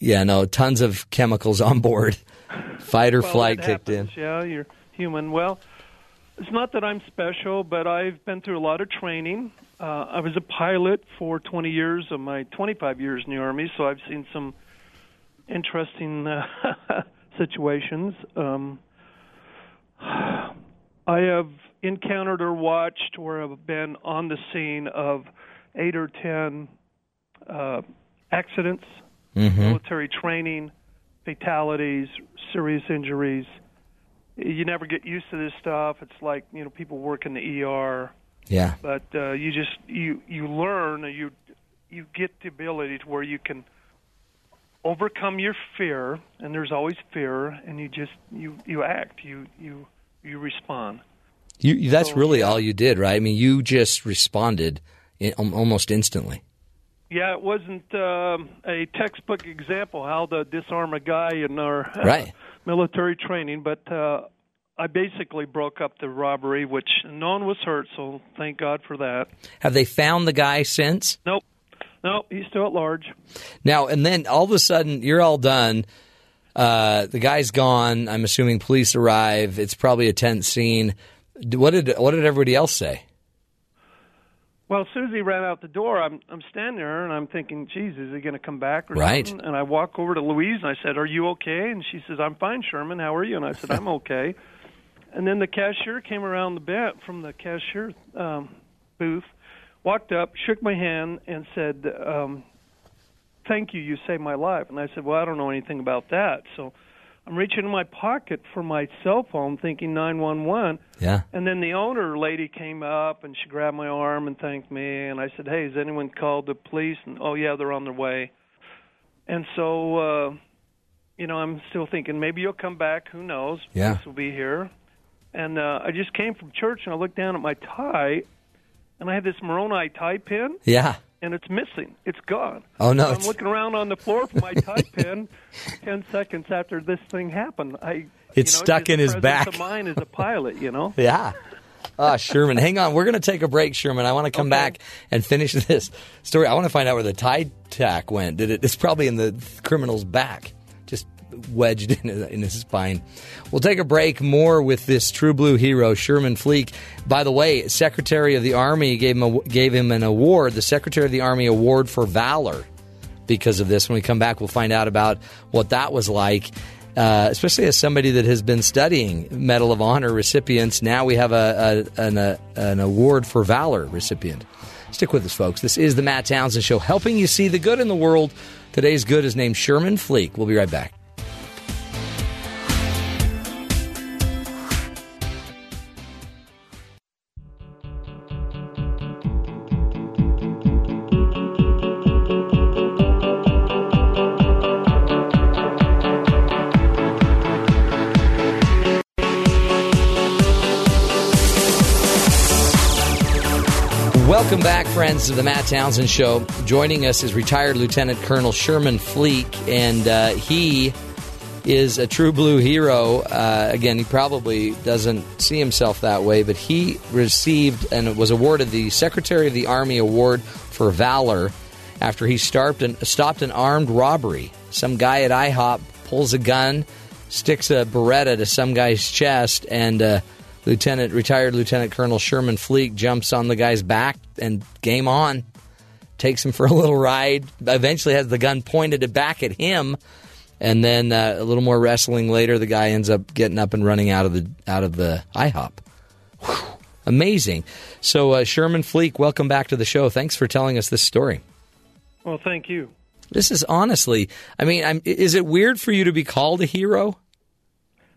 yeah, no, tons of chemicals on board. Fight or Well, flight kicked in. Yeah, you're human. Well, it's not that I'm special, but I've been through a lot of training. Uh, I was a pilot for 20 years of my 25 years in the Army, so I've seen some interesting uh, situations. Um, I have encountered or watched or have been on the scene of eight or ten uh, accidents, Mhm. military training, fatalities, serious injuries. You never get used to this stuff. It's like you know people work in the ER, Yeah. but uh, you just you you learn you you get the ability to where you can overcome your fear, and there's always fear, and you just you you act, you you you respond. You, that's really all you did, right? I mean, you just responded in, almost instantly. Yeah, it wasn't um, a textbook example how to disarm a guy in our Right. military training, but uh, I basically broke up the robbery, which no one was hurt, so thank God for that. Have they found the guy since? Nope, nope, he's still at large. Now and then, all of a sudden, you're all done. Uh, the guy's gone. I'm assuming police arrive. It's probably a tense scene. What did what did everybody else say? Well, as soon as he ran out the door, I'm I'm standing there and I'm thinking, "Geez, is he going to come back or Right. something?" And I walk over to Louise and I said, "Are you okay?" And she says, "I'm fine, Sherman. How are you?" And I said, "I'm okay." And then the cashier came around the bent from the cashier um, booth, walked up, shook my hand, and said, um, "Thank you. You saved my life." And I said, "Well, I don't know anything about that." So I'm reaching in my pocket for my cell phone, thinking 911. Yeah. And then the owner lady came up and she grabbed my arm and thanked me. And I said, "Hey, has anyone called the police?" And oh yeah, they're on their way. And so, uh, you know, I'm still thinking maybe you'll come back. Who knows? Yeah. Police will be here. And uh, I just came from church and I looked down at my tie, and I had this Moroni tie pin. Yeah. And it's missing. It's gone. Oh, no, I'm looking around on the floor for my tie pin. Ten seconds after this thing happened, I It's you know, stuck in his back. Of mine as a pilot, you know. Yeah. Ah, Sherman, hang on. We're going to take a break, Sherman. I want to come back and finish this story. I want to find out where the tie tack went. Did it? It's probably in the criminal's back, wedged in, in his spine. We'll take a break. More with this true blue hero, Sherman Fleek. By the way, Secretary of the Army gave him a, gave him an award, the Secretary of the Army Award for Valor, because of this. When we come back, we'll find out about what that was like. Uh, especially as somebody that has been studying Medal of Honor recipients, now we have a, a an, a, an award for valor recipient. Stick with us, folks. This is the Matt Townsend Show, helping you see the good in the world. Today's good is named Sherman Fleek. We'll be right back. Friends, of the Matt Townsend Show. Joining us is retired Lieutenant Colonel Sherman Fleek, and uh, he is a true blue hero. Uh, again, he probably doesn't see himself that way, but he received and was awarded the Secretary of the Army Award for Valor after he stopped an, stopped an armed robbery. Some guy at IHOP pulls a gun, sticks a Beretta to some guy's chest, and uh, Lieutenant retired Lieutenant Colonel Sherman Fleek jumps on the guy's back and game on. Takes him for a little ride. Eventually has the gun pointed back at him, and then uh, a little more wrestling later, the guy ends up getting up and running out of the out of the IHOP. Whew. Amazing. So uh, Sherman Fleek, welcome back to the show. Thanks for telling us this story. Well, thank you. This is honestly, I mean, I'm, is it weird for you to be called a hero?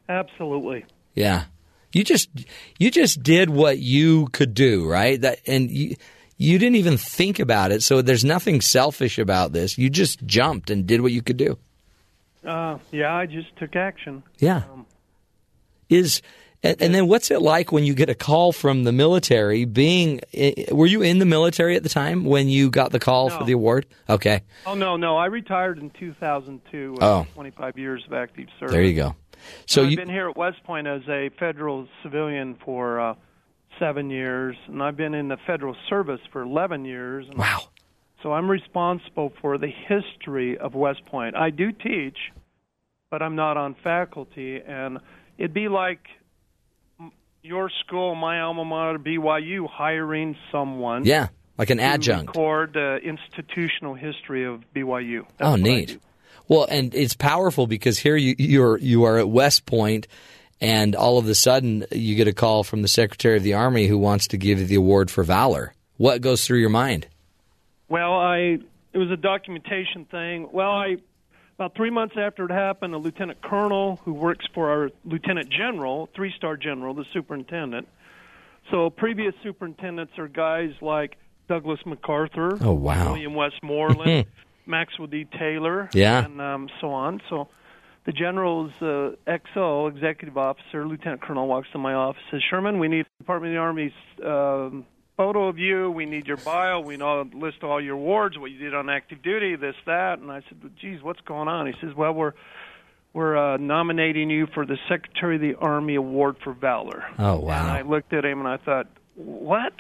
Absolutely. Yeah. You just you just did what you could do, right? That and you you didn't even think about it. So there's nothing selfish about this. You just jumped and did what you could do. Uh, yeah, I just took action. Yeah. Is and, and then what's it like when you get a call from the military? Being were you in the military at the time when you got the call for the award? Okay. Oh no, no, I retired in 2002. Oh. 25 years of active service. There you go. So I've you been here at West Point as a federal civilian for uh, seven years, and I've been in the federal service for 11 years. Wow. So I'm responsible for the history of West Point. I do teach, but I'm not on faculty, and it'd be like your school, my alma mater, BYU, hiring someone. Yeah, like an to adjunct. Record the institutional history of BYU. That's oh, neat. Well, and it's powerful because here you you're you are at West Point, and all of a sudden you get a call from the Secretary of the Army who wants to give you the award for valor. What goes through your mind? Well, I it was a documentation thing. Well, I about three months after it happened, a lieutenant colonel who works for our lieutenant general, three star general, the superintendent. So previous superintendents are guys like Douglas MacArthur, Oh, wow. William Westmoreland, Maxwell D. Taylor, Yeah. and um, so on. So the general's uh, XO, executive officer, lieutenant colonel, walks to my office, says, Sherman, we need Department of the Army's um, photo of you. We need your bio. We know list all your awards, what you did on active duty, this, that. And I said, well, geez, what's going on? He says, well, we're we're uh, nominating you for the Secretary of the Army Award for Valor. Oh wow! And I looked at him and I thought, what?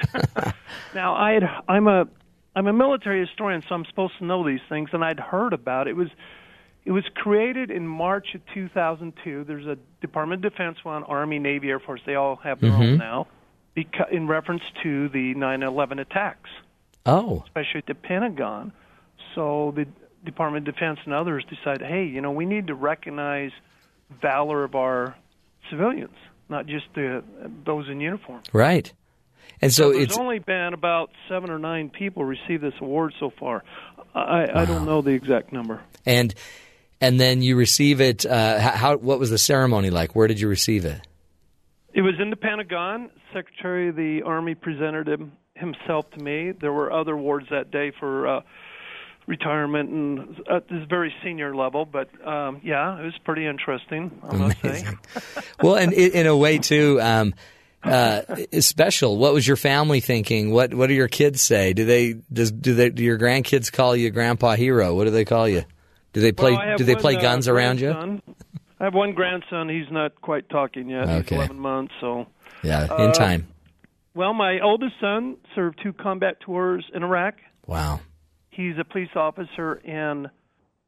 now I had I'm a I'm a military historian, so I'm supposed to know these things, and I'd heard about it. It was it was created in March of 2002. There's a Department of Defense one, Army, Navy, Air Force. They all have their Mhm. own now, beca- in reference to the 9/11 attacks, Oh, especially at the Pentagon. So the Department of Defense and others decided, hey, you know, we need to recognize valor of our civilians, not just the those in uniform. right. And so there's it's only been about seven or nine people receive this award so far. I, I don't know the exact number. and and then you receive it. Uh, how, how what was the ceremony like? Where did you receive it? It was in the Pentagon. Secretary of the Army presented him himself to me. There were other awards that day for uh, retirement and at this very senior level. But um, yeah, it was pretty interesting. I must say. well, and in a way too, um, uh, it's special. What was your family thinking? What What do your kids say? Do they does do they do your grandkids call you Grandpa Hero? What do they call you? Do they play Well, Do they one, play uh, guns around you? I have one grandson. He's not quite talking yet. Okay. He's 11 months. So Yeah, in Uh, time. Well, my oldest son served two combat tours in Iraq. Wow. He's a police officer in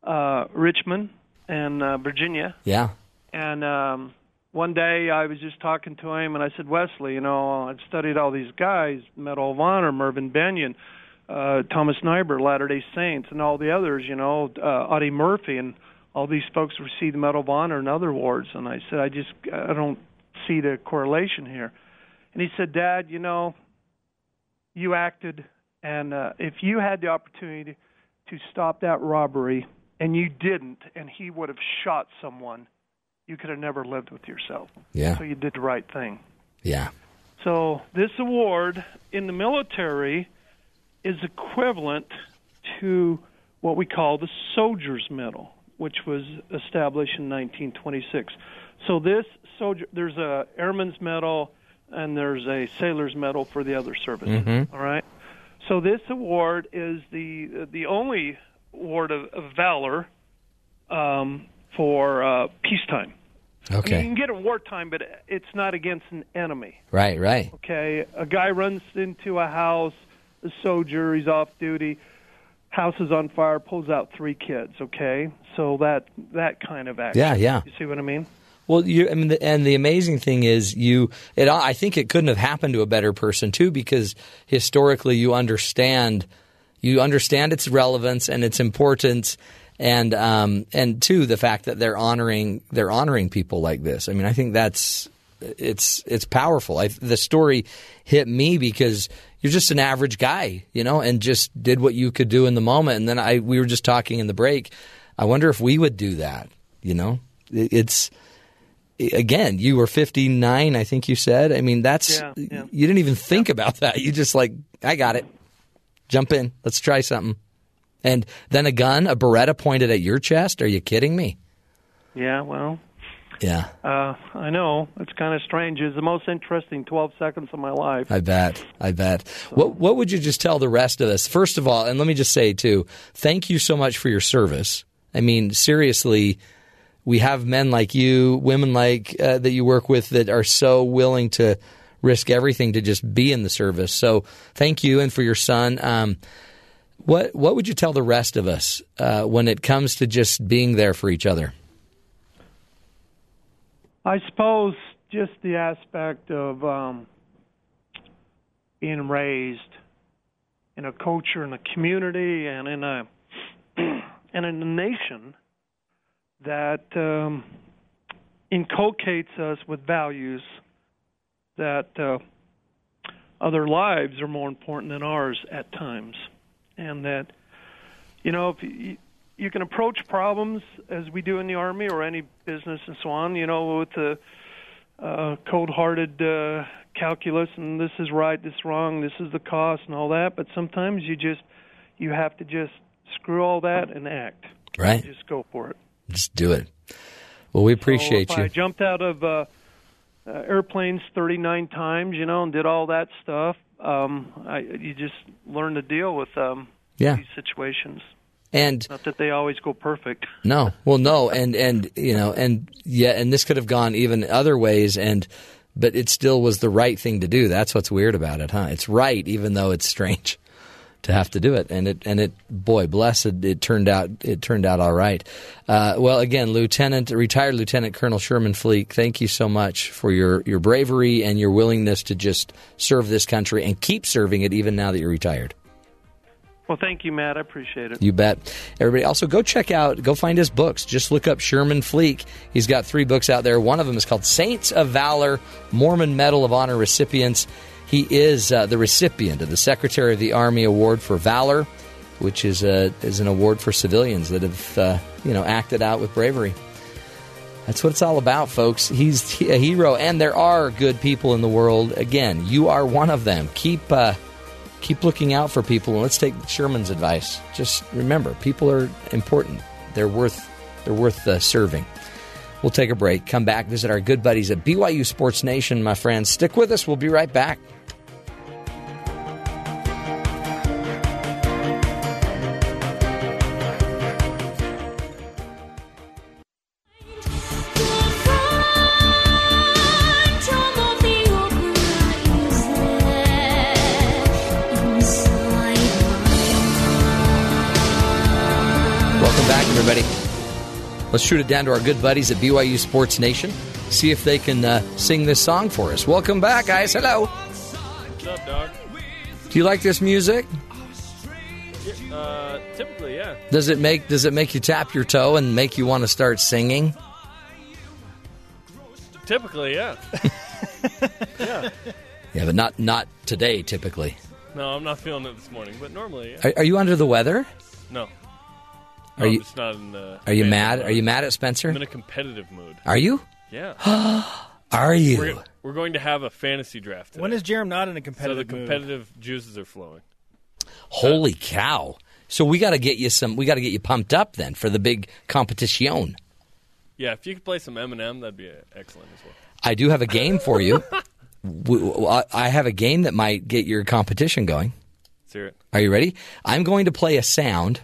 uh, Richmond and uh, Virginia. Yeah. And um, one day I was just talking to him, and I said, Wesley, you know, I've studied all these guys: Medal of Honor, Mervyn Bennion, uh, Thomas Neibaur, Latter Day Saints, and all the others. You know, uh, Audie Murphy, and all these folks received the Medal of Honor and other awards. And I said, I just I don't see the correlation here. And he said, Dad, you know, you acted, and uh, if you had the opportunity to stop that robbery and you didn't, and he would have shot someone, you could have never lived with yourself. Yeah. So you did the right thing. Yeah. So this award in the military is equivalent to what we call the Soldier's Medal, which was established in 1926. So this soldier, there's a Airman's Medal and there's a Sailor's Medal for the other services. Mhm. All right. So this award is the the only award of, of valor um, for uh, peacetime. I mean, you can get it in wartime, but it's not against an enemy. Right. Right. Okay, a guy runs into a house, a soldier, he's off duty, house is on fire, pulls out three kids. Okay, so that that kind of action. Yeah, yeah. You see what I mean? Well, you, I mean, the, and the amazing thing is, you. It. I think it couldn't have happened to a better person too, because historically, you understand, you understand its relevance and its importance, and um, and two, the fact that they're honoring they're honoring people like this. I mean, I think that's it's it's powerful. I, the story hit me because you're just an average guy, you know, and just did what you could do in the moment. And then I we were just talking in the break. I wonder if we would do that. You know, It- it's again, you were 59, I think you said. I mean, that's Yeah, yeah. you didn't even think about that. You just like, I got it. Jump in. Let's try something. And then a gun, a Beretta pointed at your chest. Are you kidding me? Yeah. Well, Yeah, uh, I know it's kind of strange. It's the most interesting 12 seconds of my life. I bet. I bet. What What would you just tell the rest of us? First of all, and let me just say too, thank you so much for your service. I mean, seriously, we have men like you, women like uh, that you work with that are so willing to risk everything to just be in the service. So, thank you, and for your son. Um, what What would you tell the rest of us uh, when it comes to just being there for each other? I suppose just the aspect of um, being raised in a culture, in a community, and in a and in a nation that um, inculcates us with values that uh, other lives are more important than ours at times, and that you know if you, you can approach problems as we do in the army or any business and so on, you know, with the uh, cold-hearted uh, calculus and this is right, this is wrong, this is the cost and all that. But sometimes you just you have to just screw all that and act. Right. Just go for it. Just do it. Well, we appreciate so you. I jumped out of uh, uh, airplanes 39 times, you know, and did all that stuff. Um, I, you just learn to deal with um, Yeah. these situations. And Not that they always go perfect. No, well, no, and and you know, and yeah, and this could have gone even other ways, and but it still was the right thing to do. That's what's weird about it, huh? It's right, even though it's strange to have to do it, and it and it, boy, blessed, it turned out it turned out all right. Uh, well, again, Lieutenant, retired Lieutenant Colonel Sherman Fleek, thank you so much for your your bravery and your willingness to just serve this country and keep serving it, even now that you're retired. Well, thank you, Matt. I appreciate it. You bet. Everybody, also go check out, go find his books. Just look up Sherman Fleek. He's got three books out there. One of them is called Saints of Valor Mormon Medal of Honor Recipients. He is uh, the recipient of the Secretary of the Army Award for Valor, which is a, is an award for civilians that have uh, you know acted out with bravery. That's what it's all about, folks. He's a hero, and there are good people in the world. Again, you are one of them. Keep uh, keep looking out for people, and let's take Sherman's advice. Just remember, people are important. They're worth they're worth uh, serving. We'll take a break. Come back. Visit our good buddies at BYU Sports Nation, my friends. Stick with us. We'll be right back. Let's shoot it down to our good buddies at BYU Sports Nation. See if they can uh, sing this song for us. Welcome back, guys. Hello. What's up, dog? Do you like this music? Uh, typically, yeah. Does it make Does it make you tap your toe and make you want to start singing? Typically, yeah. yeah. Yeah, but not not today. Typically, No, I'm not feeling it this morning, but normally, yeah. are, are you under the weather? No. Are No, you- I'm not in the Are you mad? mode. Are you mad at Spencer? I'm in a competitive mood. Are you? Yeah. Are you? We're, we're going to have a fantasy draft. Today. When is Jarom not in a competitive? Mood? So the competitive mood? juices are flowing. Holy cow! So we got to get you some. We got to get you pumped up then for the big competition. Yeah, if you could play some Eminem, that'd be excellent as well. I do have a game for you. I have a game that might get your competition going. Let's hear it. Are you ready? I'm going to play a sound,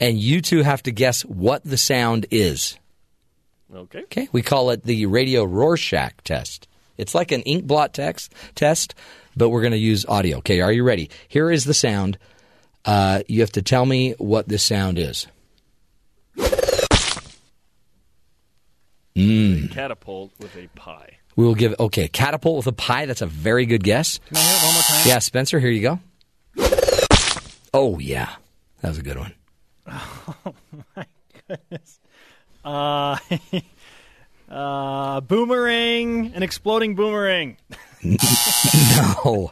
and you two have to guess what the sound is. Okay. Okay. We call it the radio Rorschach test. It's like an ink blot text test, but we're going to use audio. Okay. Are you ready? Here is the sound. Uh, you have to tell me what this sound is. Mm. Catapult with a pie. We will give okay catapult with a pie. That's a very good guess. Can I hear it one more time? Yeah, Spencer, here you go. Oh yeah, that was a good one. Oh my goodness. Uh, uh, boomerang, an exploding boomerang. no,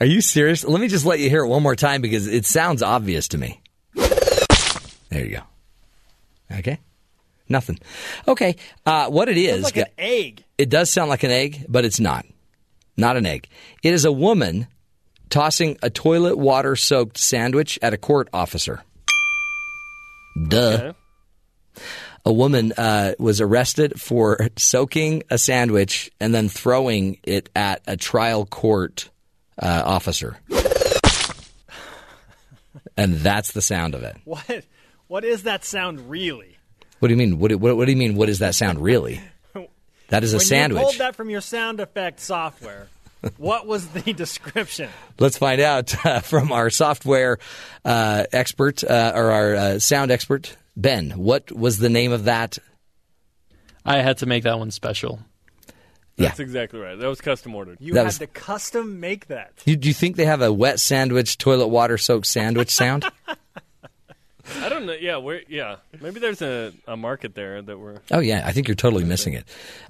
are you serious? Let me just let you hear it one more time because it sounds obvious to me. There you go. Okay, nothing. Okay, uh, what it is? Sounds like an egg. It does sound like an egg, but it's not. Not an egg. It is a woman tossing a toilet water soaked sandwich at a court officer. Duh. A woman uh, was arrested for soaking a sandwich and then throwing it at a trial court uh, officer. and that's the sound of it. What? What is that sound really? What do you mean? What, do- what, what do you mean? What is that sound really? That is a when sandwich. You pulled that from your sound effect software. what was the description? Let's find out uh, from our software uh, expert uh, or our uh, sound expert, Ben. What was the name of that? I had to make that one special. That's exactly right. That was custom ordered. You That had was- to custom make that. You, do you think they have a wet sandwich, toilet water soaked sandwich sound? I don't know. Yeah, where? Yeah, maybe there's a, a market there that we're. Oh yeah, I think you're totally missing it.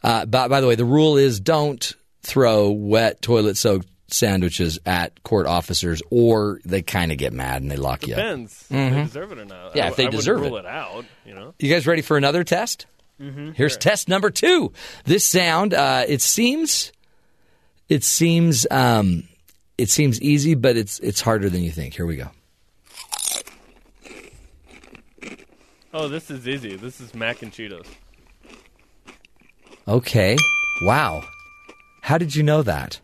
Uh, by, by the way, the rule is don't throw wet toilet soaked sandwiches at court officers, or they kind of get mad and they lock you up. Depends if they deserve it or not. Yeah, I, if they I deserve rule it. it out. You know. You guys ready for another test? Mhm. Here's test number two. This sound, uh, it seems, it seems, um, it seems easy, but it's it's harder than you think. Here we go. Oh, this is easy. This is mac and Cheetos. Okay. Wow. How did you know that?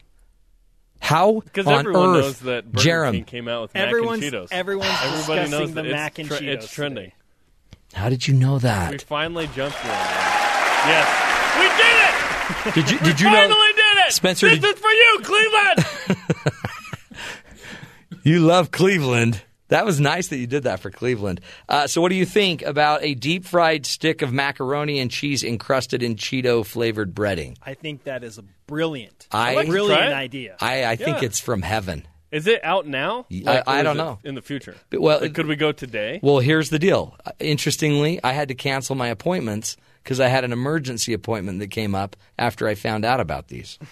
How Because on everyone earth, knows that Burger Jarom? King came out with mac Everyone's- and Cheetos. everyone's Everybody discussing knows the that it's mac and tre- Cheetos It's trending. How did you know that? We finally jumped you on that. Yes, we did it. Did you did you know finally did it, Spencer, This did- is for you, Cleveland. You love Cleveland. That was nice that you did that for Cleveland. Uh, so, what do you think about a deep fried stick of macaroni and cheese encrusted in Cheeto flavored breading? I think that is a brilliant, I- I'd like brilliant try it. idea. I, I think Yeah. it's from heaven. Is it out now? I- Like, I or don't know. In the future. But, well, Like, could we go today? Well, here's the deal. Interestingly, I had to cancel my appointments because I had an emergency appointment that came up after I found out about these.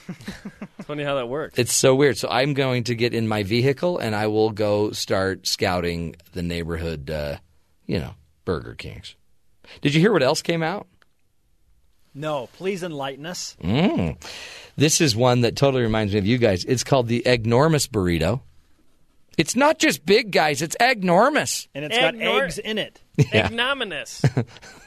It's funny how that works. It's so weird. So I'm going to get in my vehicle and I will go start scouting the neighborhood, uh, you know, Burger Kings. Did you hear what else came out? No, please enlighten us. Mm. This is one that totally reminds me of you guys. It's called the Eggnormous Burrito. It's not just big, guys. It's enormous. And it's got eggs in it. Yeah. Ignominious.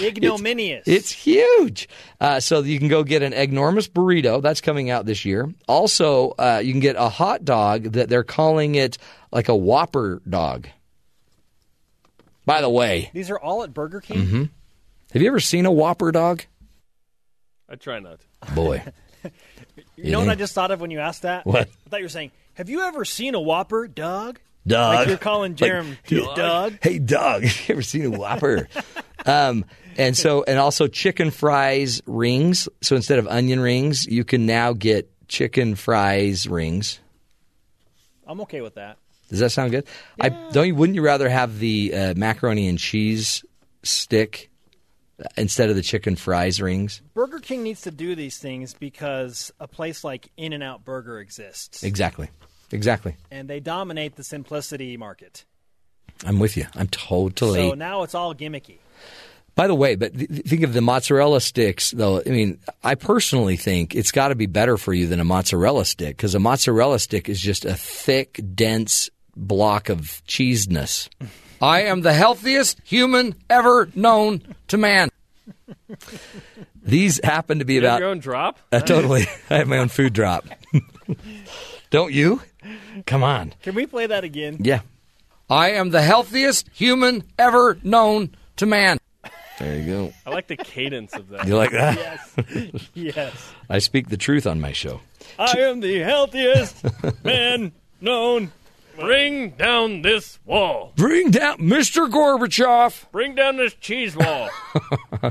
Ignominious. It's huge. Uh, so you can go get an enormous burrito. That's coming out this year. Also, uh, you can get a hot dog that they're calling it like a Whopper dog. By the way, These are all at Burger King. Mm-hmm. have you ever seen a Whopper dog? I try not. Boy, You know what I just thought of when you asked that? What? I thought you were saying, "Have you ever seen a Whopper, dog? Doug. Like you're calling Jarom Like, Doug. Hey, Doug, have you ever seen a Whopper? Um, and so, and also chicken fries rings. So instead of onion rings, you can now get chicken fries rings. I'm okay with that. Does that sound good? I don't. You, wouldn't you rather have the uh, macaroni and cheese stick instead of the chicken fries rings? Burger King needs to do these things because a place like In and Out Burger exists, Exactly. Exactly. and they dominate the simplicity market. I'm with you. I'm totally. So now it's all gimmicky. By the way, but th- think of the mozzarella sticks, though. I mean, I personally think it's got to be better for you than a mozzarella stick because a mozzarella stick is just a thick, dense block of cheeseness. I am the healthiest human ever known to man. These happen to be You have about your own drop? Uh, totally. I have my own food drop. Don't you? Come on. Can we play that again? Yeah. I am the healthiest human ever known to man. There you go. I like the cadence of that. You like that? Yes. yes. I speak the truth on my show. I am the healthiest man known. Bring down this wall. Bring down Mr. Gorbachev. Bring down this cheese wall.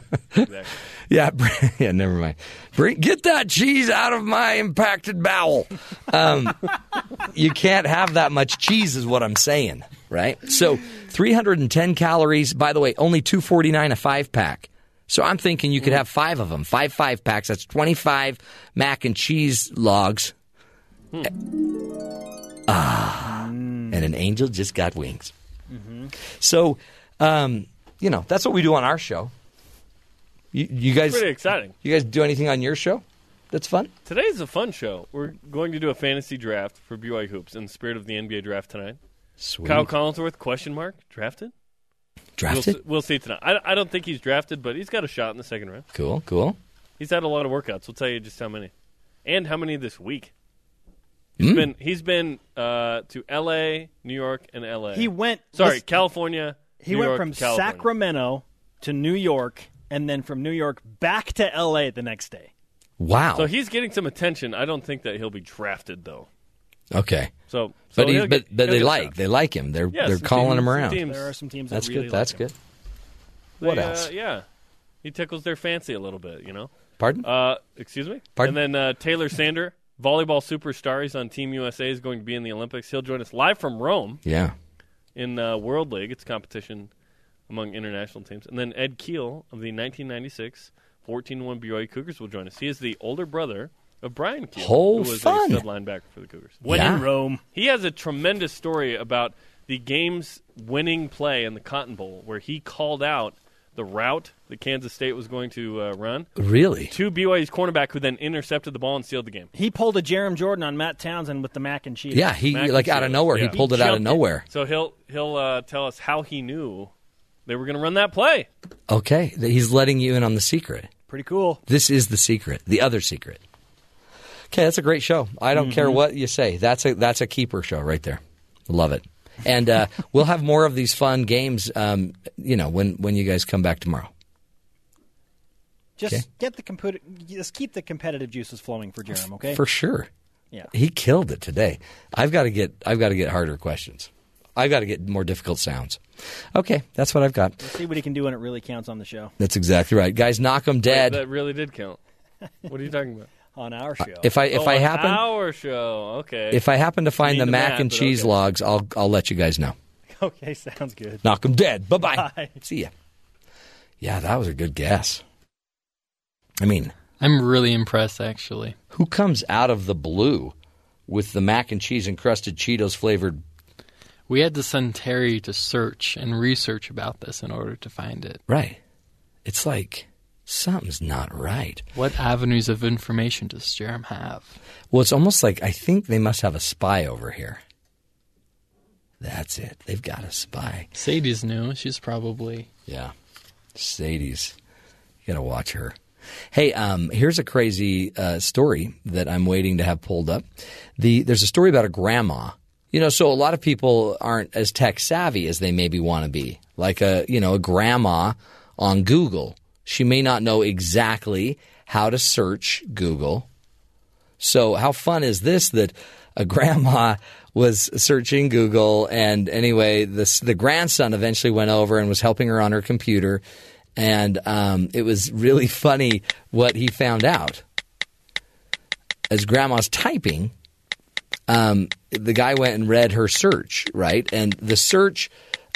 Yeah, yeah. Never mind. Bring get that cheese out of my impacted bowel. Um, you can't have that much cheese, is what I'm saying, right? So, 310 calories. By the way, only 249 a five pack. So I'm thinking you could have five of them, five five packs. That's 25 mac and cheese logs. Ah, and an angel just got wings. So, um, you know, that's what we do on our show. You, you guys, Pretty exciting. You guys do anything on your show? That's fun. Today's a fun show. We're going to do a fantasy draft for BYU hoops in the spirit of the NBA draft tonight. Sweet. Kyle Collinsworth question mark drafted. Drafted? We'll, we'll see tonight. I, I don't think he's drafted, but he's got a shot in the second round. Cool, cool. He's had a lot of workouts. We'll tell you just how many, and how many this week. He's Mm. been he's been uh, to L.A., New York, and L.A. He went- Sorry, listen- California. He New went York, from California. Sacramento to New York, and then from New York back to L.A. the next day. Wow. So he's getting some attention. I don't think that he'll be drafted though. Okay. So, so but he, he'll but get- but they like shot. they like him. They're Yeah, they're calling teams- him around. teams- There are some teams That's that good. really That's like him. good. What They, uh, else? yeah. He tickles their fancy a little bit, you know. Pardon? Uh, excuse me. Pardon? And then uh, Taylor Sander, volleyball superstar, he's on Team USA, is going to be in the Olympics. He'll join us live from Rome Yeah. in uh, World League. It's competition among international teams. And then Ed Keel of the 1996 14-1 BYU Cougars will join us. He is the older brother of Brian Keel, Oh, who was fun. a stud linebacker for the Cougars. When in Rome. He has a tremendous story about the game's winning play in the Cotton Bowl, where he called out the route that Kansas State was going to uh, run. Really? To BYU's cornerback, who then intercepted the ball and sealed the game. He pulled a Jarom Jordan on Matt Townsend with the mac and cheese. Yeah, he Mac like out of nowhere. Yeah. He pulled it out of jumped nowhere. So he'll he'll uh, tell us how he knew they were going to run that play. Okay, he's letting you in on the secret. Pretty cool. This is the secret, the other secret. Okay, that's a great show. I don't care Mm-hmm. what you say. That's a that's a keeper show right there. Love it. And uh, we'll have more of these fun games. Um, you know, when when you guys come back tomorrow. Just Okay. get the computer. Just keep the competitive juices flowing for Jarom. Okay. For sure. Yeah. He killed it today. I've got to get I've got to get harder questions. I've got to get more difficult sounds. Okay, that's what I've got. Let's see what he can do when it really counts on the show. That's exactly right, guys. Knock 'em dead. That really did count. What are you talking about? on our uh, show. If I if oh, I happen our show, okay. if I happen to find the the mac math, and cheese okay. logs, I'll I'll let you guys know. Okay, sounds good. Knock 'em dead. Bye-bye. Bye. See ya. Yeah, that was a good guess. I mean, I'm really impressed, actually. who comes out of the blue with the mac and cheese encrusted Cheetos flavored? We had to send Terry to search and research about this in order to find it. Right. It's like something's not right. What avenues of information does Jarom have? Well, it's almost like I think they must have a spy over here. That's it. They've got a spy. Sadie's new. She's probably Yeah. Sadie's. You got to watch her. Hey, um, here's a crazy uh, story that I'm waiting to have pulled up. The there's a story about a grandma. You know, so a lot of people aren't as tech savvy as they maybe want to be. Like a you know a grandma on Google, she may not know exactly how to search Google. So how fun is this that a grandma was searching Google and anyway this the grandson eventually went over and was helping her on her computer and um, it was really funny what he found out as grandma's typing um, the guy went and read her search right and the search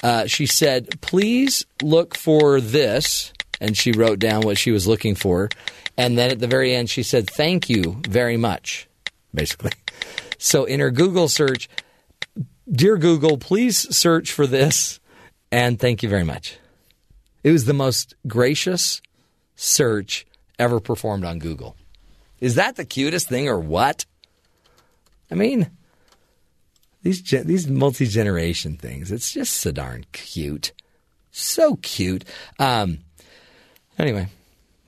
uh, she said please look for this and she wrote down what she was looking for and then at the very end she said thank you very much basically so in her google search dear google please search for this and thank you very much it was the most gracious search ever performed on Google. Is that the cutest thing or what? I mean, these these multi generation things. It's just so darn cute, so cute. Um, anyway,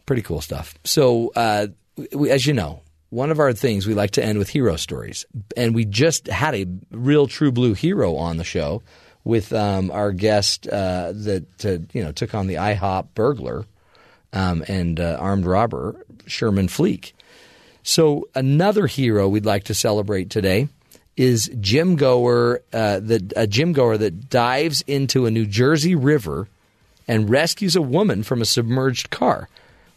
pretty cool stuff. So, uh, we, as you know, one of our things we like to end with hero stories, and we just had a real true blue hero on the show with um, our guest uh, that uh, you know took on the IHOP burglar um, and uh, armed robber Sherman Fleek. So another hero we'd like to celebrate today is gym goer uh, that a gym goer that dives into a New Jersey river and rescues a woman from a submerged car.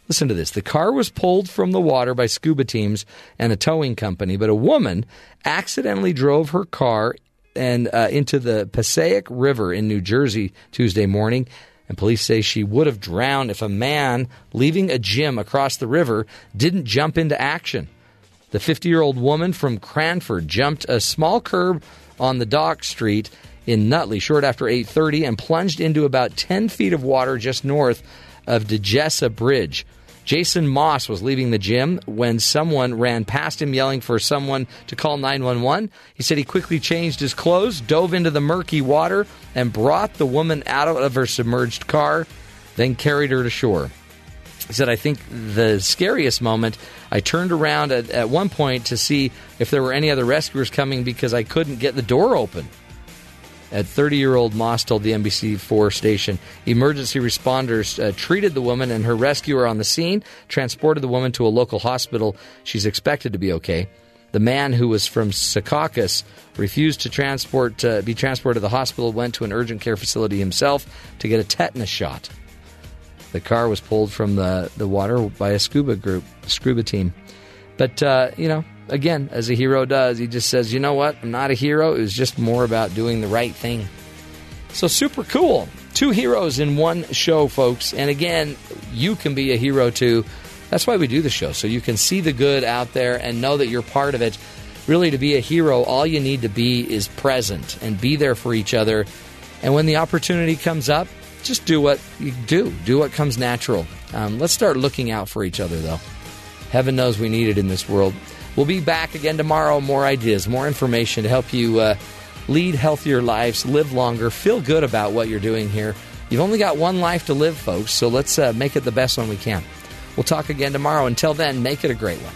Listen to this. The car was pulled from the water by scuba teams and a towing company, but a woman accidentally drove her car and uh, into the Passaic River in New Jersey Tuesday morning. And police say she would have drowned if a man leaving a gym across the river didn't jump into action. The 50 year old woman from Cranford jumped a small curb on the dock street in Nutley short after 8:30 and plunged into about 10 feet of water just north of Degessa Bridge. Jason Moss was leaving the gym when someone ran past him yelling for someone to call 911. He said he quickly changed his clothes, dove into the murky water, and brought the woman out of her submerged car, then carried her to shore. He said, I think the scariest moment, I turned around at, at one point to see if there were any other rescuers coming because I couldn't get the door open. At 30 year old Moss told the NBC4 station, emergency responders uh, treated the woman and her rescuer on the scene, transported the woman to a local hospital. She's expected to be okay. The man who was from Secaucus refused to transport uh, be transported to the hospital, went to an urgent care facility himself to get a tetanus shot. The car was pulled from the, the water by a scuba group, scuba team. But, uh, you know, again, as a hero does, he just says, you know what? I'm not a hero. It was just more about doing the right thing. So, super cool. Two heroes in one show, folks. And again, you can be a hero too. That's why we do the show, so you can see the good out there and know that you're part of it. Really, to be a hero, all you need to be is present and be there for each other. And when the opportunity comes up, just do what you do. Do what comes natural. Um, let's start looking out for each other, though. Heaven knows we need it in this world. We'll be back again tomorrow. More ideas, more information to help you uh, lead healthier lives, live longer, feel good about what you're doing here. You've only got one life to live, folks, so let's uh, make it the best one we can. We'll talk again tomorrow. Until then, make it a great one.